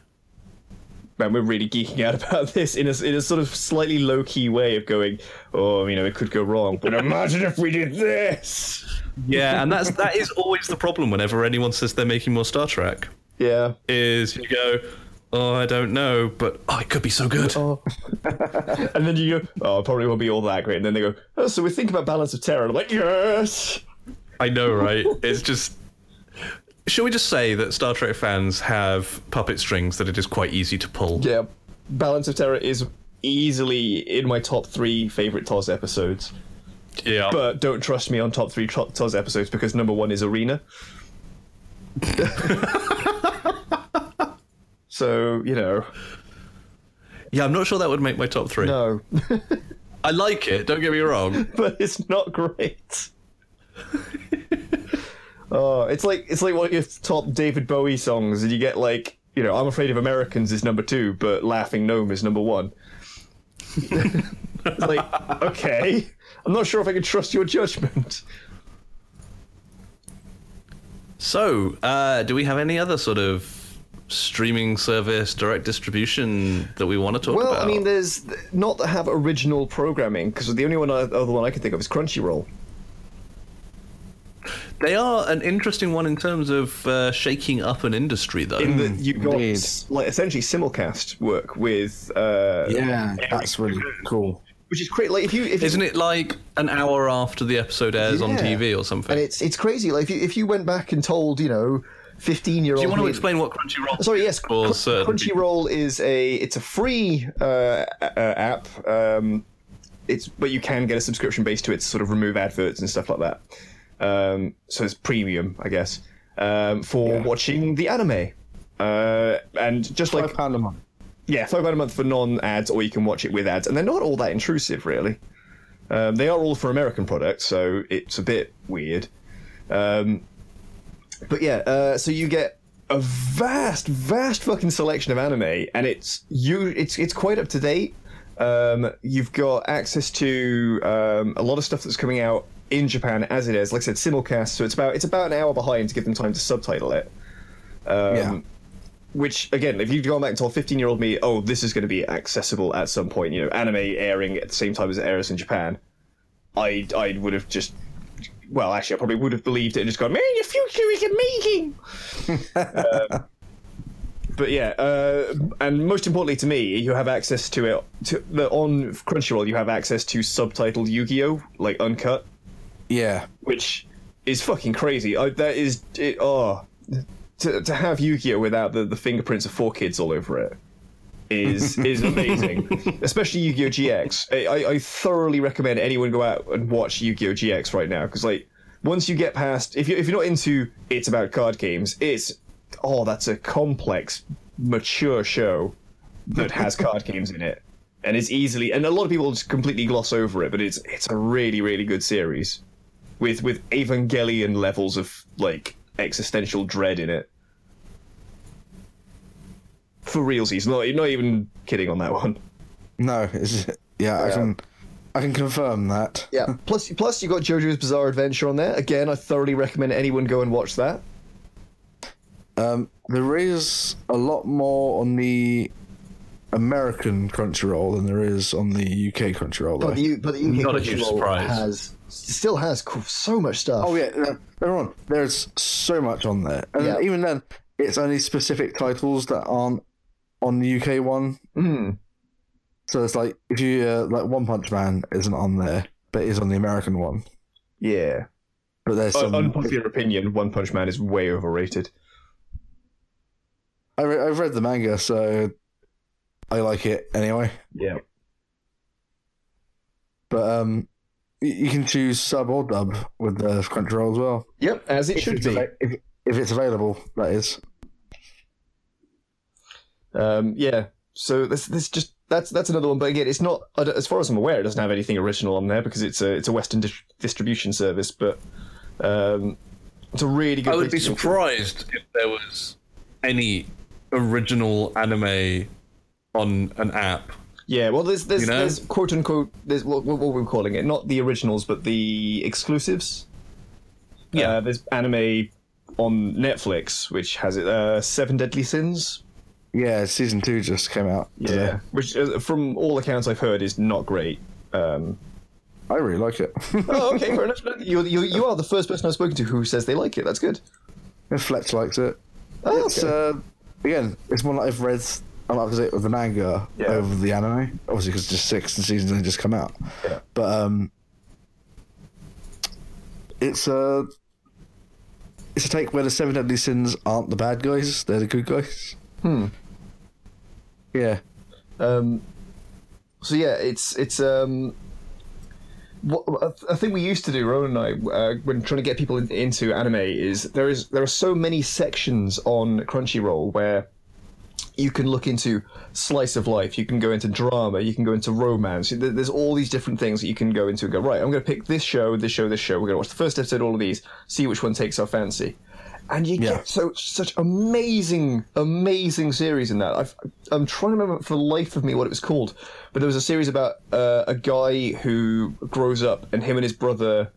B: Man, we're really geeking out about this in a, in a sort of slightly low key way of going, oh, you know, it could go wrong. But imagine if we did this.
A: Yeah, and that's that is always the problem whenever anyone says they're making more Star Trek.
B: Yeah.
A: Is you go, Oh, I don't know, but oh, it could be so good.
B: Oh. and then you go, oh, it probably won't be all that great. And then they go, oh, so we're thinking about Balance of Terror. And I'm like, yes.
A: I know, right? It's just. Shall we just say that Star Trek fans have puppet strings that it is quite easy to pull?
B: Yeah. Balance of Terror is easily in my top three favorite TOS episodes.
A: Yeah.
B: But don't trust me on top three TOS episodes because number one is Arena. so, you know,
A: yeah, I'm not sure that would make my top three.
B: no.
A: I like it, don't get me wrong.
B: but it's not great. oh, it's like it's like one of your top David Bowie songs, and you get like, you know, I'm Afraid of Americans is number two, but Laughing Gnome is number one. it's like, okay, I'm not sure if I can trust your judgment.
A: So, uh, do we have any other sort of streaming service, direct distribution that we want to talk
B: Well,
A: about?
B: Well, I mean, there's not that have original programming because the only one I, other one I can think of is Crunchyroll.
A: They are an interesting one in terms of uh, shaking up an industry, though.
B: In that you've got
C: indeed.
B: like essentially simulcast work with, uh,
C: Yeah, that's really cool.
B: which is great. Like if you if
A: Isn't it like an hour after the episode airs on TV or something?
D: and it's it's crazy. Like if you if you went back and told you know fifteen year old.
A: do you want to explain what Crunchyroll?
D: Sorry, yes.
A: For
D: Cr-
A: certain
D: Crunchyroll is a it's a free uh, uh, app.
B: um, it's but you can get a subscription base to it to sort of remove adverts and stuff like that. Um, so it's premium, I guess, um, for watching the anime. Uh, and just like
C: pound a month.
B: yeah, five pound a month for non-ads, or you can watch it with ads, and they're not all that intrusive, really. Um, they are all for American products, so it's a bit weird. Um, but yeah, uh, so you get a vast, vast fucking selection of anime, and it's you, it's it's quite up to date. Um, you've got access to um, a lot of stuff that's coming out in Japan as it is. Like I said, simulcast, so it's about it's about an hour behind to give them time to subtitle it. Um,
C: Yeah.
B: Which again, if you've gone back and told fifteen-year-old me, "Oh, this is going to be accessible at some point," you know, anime airing at the same time as it airs in Japan, I I would have just, well, actually, I probably would have believed it and just gone, "Man, your future is amazing." Um, but yeah, uh, and most importantly to me, you have access to it to the on Crunchyroll. You have access to subtitled Yu-Gi-Oh, like uncut
C: Yeah,
B: which is fucking crazy. I, that is, it, oh, to, to have Yu-Gi-Oh without the, the fingerprints of 4Kids all over it is is amazing. Especially Yu-Gi-Oh GX. I, I, I thoroughly recommend anyone go out and watch Yu-Gi-Oh GX right now because like once you get past, if you if you're not into it's about card games, it's oh that's a complex, mature show that has card games in it. And it's easily, and a lot of people just completely gloss over it, but it's it's a really really good series with with Evangelion levels of like existential dread in it. For realsies, not not even kidding on that one.
C: no, it's, yeah, I can, I can confirm that.
D: Yeah. plus, plus you got JoJo's Bizarre Adventure on there. Again, I thoroughly recommend anyone go and watch that.
C: Um, there is a lot more on the American Crunchyroll than there is on the UK Crunchyroll. Though.
D: But the, U- but the UK
A: Not a huge
D: Crunchyroll
A: surprise.
D: has still has so much stuff.
C: Oh yeah, no, they're on. There's so much on there, and
D: Yeah.
C: even then, it's only specific titles that aren't on the UK one.
B: Mm.
C: So it's like if you uh, like One Punch Man isn't on there, but is on the American one.
B: Yeah.
C: But there's
B: Un-
C: some.
B: unpopular opinion: One Punch Man is way overrated.
C: I re- I've read the manga, so I like it anyway.
B: Yeah.
C: But um, y- you can choose sub or dub with the Crunchyroll as well.
B: Yep, as it
C: If
B: should be.
C: ava- if, if it's available, that is.
B: Um, yeah. So this this just that's that's another one. But again, it's not as far as I'm aware, it doesn't have anything original on there because it's a it's a Western dis- distribution service. But um, it's a really good.
A: I would be
B: place to-
A: surprised if there was any original anime on an app.
B: Yeah, well, there's there's
A: You know?
B: there's quote unquote there's what, what we're calling it, not the originals, but the exclusives.
A: Yeah.
B: uh, there's anime on Netflix which has it, uh, Seven Deadly Sins.
C: Yeah, season two just came out. today.
B: which uh, from all accounts I've heard is not great. Um,
C: I really like it.
B: oh, okay, fair enough. You, you you are the first person I've spoken to who says they like it. That's good.
C: And Fletch likes it.
B: Oh,
C: It's
B: okay.
C: uh, again, it's one that I've read. I'm up to date with the manga
B: Yeah.
C: over the anime, obviously because just six and seasons only just come out.
B: Yeah.
C: But um, it's a it's a take where the seven deadly sins aren't the bad guys; they're the good guys.
B: Hmm.
C: Yeah,
B: Um, so yeah, it's it's um, what a- a thing we used to do, Rowan and I, uh, when trying to get people in, into anime, is there is there are so many sections on Crunchyroll where you can look into slice of life, you can go into drama, you can go into romance. There's all these different things that you can go into and go right. I'm going to pick this show, this show, this show. We're going to watch the first episode, all of these, see which one takes our fancy. And you
C: Yeah.
B: get so such amazing, amazing series in that. I've, I'm trying to remember for the life of me what it was called, but there was a series about uh, a guy who grows up and him and his brother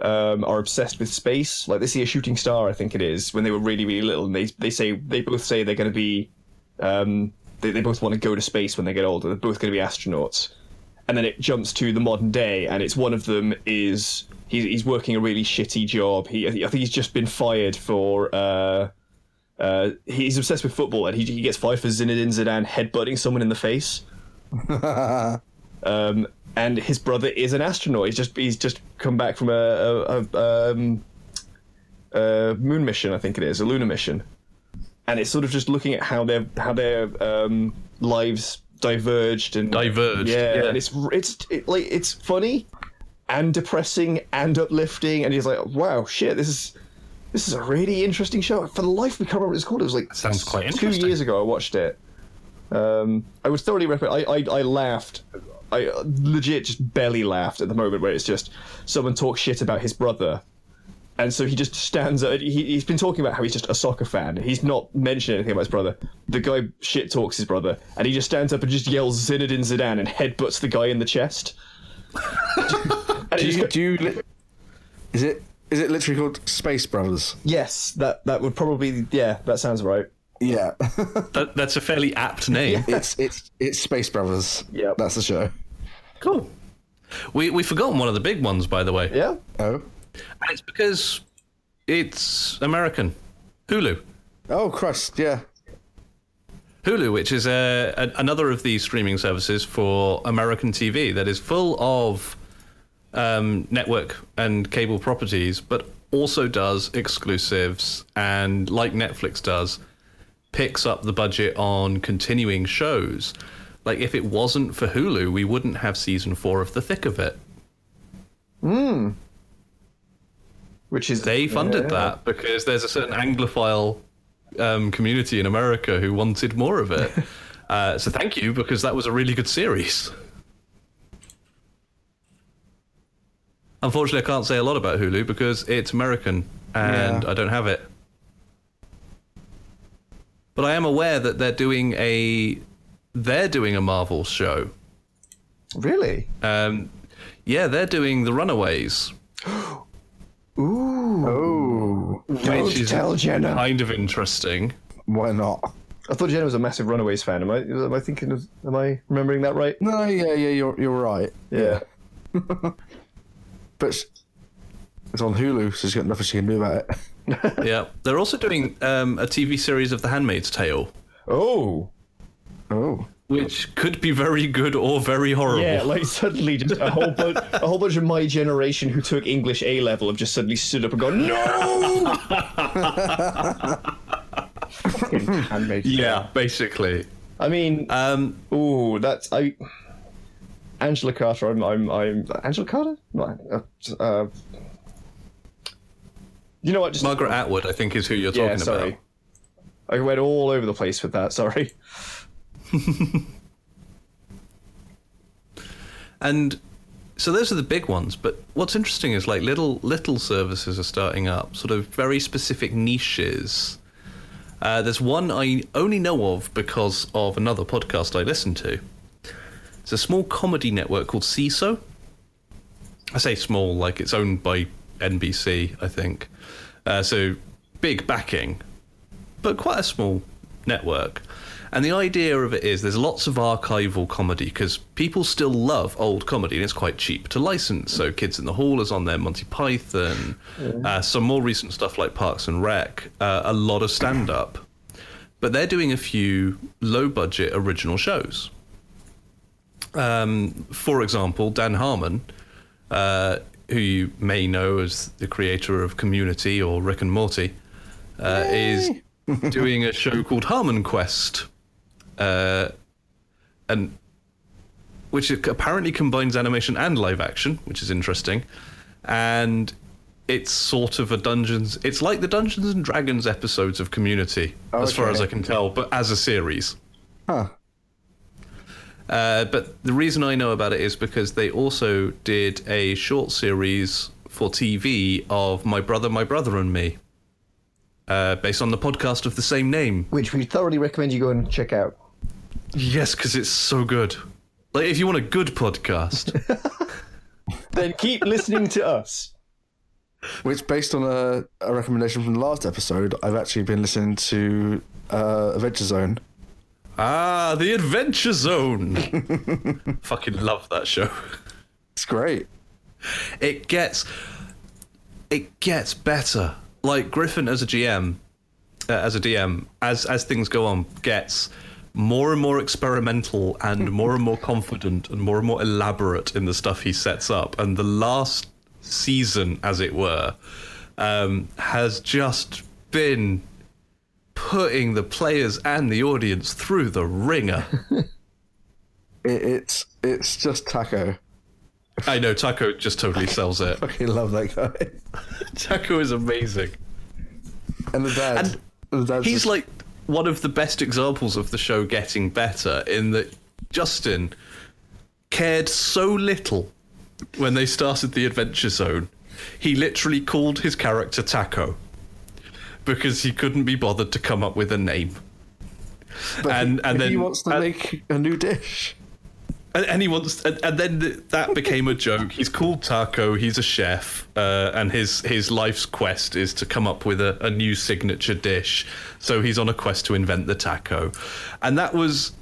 B: um, are obsessed with space. Like they see a shooting star, I think it is, when they were really, really little, and they they say they both say they're going to be, um, they, they both want to go to space when they get older. They're both going to be astronauts, and then it jumps to the modern day, and it's one of them is he's he's working a really shitty job. He I think he's just been fired for. Uh, uh, he's obsessed with football, and he, he gets fired for Zinedine Zidane headbutting someone in the face. um, and his brother is an astronaut. He's just he's just come back from a, a, a, um, a moon mission, I think it is, a lunar mission, and it's sort of just looking at how their how their um, lives diverged and
A: Diverged,
B: Yeah,
A: yeah.
B: and it's it's it, like it's funny and depressing and uplifting, and he's like, wow, shit, this is. This is a really interesting show. For the life of me, can't remember what it's called. It was like
F: Sounds quite
B: two years ago. I watched it. Um, I would thoroughly recommend. I, I I laughed. I legit just belly laughed at the moment where it's just someone talks shit about his brother, and so he just stands up. He, he's been talking about how he's just a soccer fan. He's not mentioned anything about his brother. The guy shit talks his brother, and he just stands up and just yells Zinedine Zidane and headbutts the guy in the chest.
C: Do you, do you li- is it is it literally called Space Brothers?
B: yes, that that would probably yeah, that sounds right.
C: Yeah,
A: That, that's a fairly apt name.
C: it's it's it's Space Brothers.
B: Yeah,
C: that's the show.
A: Cool. We we've forgotten one of the big ones, by the way.
B: Yeah.
C: Oh,
A: And it's because it's American. Hulu.
C: oh Christ, yeah.
A: Hulu, which is a, a, another of these streaming services for American TV that is full of um, network and cable properties, but also does exclusives and, like Netflix does, picks up the budget on continuing shows. Like, if it wasn't for Hulu, we wouldn't have season four of The Thick of It.
B: Which is
A: They funded
B: Yeah.
A: that because there's a certain Anglophile um, community in America who wanted more of it. uh, so thank you because that was a really good series. Unfortunately, I can't say a lot about Hulu because it's American and
C: Yeah.
A: I don't have it. But I am aware that they're doing a they're doing a Marvel show.
B: Really?
A: Um, yeah, they're doing The Runaways,
C: Oh,
A: which is
B: tell Jenna.
A: kind of interesting.
C: why not?
B: I thought Jenna was a massive Runaways fan. Am I? Am I thinking? Of, am I remembering that right?
C: No, yeah, yeah, you're you're right.
B: Yeah.
C: But it's- it's on Hulu, so she's got nothing she can do about it.
A: Yeah, they're also doing um, a TV series of The Handmaid's Tale,
B: Oh.
C: Oh,
A: which could be very good or very horrible.
B: Yeah, like suddenly just a whole bunch, a whole bunch of my generation who took English A level have just suddenly stood up and gone, no. Fucking Handmaid's Tale.
A: Yeah, basically.
B: I mean,
A: Um,
B: ooh, that's I. Angela Carter. I'm. I'm. I'm. Angela Carter. No. Uh, uh, you know what? Just
A: Margaret Atwood, I think, is who you're talking
B: Yeah, sorry.
A: about.
B: I went all over the place with that. Sorry.
A: And so those are the big ones. But what's interesting is like little little services are starting up, sort of very specific niches. Uh, there's one I only know of because of another podcast I listen to. It's a small comedy network called Seeso. I say small, like it's owned by NBC, I think. Uh, so big backing, but quite a small network. And the idea of it is there's lots of archival comedy because people still love old comedy and it's quite cheap to license. So Kids in the Hall is on there, Monty Python, uh, some more recent stuff like Parks and Rec, uh, a lot of stand up. But they're doing a few low budget original shows. Um, for example, Dan Harmon, uh, who you may know as the creator of Community or Rick and Morty, uh, is doing a show called Harmon Quest, uh, and which apparently combines animation and live action, which is interesting, and it's sort of a Dungeons. It's like the Dungeons and Dragons episodes of Community, as far as I can tell, but as a series.
C: huh?
A: Uh, but the reason I know about it is because they also did a short series for TV of My Brother, My Brother and Me, uh, based on the podcast of the same name.
B: Which we thoroughly recommend you go and check out.
A: Yes, because it's so good. Like, if you want a good podcast,
B: Then keep listening to us.
C: Which, based on a, a recommendation from the last episode, I've actually been listening to uh, Adventure Zone.
A: Ah, the Adventure Zone. Fucking love that show.
C: It's great.
A: It gets it gets better. Like Griffin as a GM, uh, as a DM, as as things go on, gets more and more experimental and more and more confident and more and more elaborate in the stuff he sets up. And the last season, as it were, um, has just been putting the players and the audience through the ringer.
C: It, it's it's just Taako.
A: I know Taako just totally sells it.
C: Fucking love that guy.
A: Taako is amazing.
C: And the dad.
A: And
C: the dad's
A: He's
C: just-
A: like one of the best examples of the show getting better in that Justin cared so little when they started the Adventure Zone. He literally called his character Taako because he couldn't be bothered to come up with a name.
C: but
A: and-
C: he,
A: and then he
C: wants to
A: and-
C: make a new dish.
A: And, and he wants, and, and then th- that became a joke. He's called Taako. He's a chef, uh, and his his life's quest is to come up with a, a new signature dish. So he's on a quest to invent the taco, and that was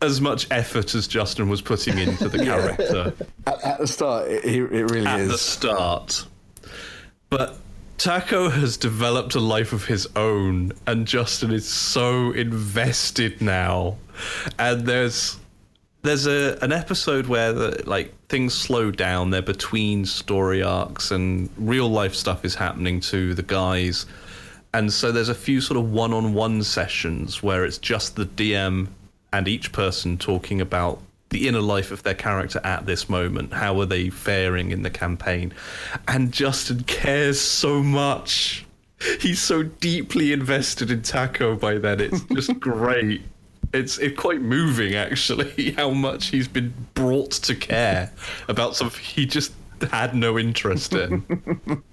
A: as much effort as Justin was putting into the character
C: At, at the start, it, it really
A: at
C: is.
A: At the start. But Taako has developed a life of his own, and Justin is so invested now. And there's there's a an episode where the, like things slow down. They're between story arcs, and real life stuff is happening to the guys. And so there's a few sort of one-on-one sessions where it's just the DM and each person talking about the inner life of their character at this moment. How are they faring in the campaign? And Justin cares so much. He's so deeply invested in Taako by then. It's just great. It's it's quite moving actually how much he's been brought to care about something he just had no interest in.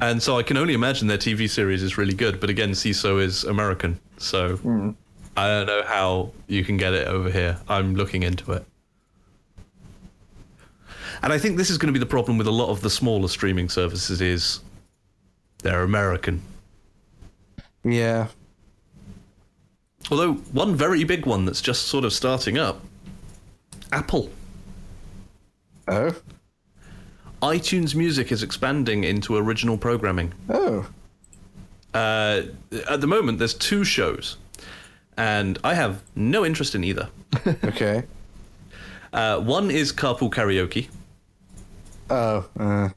A: And so I can only imagine their TV series is really good, but again, Seeso is American, so hmm. I don't know how you can get it over here. I'm looking into it. And I think this is going to be the problem with a lot of the smaller streaming services is they're American.
C: Yeah.
A: Although one very big one that's just sort of starting up, Apple.
C: Oh.
A: iTunes Music is expanding into original programming.
C: Oh.
A: Uh, at the moment, there's two shows, and I have no interest in either.
C: Okay.
A: Uh, one is Carpool Karaoke.
C: Oh. Uh,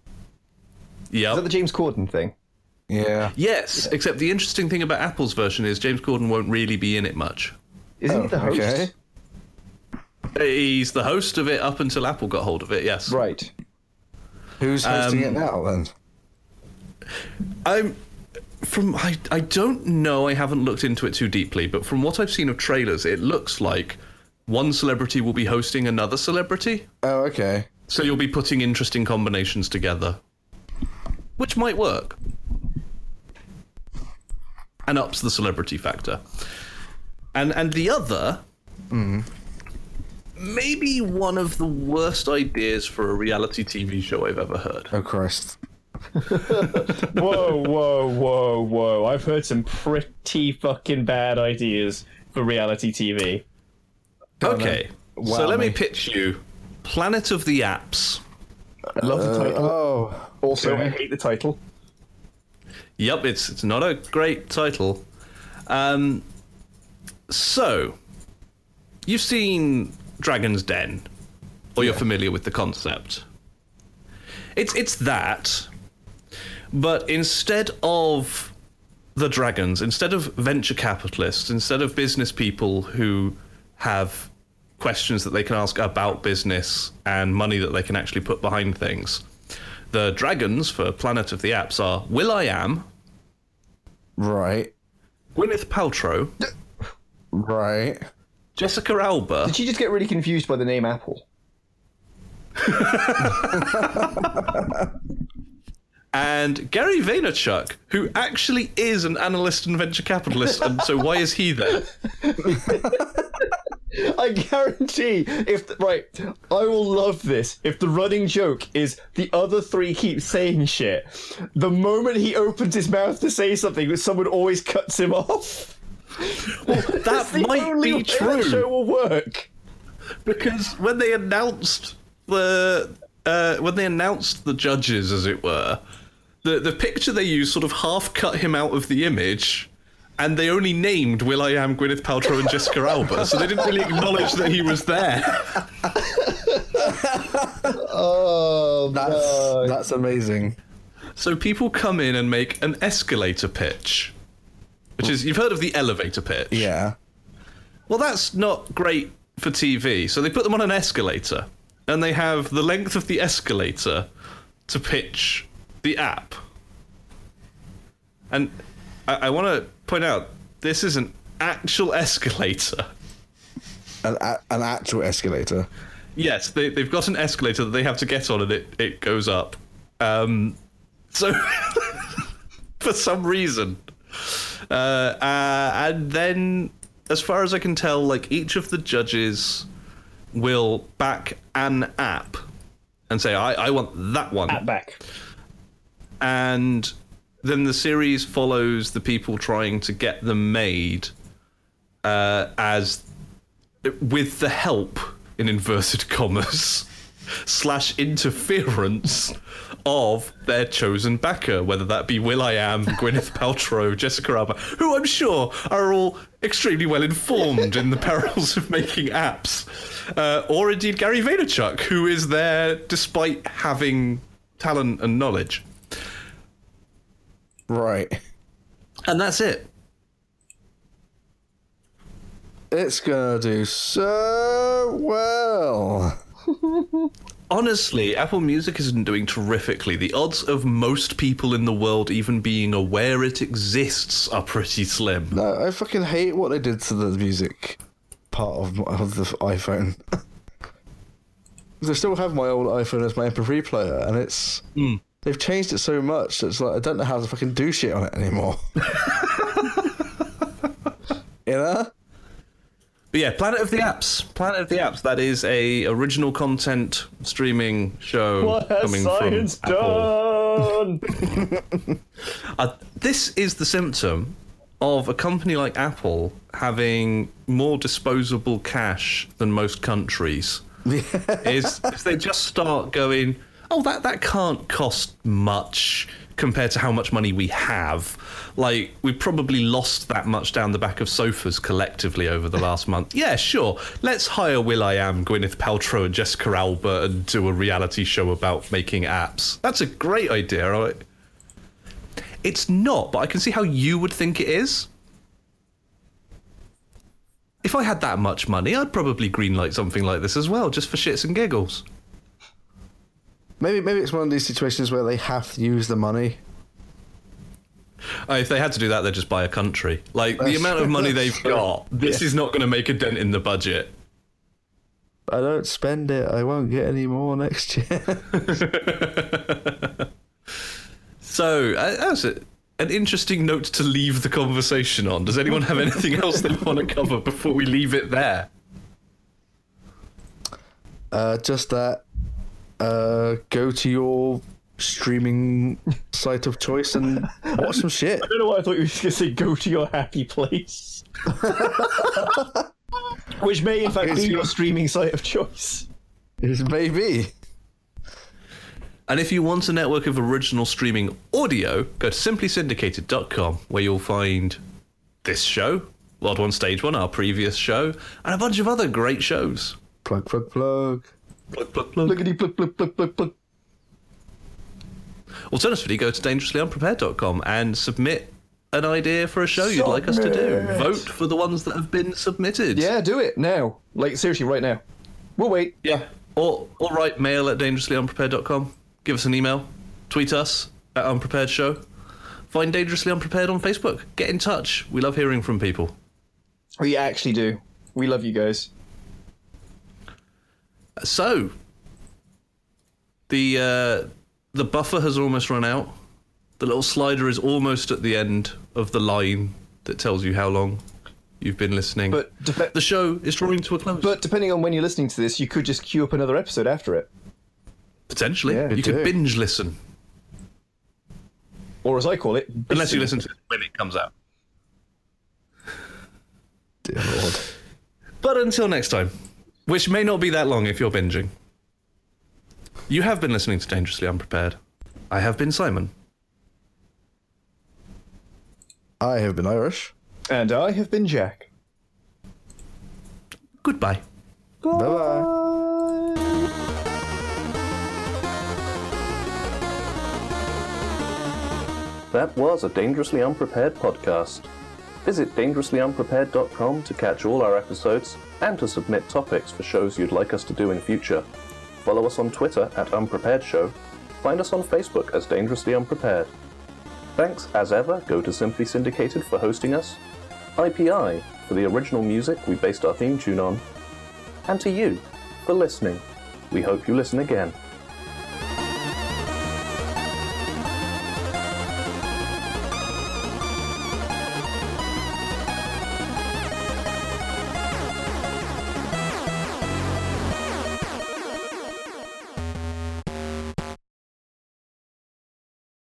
A: Yeah.
B: Is that the James Corden thing?
C: Yeah.
A: Yes, except the interesting thing about Apple's version is James Corden won't really be in it much.
B: Isn't
C: Oh,
B: he the host?
C: okay.
A: He's the host of it up until Apple got hold of it. Yes.
B: Right.
C: Who's hosting
A: Um,
C: it now then?
A: I'm from I I don't know. I haven't looked into it too deeply, but from what I've seen of trailers, it looks like one celebrity will be hosting another celebrity.
C: Oh, okay.
A: So you'll be putting interesting combinations together, which might work, and ups the celebrity factor. And and the other, maybe one of the worst ideas for a reality TV show I've ever heard.
C: Oh Christ.
B: whoa, whoa, whoa, whoa. I've heard some pretty fucking bad ideas for reality TV.
A: Okay, so let me
C: mate.
A: pitch you Planet of the Apps.
B: I love the uh, title.
C: Oh.
B: also,
C: okay.
B: I hate the title.
A: Yep, it's it's not a great title. Um, so you've seen Dragon's Den, or you're familiar with the concept. It's it's that, but instead of the dragons, instead of venture capitalists, instead of business people who have questions that they can ask about business and money that they can actually put behind things, the dragons for Planet of the Apps are will.i.am,
C: Right.
A: Gwyneth Paltrow,
C: Right.
A: Jessica Alba,
B: Did she just get really confused by the name Apple?
A: and Gary Vaynerchuk, who actually is an analyst and venture capitalist. and so why is he there?
B: I guarantee if the, right, I will love this. If the running joke is the other three keep saying shit, the moment he opens his mouth to say something, someone always cuts him off.
A: That
B: the
A: might
B: only
A: be
B: that show will work.
A: because when they announced the uh, when they announced the judges, as it were, the the picture they used sort of half cut him out of the image. And they only named will.i.am, Gwyneth Paltrow, and Jessica Alba, so they didn't really acknowledge that he was there.
D: Oh,
C: That's
D: no.
C: that's amazing.
A: So people come in and make an escalator pitch, which is you've heard of the elevator pitch.
C: Yeah.
A: Well, that's not great for TV. So they put them on an escalator, and they have the length of the escalator to pitch the app. And I, I want to point out this is an actual escalator.
C: An, a- an actual escalator.
A: Yes, they, they've got an escalator that they have to get on, and it, it goes up. Um, so, for some reason. Uh, uh, and then, as far as I can tell, like each of the judges will back an app and say, I, I want that one.
B: At back.
A: And then the series follows the people trying to get them made uh, as with the help in inverted commas slash interference of their chosen backer, whether that be will.i.am, Gwyneth Paltrow, Jessica Alba, who I'm sure are all extremely well informed in the perils of making apps, uh, or indeed Gary Vaynerchuk, who is there despite having talent and knowledge.
C: Right.
A: And that's it.
C: It's gonna do so well.
A: Honestly, Apple Music isn't doing terrifically. The odds of most people in the world even being aware it exists are pretty slim.
C: No, I fucking hate what they did to the music part of, of the iPhone. I still have my old iPhone as my MP3 player, and it's hmm. They've changed it so much. that It's like I don't know how to fucking do shit on it anymore. you know?
A: But yeah, Planet of the Apps. Planet of the Apps. That is a original content streaming show
B: What has
A: coming
B: science
A: from Apple.
B: done?
A: Uh, this is the symptom of a company like Apple having more disposable cash than most countries. is, is they just start going, oh, that, that can't cost much compared to how much money we have. Like, we probably lost that much down the back of sofas collectively over the last month. Yeah, sure. Let's hire will.i.am, Gwyneth Paltrow, and Jessica Alba and do a reality show about making apps. That's a great idea. I- It's not, but I can see how you would think it is. If I had that much money, I'd probably greenlight something like this as well, just for shits and giggles.
C: Maybe maybe it's one of these situations where they have to use the money.
A: Uh, if they had to do that, they'd just buy a country. Like the amount of money they've got, this is not going to make a dent in the budget.
C: I don't spend it, I won't get any more next year.
A: So uh, that's a, an interesting note to leave the conversation on. Does anyone have anything else they want to cover before we leave it there?
C: uh, just that. Uh, go to your streaming site of choice and watch some shit.
B: I don't know why I thought you were just going to say go to your happy place. Which may, in fact, be your streaming site of choice.
C: It's maybe.
A: And if you want a network of original streaming audio, go to simplysyndicated.com where you'll find this show, World One Stage One, our previous show, and a bunch of other great shows.
C: Plug, plug, plug.
B: Lookity.
A: Alternatively, go to dangerouslyunprepared.com and submit an idea for a show you'd like us to do. Vote for the ones that have been submitted.
B: Yeah, do it now. Like seriously, right now. We'll wait.
A: Yeah. Or, or write mail at dangerouslyunprepared.com. Give us an email. Tweet us at Unprepared Show. Find Dangerously Unprepared on Facebook. Get in touch. We love hearing from people.
B: We actually do. We love you guys.
A: So, the uh, the buffer has almost run out. The little slider is almost at the end of the line that tells you how long you've been listening.
B: But dep-
A: the show is drawing to a close.
B: but depending on when you're listening to this, you could just queue up another episode after it,
A: potentially,
B: Yeah,
A: you
C: do.
A: could binge listen,
B: or as I call it,
A: unless you listen to it when it comes out.
C: Dear Lord.
A: But until next time, which may not be that long if you're binging. You have been listening to Dangerously Unprepared. I have been Simon.
C: I have been Irish.
B: And I have been Jack.
A: Goodbye.
C: Bye bye.
F: That was a Dangerously Unprepared podcast. Visit dangerouslyunprepared.com to catch all our episodes and to submit topics for shows you'd like us to do in future. Follow us on Twitter at Unprepared Show. Find us on Facebook as Dangerously Unprepared. Thanks, as ever, go to Simply Syndicated for hosting us, IPI for the original music we based our theme tune on, and to you for listening. We hope you listen again.